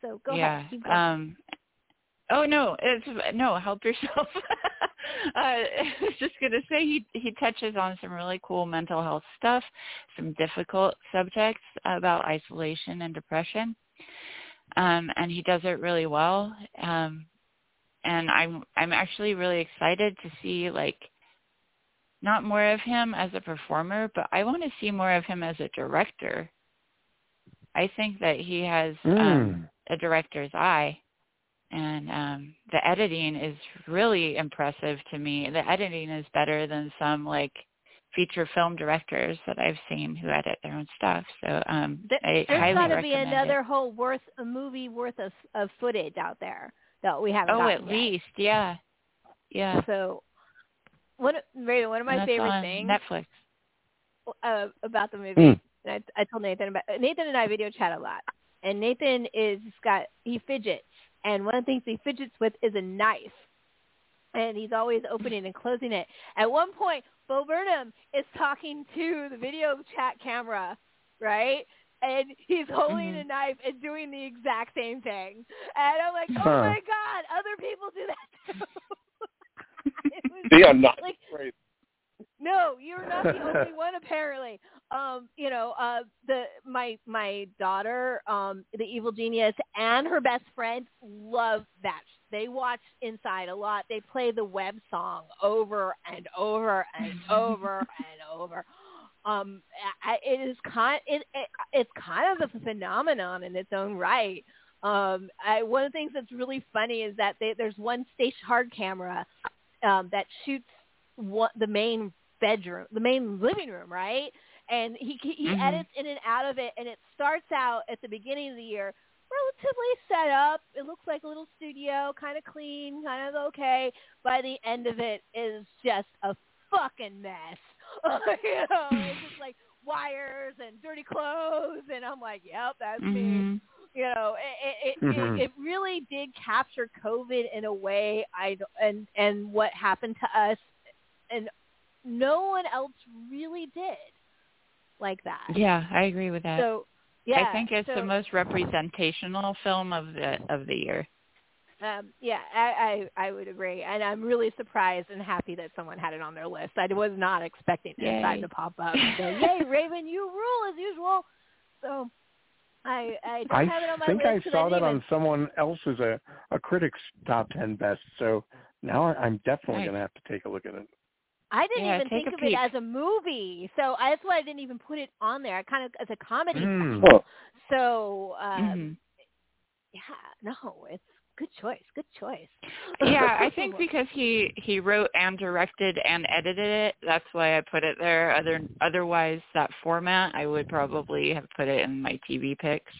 So go yeah. ahead. Um Oh no, it's no, help yourself. uh, I was just gonna say he he touches on some really cool mental health stuff, some difficult subjects about isolation and depression, um, and he does it really well. Um, and I'm I'm actually really excited to see like not more of him as a performer, but I want to see more of him as a director. I think that he has um, Mm. a director's eye, and um, the editing is really impressive to me. The editing is better than some like feature film directors that I've seen who edit their own stuff. So um, There- I There's highly got to recommend be it. another whole worth a movie worth of of footage out there that we haven't. Oh, at yet. least, yeah, yeah. So, one Ravyn, one of my favorite on things Netflix. uh, about the movie, Mm. and I, I told Nathan about Nathan and I video chat a lot, and Nathan is got he fidgets, and one of the things he fidgets with is a knife, and he's always opening and closing it. At one point, Bo Burnham is talking to the video chat camera, right? And he's holding Mhm. a knife and doing the exact same thing. And I'm like, oh Huh. my god, other people do that too. It was See, I'm not like crazy. No, you're not the only one apparently. Um, you know, uh the my my daughter, um, the evil genius and her best friend love that. They watch Inside a lot. They play the web song over and over and over and over. Um, I, it is kind it, it it's kind of a phenomenon in its own right. Um, I, one of the things that's really funny is that they, there's one station hard camera um, that shoots what the main bedroom, the main living room, right? And he he Mhm. edits in and out of it, and it starts out at the beginning of the year relatively set up. It looks like a little studio, kind of clean, kind of okay. By the end of it is just a fucking mess. you know, it's just like wires and dirty clothes, and I'm like, yep, that's me Mhm. you know it it, Mhm. it it really did capture covid in a way i and and what happened to us and no one else really did like that Yeah, I agree with that. so yeah I think it's so, the most representational film of the of the year. um yeah I, I i would agree and i'm really surprised and happy that someone had it on their list i was not expecting this side Yay. to pop up so yay Ravyn you rule as usual so i i don't I have it on my think list I 'cause saw didn't that even on someone else's a a critic's top ten best. So now I- I'm definitely Nice. gonna have to take a look at it. I didn't Yeah, even think of peek. it as a movie, so I, that's why I didn't even put it on there. I kind of as a comedy Mm. special. So um, Mhm. yeah, no, it's good choice. Good choice. yeah, I think because he he wrote and directed and edited it, that's why I put it there. Other otherwise, that format, I would probably have put it in my TV picks,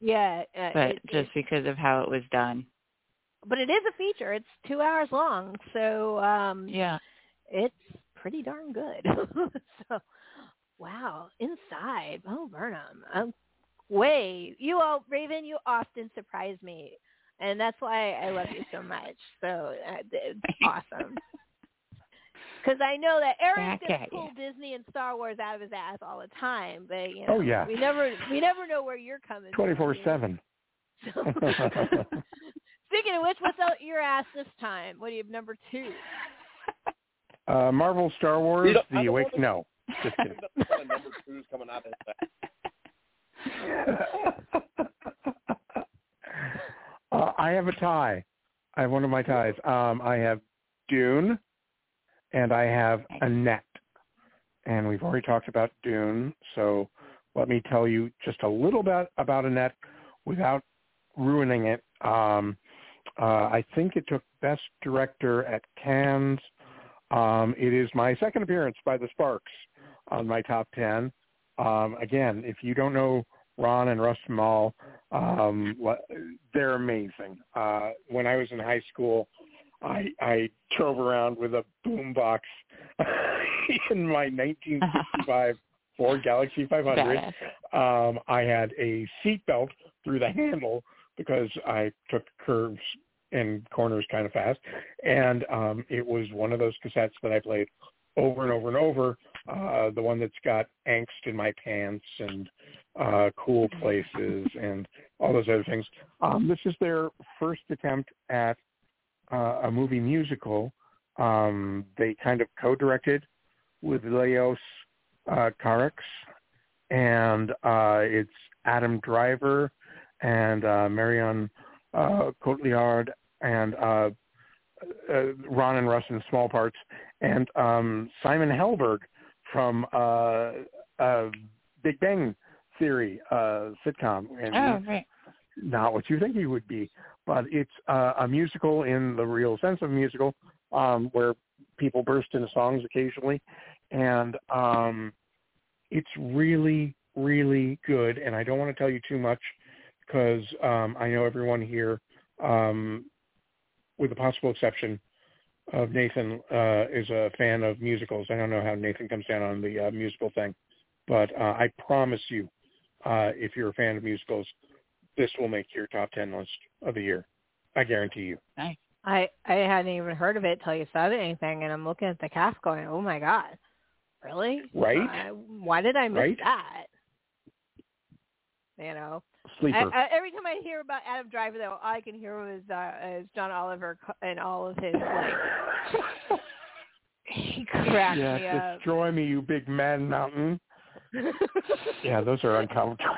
yeah, uh, but it, just because of how it was done. but it is a feature. It's two hours long, so um, Yeah. It's pretty darn good. so wow, inside. Oh, Burnham. Um, way you all Ravyn. You often surprise me. And that's why I love you so much. So uh, it's awesome. Because I know that Eric Back gonna pull Disney and Star Wars out of his ass all the time, but you know, Oh, yeah. we never we never know where you're coming. Twenty four seven. Speaking of which, what's out your ass this time? What do you have number two? Uh, Marvel Star Wars, You know, The Awake. No, just kidding. That's kind of number two's coming out uh, I have a tie. I have one of my ties. Um, I have Dune, and I have Annette. And we've already talked about Dune, so let me tell you just a little bit about Annette without ruining it. Um, uh, I think it took Best Director at Cannes. Um, it is my second appearance by the Sparks on my top ten. Um, again, if you don't know Ron and Russ Mael, um, they're amazing. Uh, when I was in high school, I, I drove around with a boombox in my 1965 Ford Galaxie 500. Um, I had a seatbelt through the handle because I took curves and corners kind of fast, and um, it was one of those cassettes that I played over and over and over. Uh, the one that's got angst in my pants and uh, cool places and all those other things. Um, this is their first attempt at uh, a movie musical. Um, they kind of co-directed with Leos uh, Carax, and uh, it's Adam Driver and uh, Marion uh, Cotillard and uh, uh, Ron and Russ in small parts, and um, Simon Helberg from uh, uh, Big Bang Theory uh, sitcom, and Oh, right. not what you think he would be, but it's uh, a musical in the real sense of musical, um, where people burst into songs occasionally, and um, it's really, really good. And I don't want to tell you too much because um, I know everyone here, um, with the possible exception of Nathan, uh, is a fan of musicals. I don't know how Nathan comes down on the uh, musical thing, but uh, I promise you, uh, if you're a fan of musicals, this will make your top 10 list of the year. I guarantee you. Nice. I I hadn't even heard of it till you said anything, and I'm looking at the cast going, "Oh my god, really? Right? Uh, why did I miss Right? that?" You know, Sleeper. I, I, every time I hear about Adam Driver, though, all I can hear is uh, is John Oliver and all of his like. he cracked yeah, me up. destroy me, you big man mountain. Yeah, those are uncomfortable.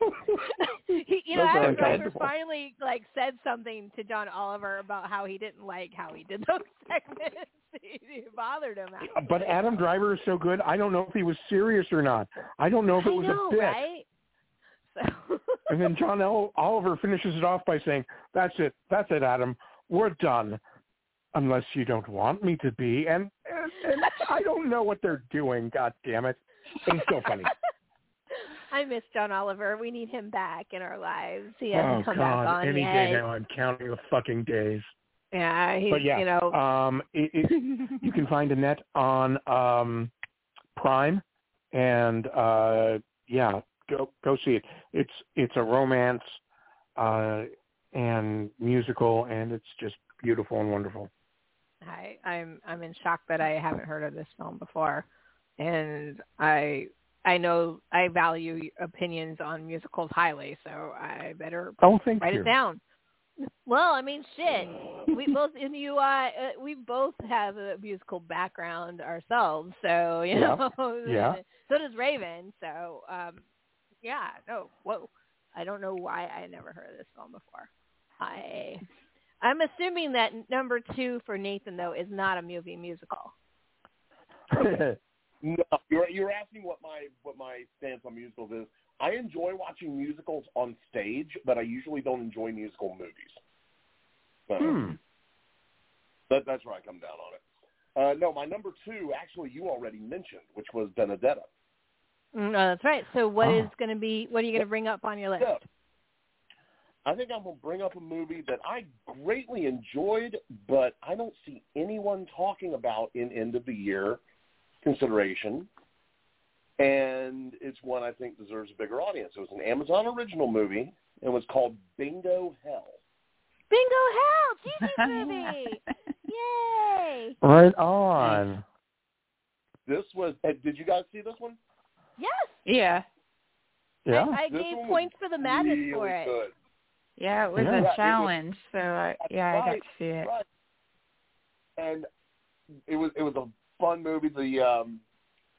he, you know, Adam Driver finally like said something to John Oliver about how he didn't like how he did those segments. it bothered him. Actually. but Adam Driver is so good. I don't know if he was serious or not. I don't know if it was know, a bit. right? So. And then John L. Oliver finishes it off by saying, "That's it. That's it, Adam. We're done." Unless you don't want me to be, and, and, and I don't know what they're doing. God damn it! But it's so funny. I miss John Oliver. We need him back in our lives. He hasn't oh come God! back on Any yet. day now, I'm counting the fucking days. Yeah, he's but yeah, you know. um, it, it, you can find Annette on um, Prime, and uh, yeah, go go see it. It's it's a romance uh, and musical, and it's just beautiful and wonderful. I, I'm I'm in shock that I haven't heard of this film before, and I I know I value opinions on musicals highly, so I better Oh, thank write you. it down. Well, I mean, shit. We both in you, uh, uh, we both have a musical background ourselves, so you Yeah. know. Yeah. So does Ravyn. So, um, yeah. No. Whoa. I don't know why I never heard of this film before. I. I'm assuming that number two for Nathan though is not a movie musical. No, you're you're asking what my what my stance on musicals is. I enjoy watching musicals on stage, but I usually don't enjoy musical movies. So hmm. that, that's where I come down on it. Uh, no, my number two, actually, you already mentioned, which was Benedetta. Mm, No, that's right. So what is Oh. going to be? What are you going to bring up on your list? So, I think I'm going to bring up a movie that I greatly enjoyed, but I don't see anyone talking about in end of the year consideration. And it's one I think deserves a bigger audience. It was an Amazon original movie. It was called Bingo Hell. Bingo Hell, Gigi's movie! Yay! Right on. This was. uh, Did you guys see this one? Yes, Yeah. Yeah. I, I This gave was points for the madness really for it. Good. Yeah, it was Yeah. a Yeah, it was- challenge. so I, yeah, I got to see it. Right. And it was it was a fun movie. The um,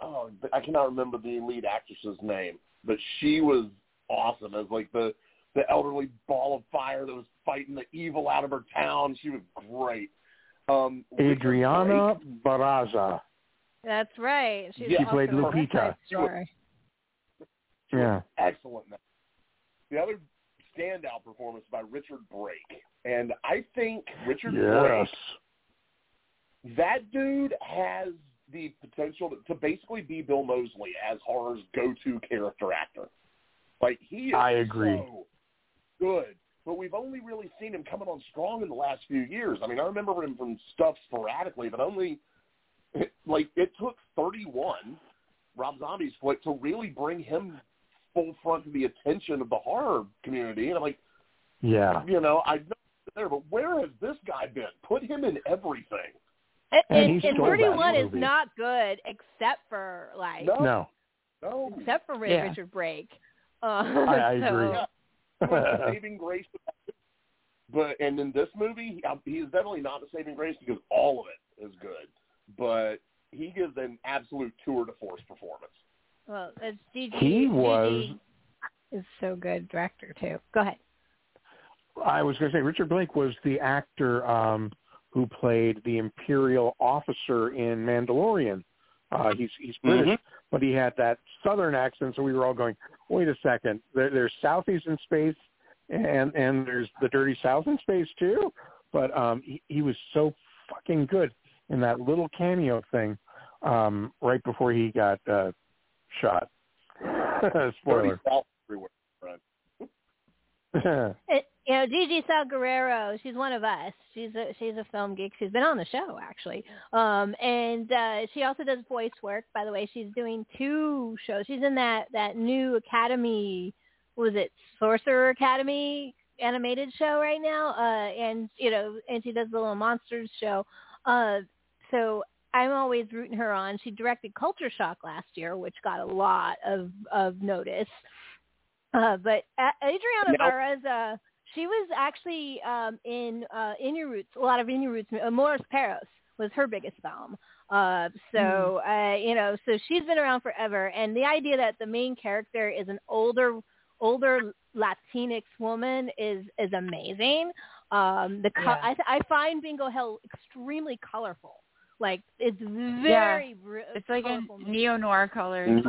oh, I cannot remember the lead actress's name, but she was awesome as like the the elderly ball of fire that was fighting the evil out of her town. She was great. Um, Adriana Brake- Barraza. That's right. She, was She played Lupita. Side Story. she was Yeah. excellent. in. The other standout performance by Richard Brake, and I think Richard Brake that dude has the potential to, to basically be Bill Moseley as horror's go-to character actor. Like he is I agree. so good, but we've only really seen him coming on strong in the last few years. I mean, I remember him from stuff sporadically, but only like it took 31 Rob Zombie's flick to really bring him full front to the attention of the horror community. And I'm like, Yeah. you know, I know he's there, but where has this guy been? Put him in everything. And, And and, and 31 is not good except for like No. No. No, except for Ray Yeah. Richard Brake. Uh, I, I so, agree. Yeah. was saving grace. But and in this movie, he, um, he is definitely not the saving grace because all of it is good. But he gives an absolute tour de force performance. Well, it's Gigi. He was- Gigi is so good director too. Go ahead. I was going to say Richard Brake was the actor um, who played the Imperial officer in Mandalorian. Uh, he's he's British, Mhm. but he had that Southern accent, so we were all going, "Wait a second, there, there's Southeast in space, and and there's the Dirty South in space too." But um, he, he was so fucking good in that little cameo thing um, right before he got uh, shot. Spoiler. Everywhere, right? It, you know, Gigi Saul Guerrero, she's one of us. She's a she's a film geek. She's been on the show actually, um, and uh, she also does voice work. By the way, she's doing two shows. She's in that that new Academy, was it Sorcerer Academy animated show right now, uh, and you know, and she does the Little Monsters show. Uh, so I'm always rooting her on. She directed Culture Shock last year, which got a lot of of notice. Uh, but Adriana Barraza, uh, she was actually um, in uh, In Your Roots, a lot of In Your Roots. Uh, Amores Perros was her biggest film. Uh, so uh, you know, so she's been around forever, and the idea that the main character is an older older Latinx woman is is amazing. Um, the co- Yeah. I, I find Bingo Hell extremely colorful. Like it's very br- It's like a neo noir colors.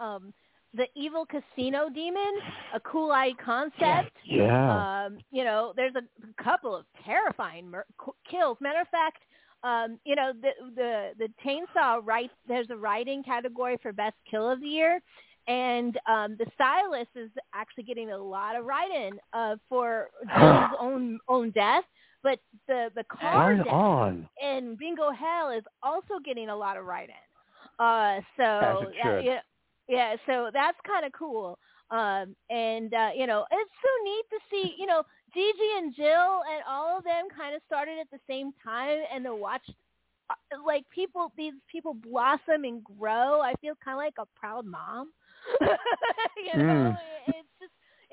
um, the evil casino demon, a cool eye concept. yeah. Um, you know, there's a couple of terrifying mur- kills. Matter of fact, um, you know, the the the chainsaw right there's a writing category for best kill of the year, and um, the stylist is actually getting a lot of write-in uh, for Jones' own own death. But the the car on. and Bingo Hell is also getting a lot of write-in. Uh, so that- yeah, yeah, so that's kind of cool. Um, and uh, you know, it's so neat to see. You know, Gigi and Jill and all of them kind of started at the same time, and to watch uh, like people these people blossom and grow. I feel kind of like a proud mom. you know, Mm. it's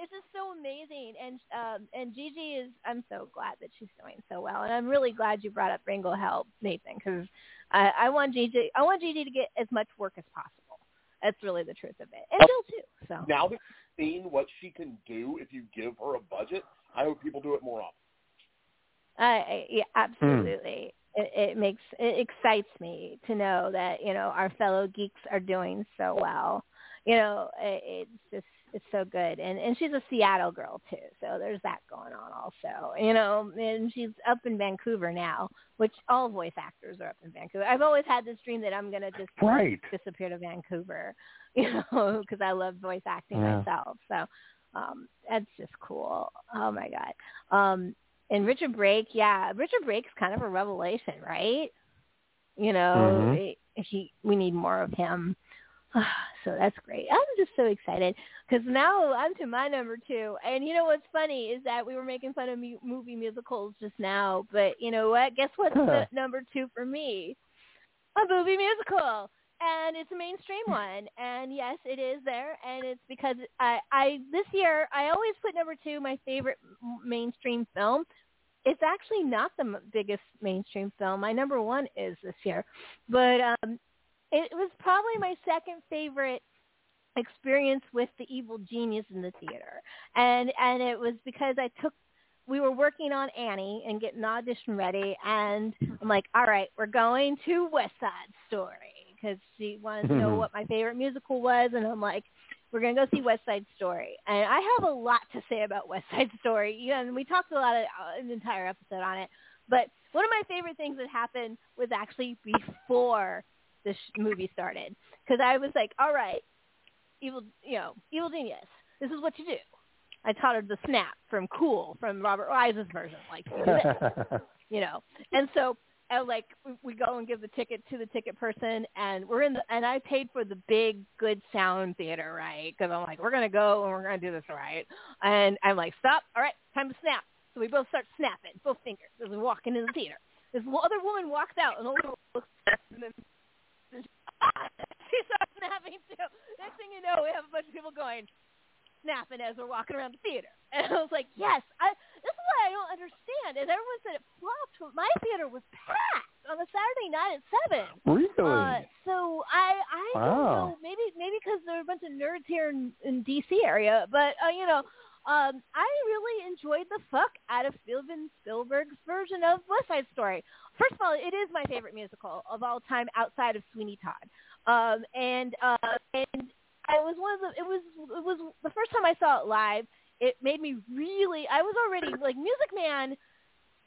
it's just so amazing. And um, and Gigi is I'm so glad that she's doing so well, and I'm really glad you brought up Bingo Hell, Nathan, because I, I want Gigi I want Gigi to get as much work as possible. That's really the truth of it, and Jill too. So Now that you've seen what she can do if you give her a budget, I hope people do it more often. I, I yeah, absolutely. It, it makes it excites me to know that you know our fellow geeks are doing so well. You know, it, it's just it's so good, and and she's a Seattle girl too, so there's that going on also. You know, and she's up in Vancouver now, which all voice actors are up in Vancouver. I've always had this dream that I'm gonna just Right. disappear to Vancouver, you know, because I love voice acting Yeah. myself. So um, that's just cool. Oh my god. Um, and Richard Brake, yeah, Richard Brake's kind of a revelation, right? You know, Mhm. it- he we need more of him. so that's great. I'm just so excited because now I'm to my number two. And you know what's funny is that we were making fun of mu- movie musicals just now, but you know what? Guess what's the number two for me? A movie musical. And it's a mainstream one, and yes, it is there, and it's because I, I this year I always put number two my favorite m- mainstream film. It's actually not the m- biggest mainstream film. My number one is this year, but um, it was probably my second favorite experience with the evil genius in the theater. And and it was because i took we were working on annie and getting the audition ready and i'm like all right we're going to west side story because she wanted to know what my favorite musical was and i'm like we're going to go see west side story. And i have a lot to say about west side story. You know, and we talked a lot of uh, an entire episode on it. But one of my favorite things that happened was actually before the sh- movie started because I was like, all right, evil, you know, evil genius. This is what you do. I taught her the snap from Cool from Robert Wise's version, like you this, know. And so, and like we- go and give the ticket to the ticket person, and we're in the, and I paid for the big good sound theater, right? Because I'm like, we're gonna go and we're gonna do this right. And I'm like, stop, all right, time to snap. So we both start snapping, both fingers, as we walk into the theater. This other woman walks out, and the little looks and then she starts snapping too. Next thing you know, we have a bunch of people going snapping as we're walking around the theater. And I was like, yes, I. This is what I don't understand. Is everyone said it flopped, but my theater was packed on a Saturday night at seven. really? Uh, so I I don't know maybe maybe because there are a bunch of nerds here in, in DC area, but uh, you know Um, I really enjoyed the fuck out of Steven Spielberg's version of West Side Story. First of all, it is my favorite musical of all time outside of Sweeney Todd. Um, and uh, and I was one of the. It was it was the first time I saw it live. It made me really. I was already like Music Man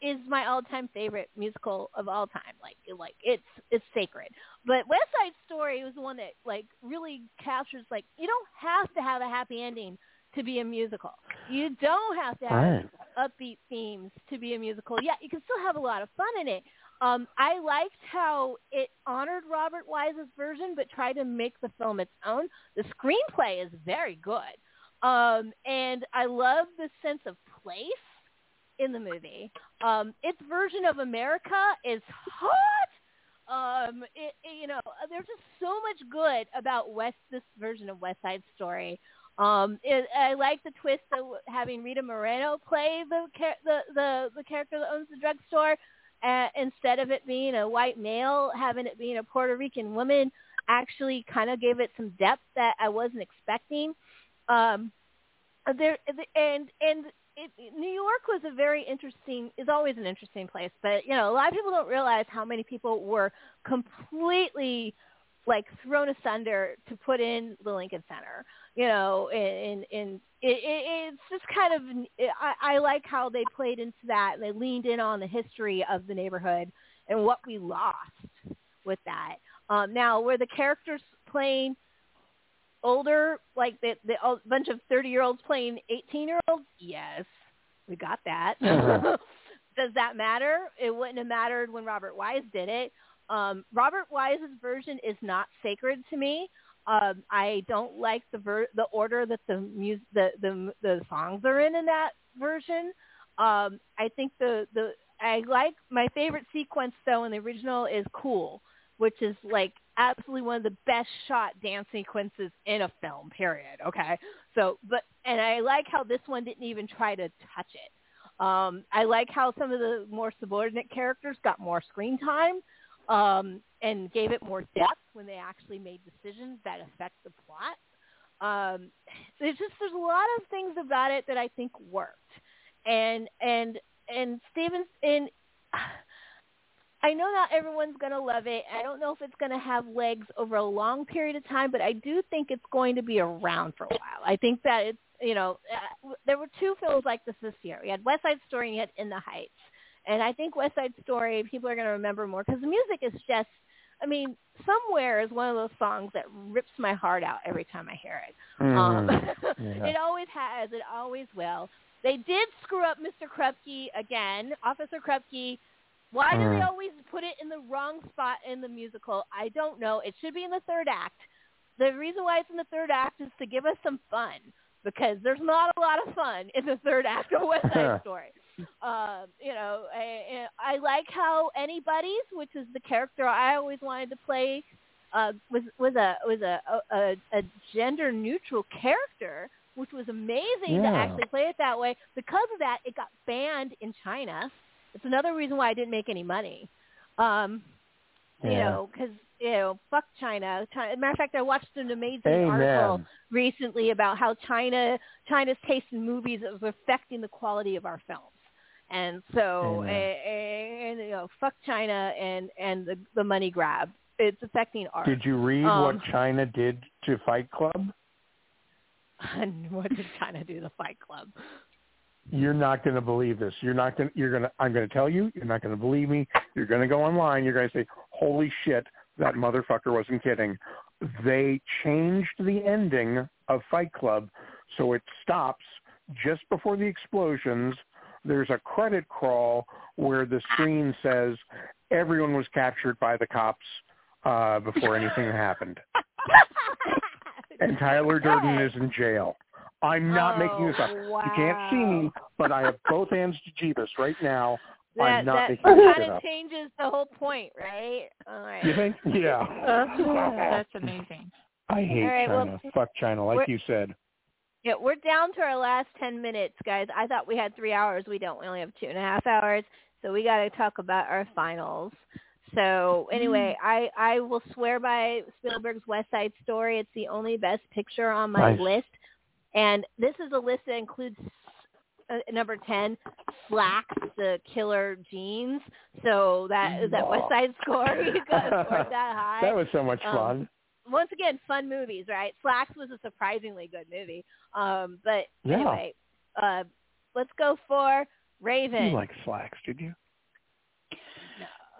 is my all-time favorite musical of all time. Like, like it's it's sacred. But West Side Story was the one that like really captures. Like, you don't have to have a happy ending to be a musical. You don't have to have Right. upbeat themes to be a musical. Yeah, you can still have a lot of fun in it. Um, I liked how it honored Robert Wise's version, but tried to make the film its own. The screenplay is very good, um, and I love the sense of place in the movie. Um, its version of America is hot. Um, it, it- you know, there's just so much good about West this version of West Side Story. Um, it, I like the twist of having Rita Moreno play the the, the the character that owns the drugstore, uh, instead of it being a white male, having it being a Puerto Rican woman, actually kind of gave it some depth that I wasn't expecting. Um, there and and it, New York was a very interesting is always an interesting place, but you know a lot of people don't realize how many people were completely like thrown asunder to put in the Lincoln Center. You know, in in it, it, it's just kind of I, I like how they played into that and they leaned in on the history of the neighborhood and what we lost with that. Um, now, were the characters playing older, like the, the bunch of thirty year olds playing eighteen year olds? Yes, we got that. Uh-huh. Does that matter? It wouldn't have mattered when Robert Wise did it. Um, Robert Wise's version is not sacred to me. Um, I don't like the ver- the order that the mus- the, the the songs are in in that version. Um, I think the the I like my favorite sequence though in the original is "Cool," which is like absolutely one of the best shot dance sequences in a film. Period. Okay, so but and I like how this one didn't even try to touch it. Um, I like how some of the more subordinate characters got more screen time um, and gave it more depth when they actually made decisions that affect the plot. Um, there's just there's a lot of things about it that I think worked, and and and Stevens and I know not everyone's going to love it. I don't know if it's going to have legs over a long period of time, but I do think it's going to be around for a while. I think that it's you know uh, there were two films like this this year. We had West Side Story and you had In the Heights. And I think West Side Story, people are going to remember more because the music is just, I mean, Somewhere is one of those songs that rips my heart out every time I hear it. Um, Mhm. Yeah. it always has. It always will. They did screw up Mr. Krupke again, Officer Krupke. Why do they Mm. always put it in the wrong spot in the musical? I don't know. It should be in the third act. The reason why it's in the third act is to give us some fun because there's not a lot of fun in the third act of West Side Story. Um, you know, I, I like how anybody's, which is the character I always wanted to play, uh, was was a was a a, a gender neutral character, which was amazing to actually play it that way. Because of that, it got banned in China. It's another reason why I didn't make any money. Um, you know, because you know, fuck China. China. Matter of fact, I watched an amazing Amen. article recently about how China China's taste in movies is affecting the quality of our films. And so, and, and you know, fuck China and and the the money grab. It's affecting art. Did you read Um, what China did to Fight Club? And what did China do to Fight Club? You're not going to believe this. You're not going. You're going to. I'm going to tell you. You're not going to believe me. You're going to go online. You're going to say, "Holy shit, that motherfucker wasn't kidding." They changed the ending of Fight Club so it stops just before the explosions. There's a credit crawl where the screen says everyone was captured by the cops uh, before anything happened, and Tyler Durden is in jail. I'm not making this up. Oh, You can't see me, but I have both hands to Jeebus right now. That I'm not that making this kind of up. changes the whole point, right? All right. You think? Yeah. That's amazing. I hate All right, well, China. Fuck China, like you said. Yeah, we're down to our last ten minutes, guys. I thought we had three hours. We don't. We only have two and a half hours. So we got to talk about our finals. So anyway, I I will swear by Spielberg's West Side Story. It's the only Best Picture on my Nice. list. And this is a list that includes uh, number 10, Slaxx, the killer jeans. So that is that West Side Story. You got scored that high. That was so much Um, fun. Once again, fun movies, right? Slaxx was a surprisingly good movie. Um, but Yeah. anyway, uh, let's go for Ravyn. You like Slaxx, did you?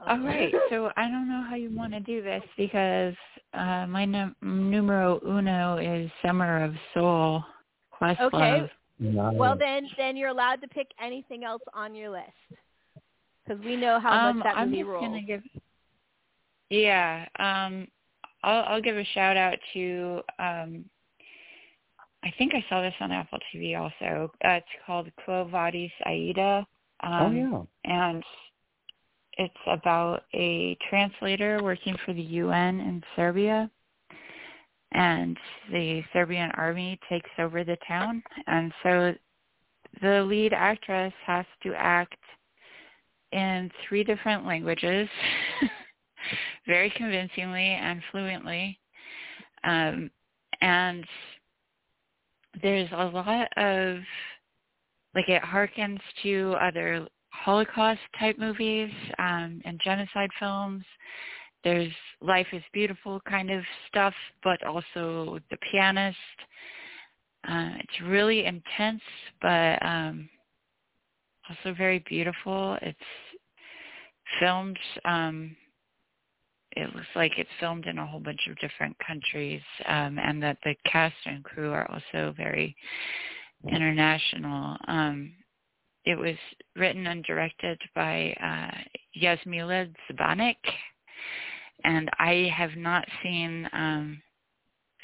All right, so I don't know how you want to do this because uh, my num- numero uno is Summer of Soul, Questlove. Okay. Well, then, then you're allowed to pick anything else on your list because we know how um, much that I'm movie just rules. gonna give. Yeah, um, I'll, I'll give a shout out to. Um, I think I saw this on Apple TV also. Uh, it's called Quo Vadis Aida. Um, oh yeah. and it's about a translator working for the UN in Serbia. And the Serbian army takes over the town. And so the lead actress has to act in three different languages very convincingly and fluently. Um, and there's a lot of like it harkens to other Holocaust type movies um, and genocide films. There's Life is Beautiful kind of stuff, but also The Pianist. Uh, it's really intense, but um, also very beautiful. It's filmed. Um, it looks like it's filmed in a whole bunch of different countries, um, and that the cast and crew are also very international. Um, it was written and directed by uh, Jasmila and I have not seen um,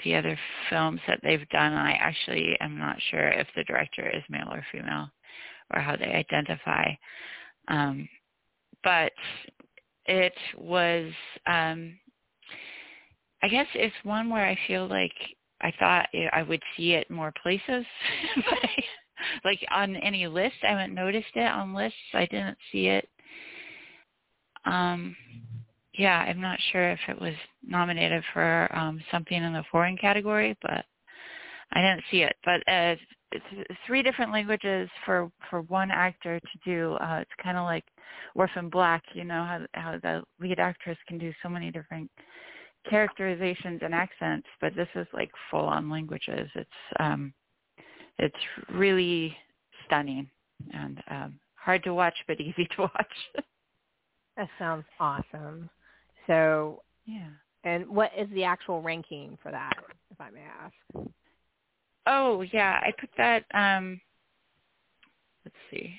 the other films that they've done. I actually am not sure if the director is male or female, or how they identify. Um, but it was, um, I guess, it's one where I feel like I thought I would see it more places, but I, like on any list. I haven't noticed it on lists. I didn't see it. Um, yeah, I'm not sure if it was nominated for um, something in the foreign category, but I didn't see it. But uh, three different languages for for one actor to do. Uh, it's kind of like Orphan Black, you know how how the lead actress can do so many different characterizations and accents, but this is like full on languages. It's um it's really stunning and um hard to watch but easy to watch. That sounds awesome. So, yeah. and what is the actual ranking for that, if I may ask? Oh yeah, I put that um let's see.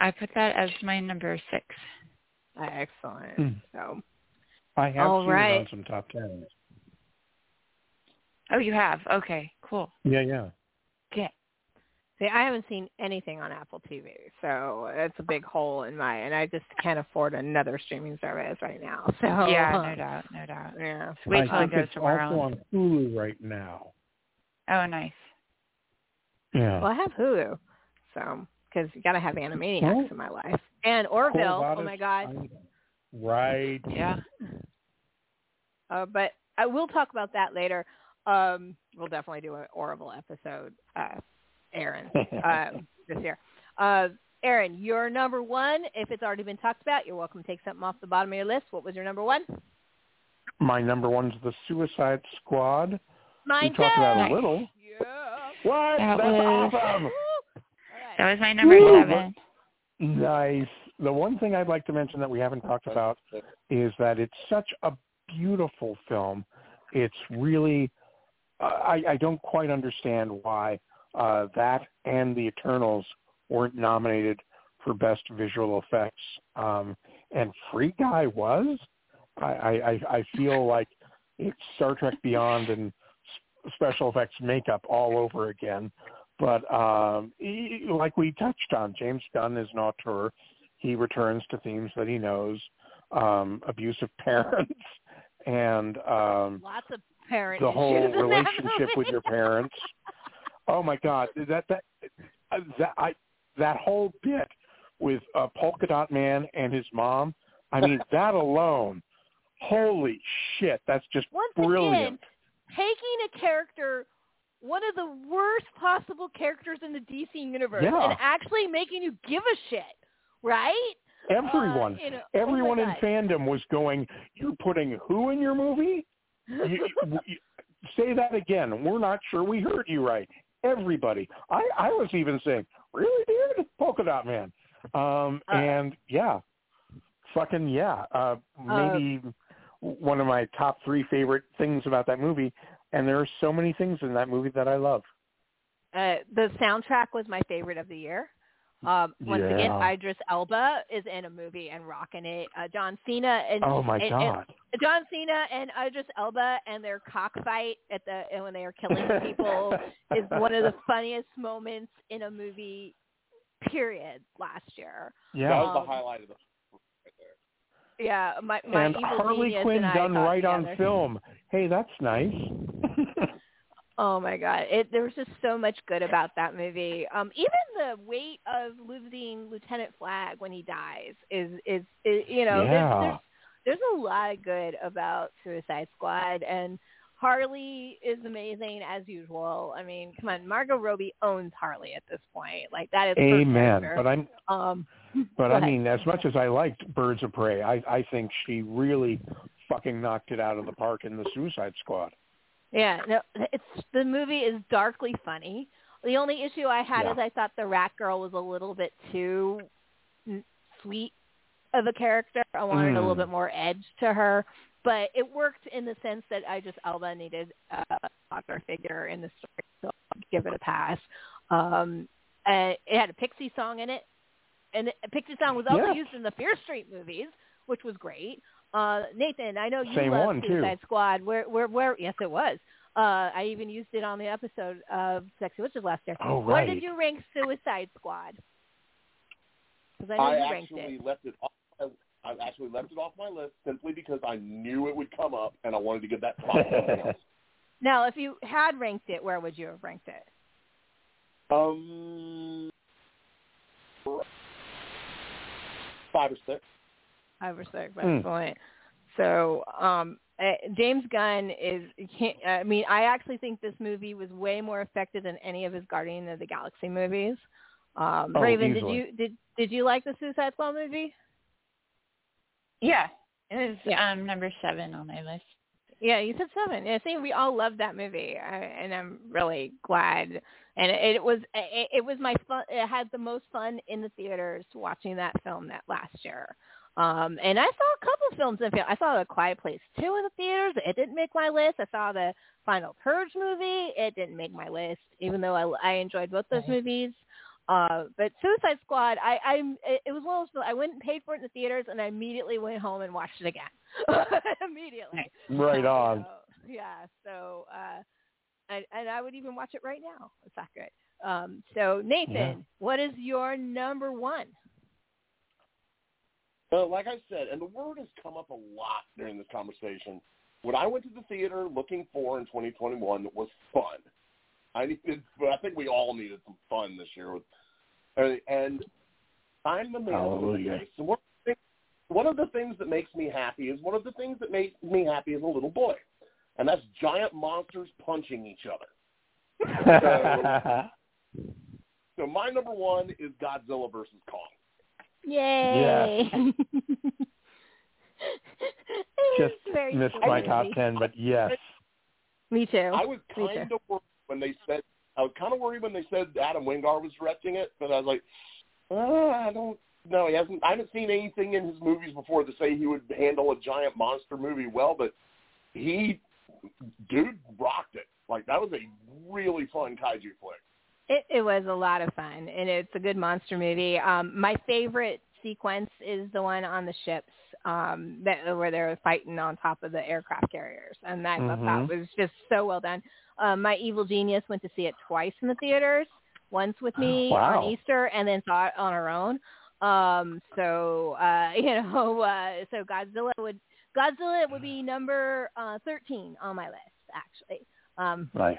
I put that as my number six. Excellent. Hmm. So, I have All seen right. it on some top tens. Oh you have? Okay, cool. Yeah, yeah. Okay. see, I haven't seen anything on Apple TV, so it's a big hole in my, and I just can't afford another streaming service right now. So, Yeah, no doubt, no doubt. Yeah. Wait I till it think goes it's somewhere also else. on Hulu right now. Oh nice. Yeah. Well, I have Hulu, so because you got to have Animaniacs Well, in my life, and Orville. Quo Oh my God. Right. Yeah. Uh, but I will talk about that later. Um, we'll definitely do an Orville episode, uh, Aaron, um, this year. Uh, Aaron, your number one, if it's already been talked about, you're welcome to take something off the bottom of your list. What was your number one? My number one's the Suicide Squad. Mine we talked about it Nice. a little. Yeah. What? That That's was- awesome. That was my number Woo! seven. Nice. The one thing I'd like to mention that we haven't talked about is that it's such a beautiful film. It's really, I, I don't quite understand why uh, that and The Eternals weren't nominated for Best Visual Effects. Um, and Free Guy was. I, I, I- I feel like it's Star Trek Beyond and s- special effects makeup all over again. But um, he, like we touched on, James Gunn is an auteur. He returns to themes that he knows, um, abusive parents, and um, Lots of parents. the whole relationship with your parents. Oh my God, that that uh, that I that whole bit with uh, Polka Dot Man and his mom. I mean, that alone, holy shit, that's just Once brilliant. again, taking a character one of the worst possible characters in the DC universe Yeah. and actually making you give a shit, right? Everyone, Uh, you know, oh everyone in fandom was going. You're putting who in your movie? You, you, say that again. We're not sure we heard you right. Everybody. I I was even saying, really, dude, Polka Dot Man. Um, Uh, and yeah, fucking yeah. Uh, maybe one of my top three favorite things about that movie. And there are so many things in that movie that I love. Uh, the soundtrack was my favorite of the year. Um, once again, Idris Elba is in a movie and rocking it. Uh, John Cena and Oh my and- god. and John Cena and Idris Elba and their cockfight at the and when they are killing people is one of the funniest moments in a movie. Period. Last year. Yeah. That was Um, the highlight of the right there. Yeah, my my and evil Harley Quinn and done right together. on film. Hey, that's nice. Oh my god, it there was just so much good about that movie. Um, even the weight of losing Lieutenant Flag when he dies is is, is you know Yeah. there's, there's there's a lot of good about Suicide Squad and Harley is amazing as usual. I mean, come on, Margot Robbie owns Harley at this point. Like that is Amen. But I'm um, but I mean, as much as I liked Birds of Prey, I I think she really fucking knocked it out of the park in the Suicide Squad. Yeah, no, it's the movie is darkly funny. The only issue I had Yeah. is I thought the Rat Girl was a little bit too sweet of a character. I wanted a little Mm. bit more edge to her, but it worked in the sense that I just Elba needed a soccer figure in the story, so I'll give it a pass. Um, uh, it had a Pixie song in it, and the Pixie song was also Yes. used in the Fear Street movies, which was great. Uh, Nathan, I know you Same love one, too. Suicide Squad. Where, where, where? Yes, it was. Uh, I even used it on the episode of Sexy Witches last year. Oh, Where right. did you rank Suicide Squad? Because I know I you ranked actually it. left it off. I actually left it off my list simply because I knew it would come up, and I wanted to give that spot to something else. Now, if you had ranked it, where would you have ranked it? Um, five or six. Five or six, Hmm. excellent. So, um, uh, James Gunn is. you I mean, I actually think this movie was way more effective than any of his Guardian of the Galaxy movies. Um, Oh, Ravyn, easily. did you did did you like the Suicide Squad movie? Yeah, it was um, number seven on my list. Yeah, you said seven. Yeah, see, we all love that movie, I, and I'm really glad. And it, it was it, it was my fun. It had the most fun in the theaters watching that film that last year. Um, and I saw a couple films in the I saw The Quiet Place two in the theaters. It didn't make my list. I saw the Final Purge movie. It didn't make my list, even though I, I enjoyed both those Right. movies. Uh, but Suicide Squad, I, I, it, it was one of those. I went and paid for it in the theaters, and I immediately went home and watched it again. immediately. Right on. So, yeah. So, uh, and, and I would even watch it right now. It's that good. Um, so Nathan, Yeah. what is your number one? Uh, like I said, and the word has come up a lot during this conversation. What I went to the theater looking for in 2021 was fun. I needed, but I think we all needed some fun this year. With, and I'm the man. Hallelujah. So one, of the things- one of the things that makes me happy is one of the things that made me happy as a little boy, and that's giant monsters punching each other. So my number one is Godzilla versus Kong. Yay! It Just very missed silly. my top ten, but yes. Me too. I was kind of worried when they said I was kind of worried when they said Adam Wingard was directing it, but I was like, uh, I don't know. He hasn't. I haven't seen anything in his movies before to say he would handle a giant monster movie well, but he, dude, rocked it. Like that was a really fun kaiju flick. It, it was a lot of fun, and it's a good monster movie. Um, my favorite sequence is the one on the ships um, that where they're fighting on top of the aircraft carriers, and I thought that was just so well done. Um, my evil genius went to see it twice in the theaters, once with me Wow. on Easter, and then saw it on her own. Um, so uh, you know, uh, so Godzilla would Godzilla would be number uh, thirteen on my list actually. Um, Nice.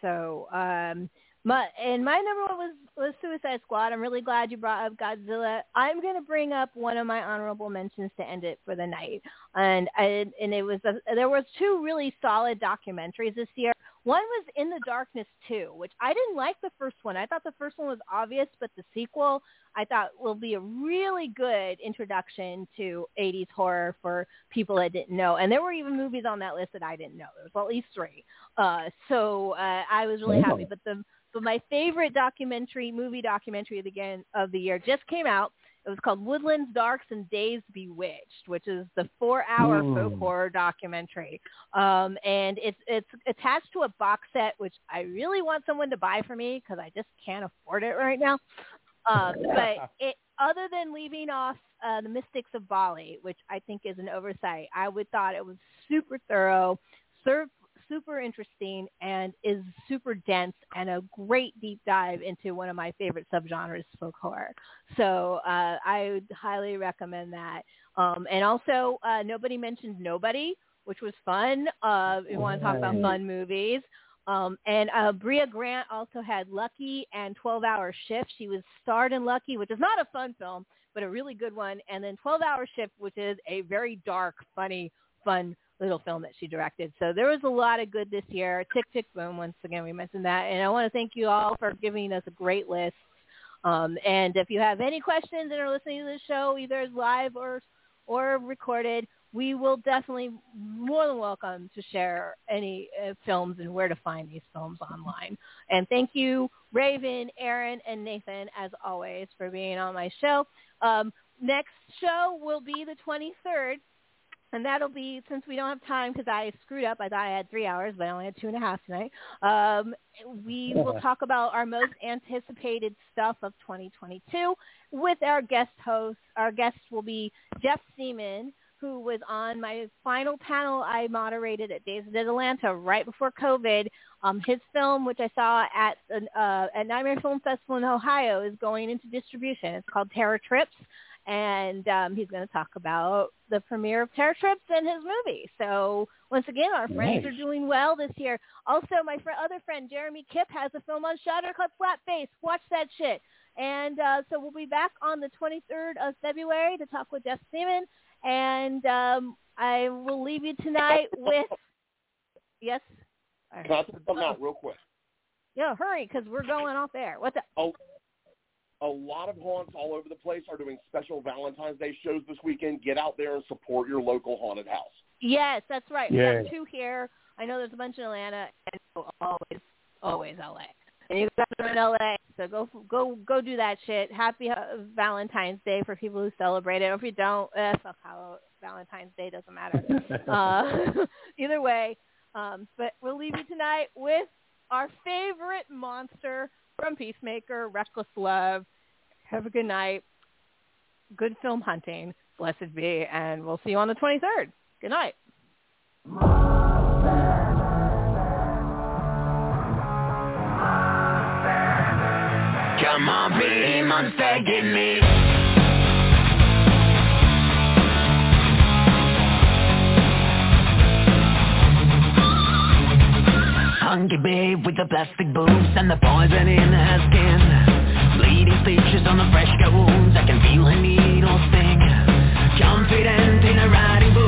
so, um, my and my number one was was Suicide Squad. I'm really glad you brought up Godzilla. I'm going to bring up one of my honorable mentions to end it for the night, and I, and it was a, there was two really solid documentaries this year. One was In the Darkness 2, which I didn't like the first one. I thought the first one was obvious, but the sequel I thought will be a really good introduction to 80s horror for people that didn't know. And there were even movies on that list that I didn't know. There was at least three. Uh, so uh, I was really happy. But the but my favorite documentary, movie documentary of the, of the year just came out. It was called Woodlands Darks and Days Bewitched, which is the four-hour Mm. folk horror documentary. Um, and it's it's attached to a box set, which I really want someone to buy for me because I just can't afford it right now. Um, but it, other than leaving off uh, the Mystics of Bali, which I think is an oversight, I would thought it was super thorough, sur- super interesting, and is super dense and a great deep dive into one of my favorite subgenres, folk horror. So uh, I would highly recommend that. Um, and also, uh, nobody mentioned Nobody, which was fun. Uh, if you want to talk about fun movies. Um, and uh, Brea Grant also had Lucky and 12 Hour Shift. She was starred in Lucky, which is not a fun film, but a really good one. And then 12 Hour Shift, which is a very dark, funny, fun little film that she directed. So there was a lot of good this year. Tick, tick, boom. Once again, we mentioned that. And I want to thank you all for giving us a great list. Um, and if you have any questions and are listening to the show, either live or or recorded, we will definitely more than welcome to share any uh, films and where to find these films online. And thank you, Ravyn, Aaron, and Nathan, as always, for being on my show. Um, next show will be the 23rd. And that'll be, since we don't have time because I screwed up, I thought I had three hours, but I only had two and a half tonight. Um, we will talk about our most anticipated stuff of 2022 with our guest host. Our guest will be Jeff Seaman, who was on my final panel I moderated at Days of Atlanta right before COVID. Um, his film, which I saw at uh, at Nightmare Film Festival in Ohio, is going into distribution. It's called Terror Trips, and um, he's going to talk about the premiere of Terror Trips and his movie. So once again, our friends Nice. are doing well this year. Also, my fr- other friend Jeremy Kipp has a film on Shudder called Flat Face. Watch that shit. And uh, so we'll be back on the 23rd of February to talk with Jeff Seaman. And um, I will leave you tonight with yes. All right. Can I put something out real quick? Yeah, hurry because we're going off air. What the? A lot of haunts all over the place are doing special Valentine's Day shows this weekend. Get out there and support your local haunted house. Yes, that's right. We Yeah. have two here. I know there's a bunch in Atlanta and always, always LA. And you guys are in LA, so go go go do that shit. Happy uh, Valentine's Day for people who celebrate it. Or if you don't, eh, fuck how Valentine's Day doesn't matter. uh, either way, um, but we'll leave you tonight with our favorite monster from Peacemaker, Reckless Love. Have a good night. Good film hunting. Blessed be, and we'll see you on the 23rd. Good night. Come on, pretty monster, give me. Hunky babe with the plastic boobs and the poison in her skin. Bleeding stitches on the fresh cut wounds, I can feel her needle sting. Confident in her riding boots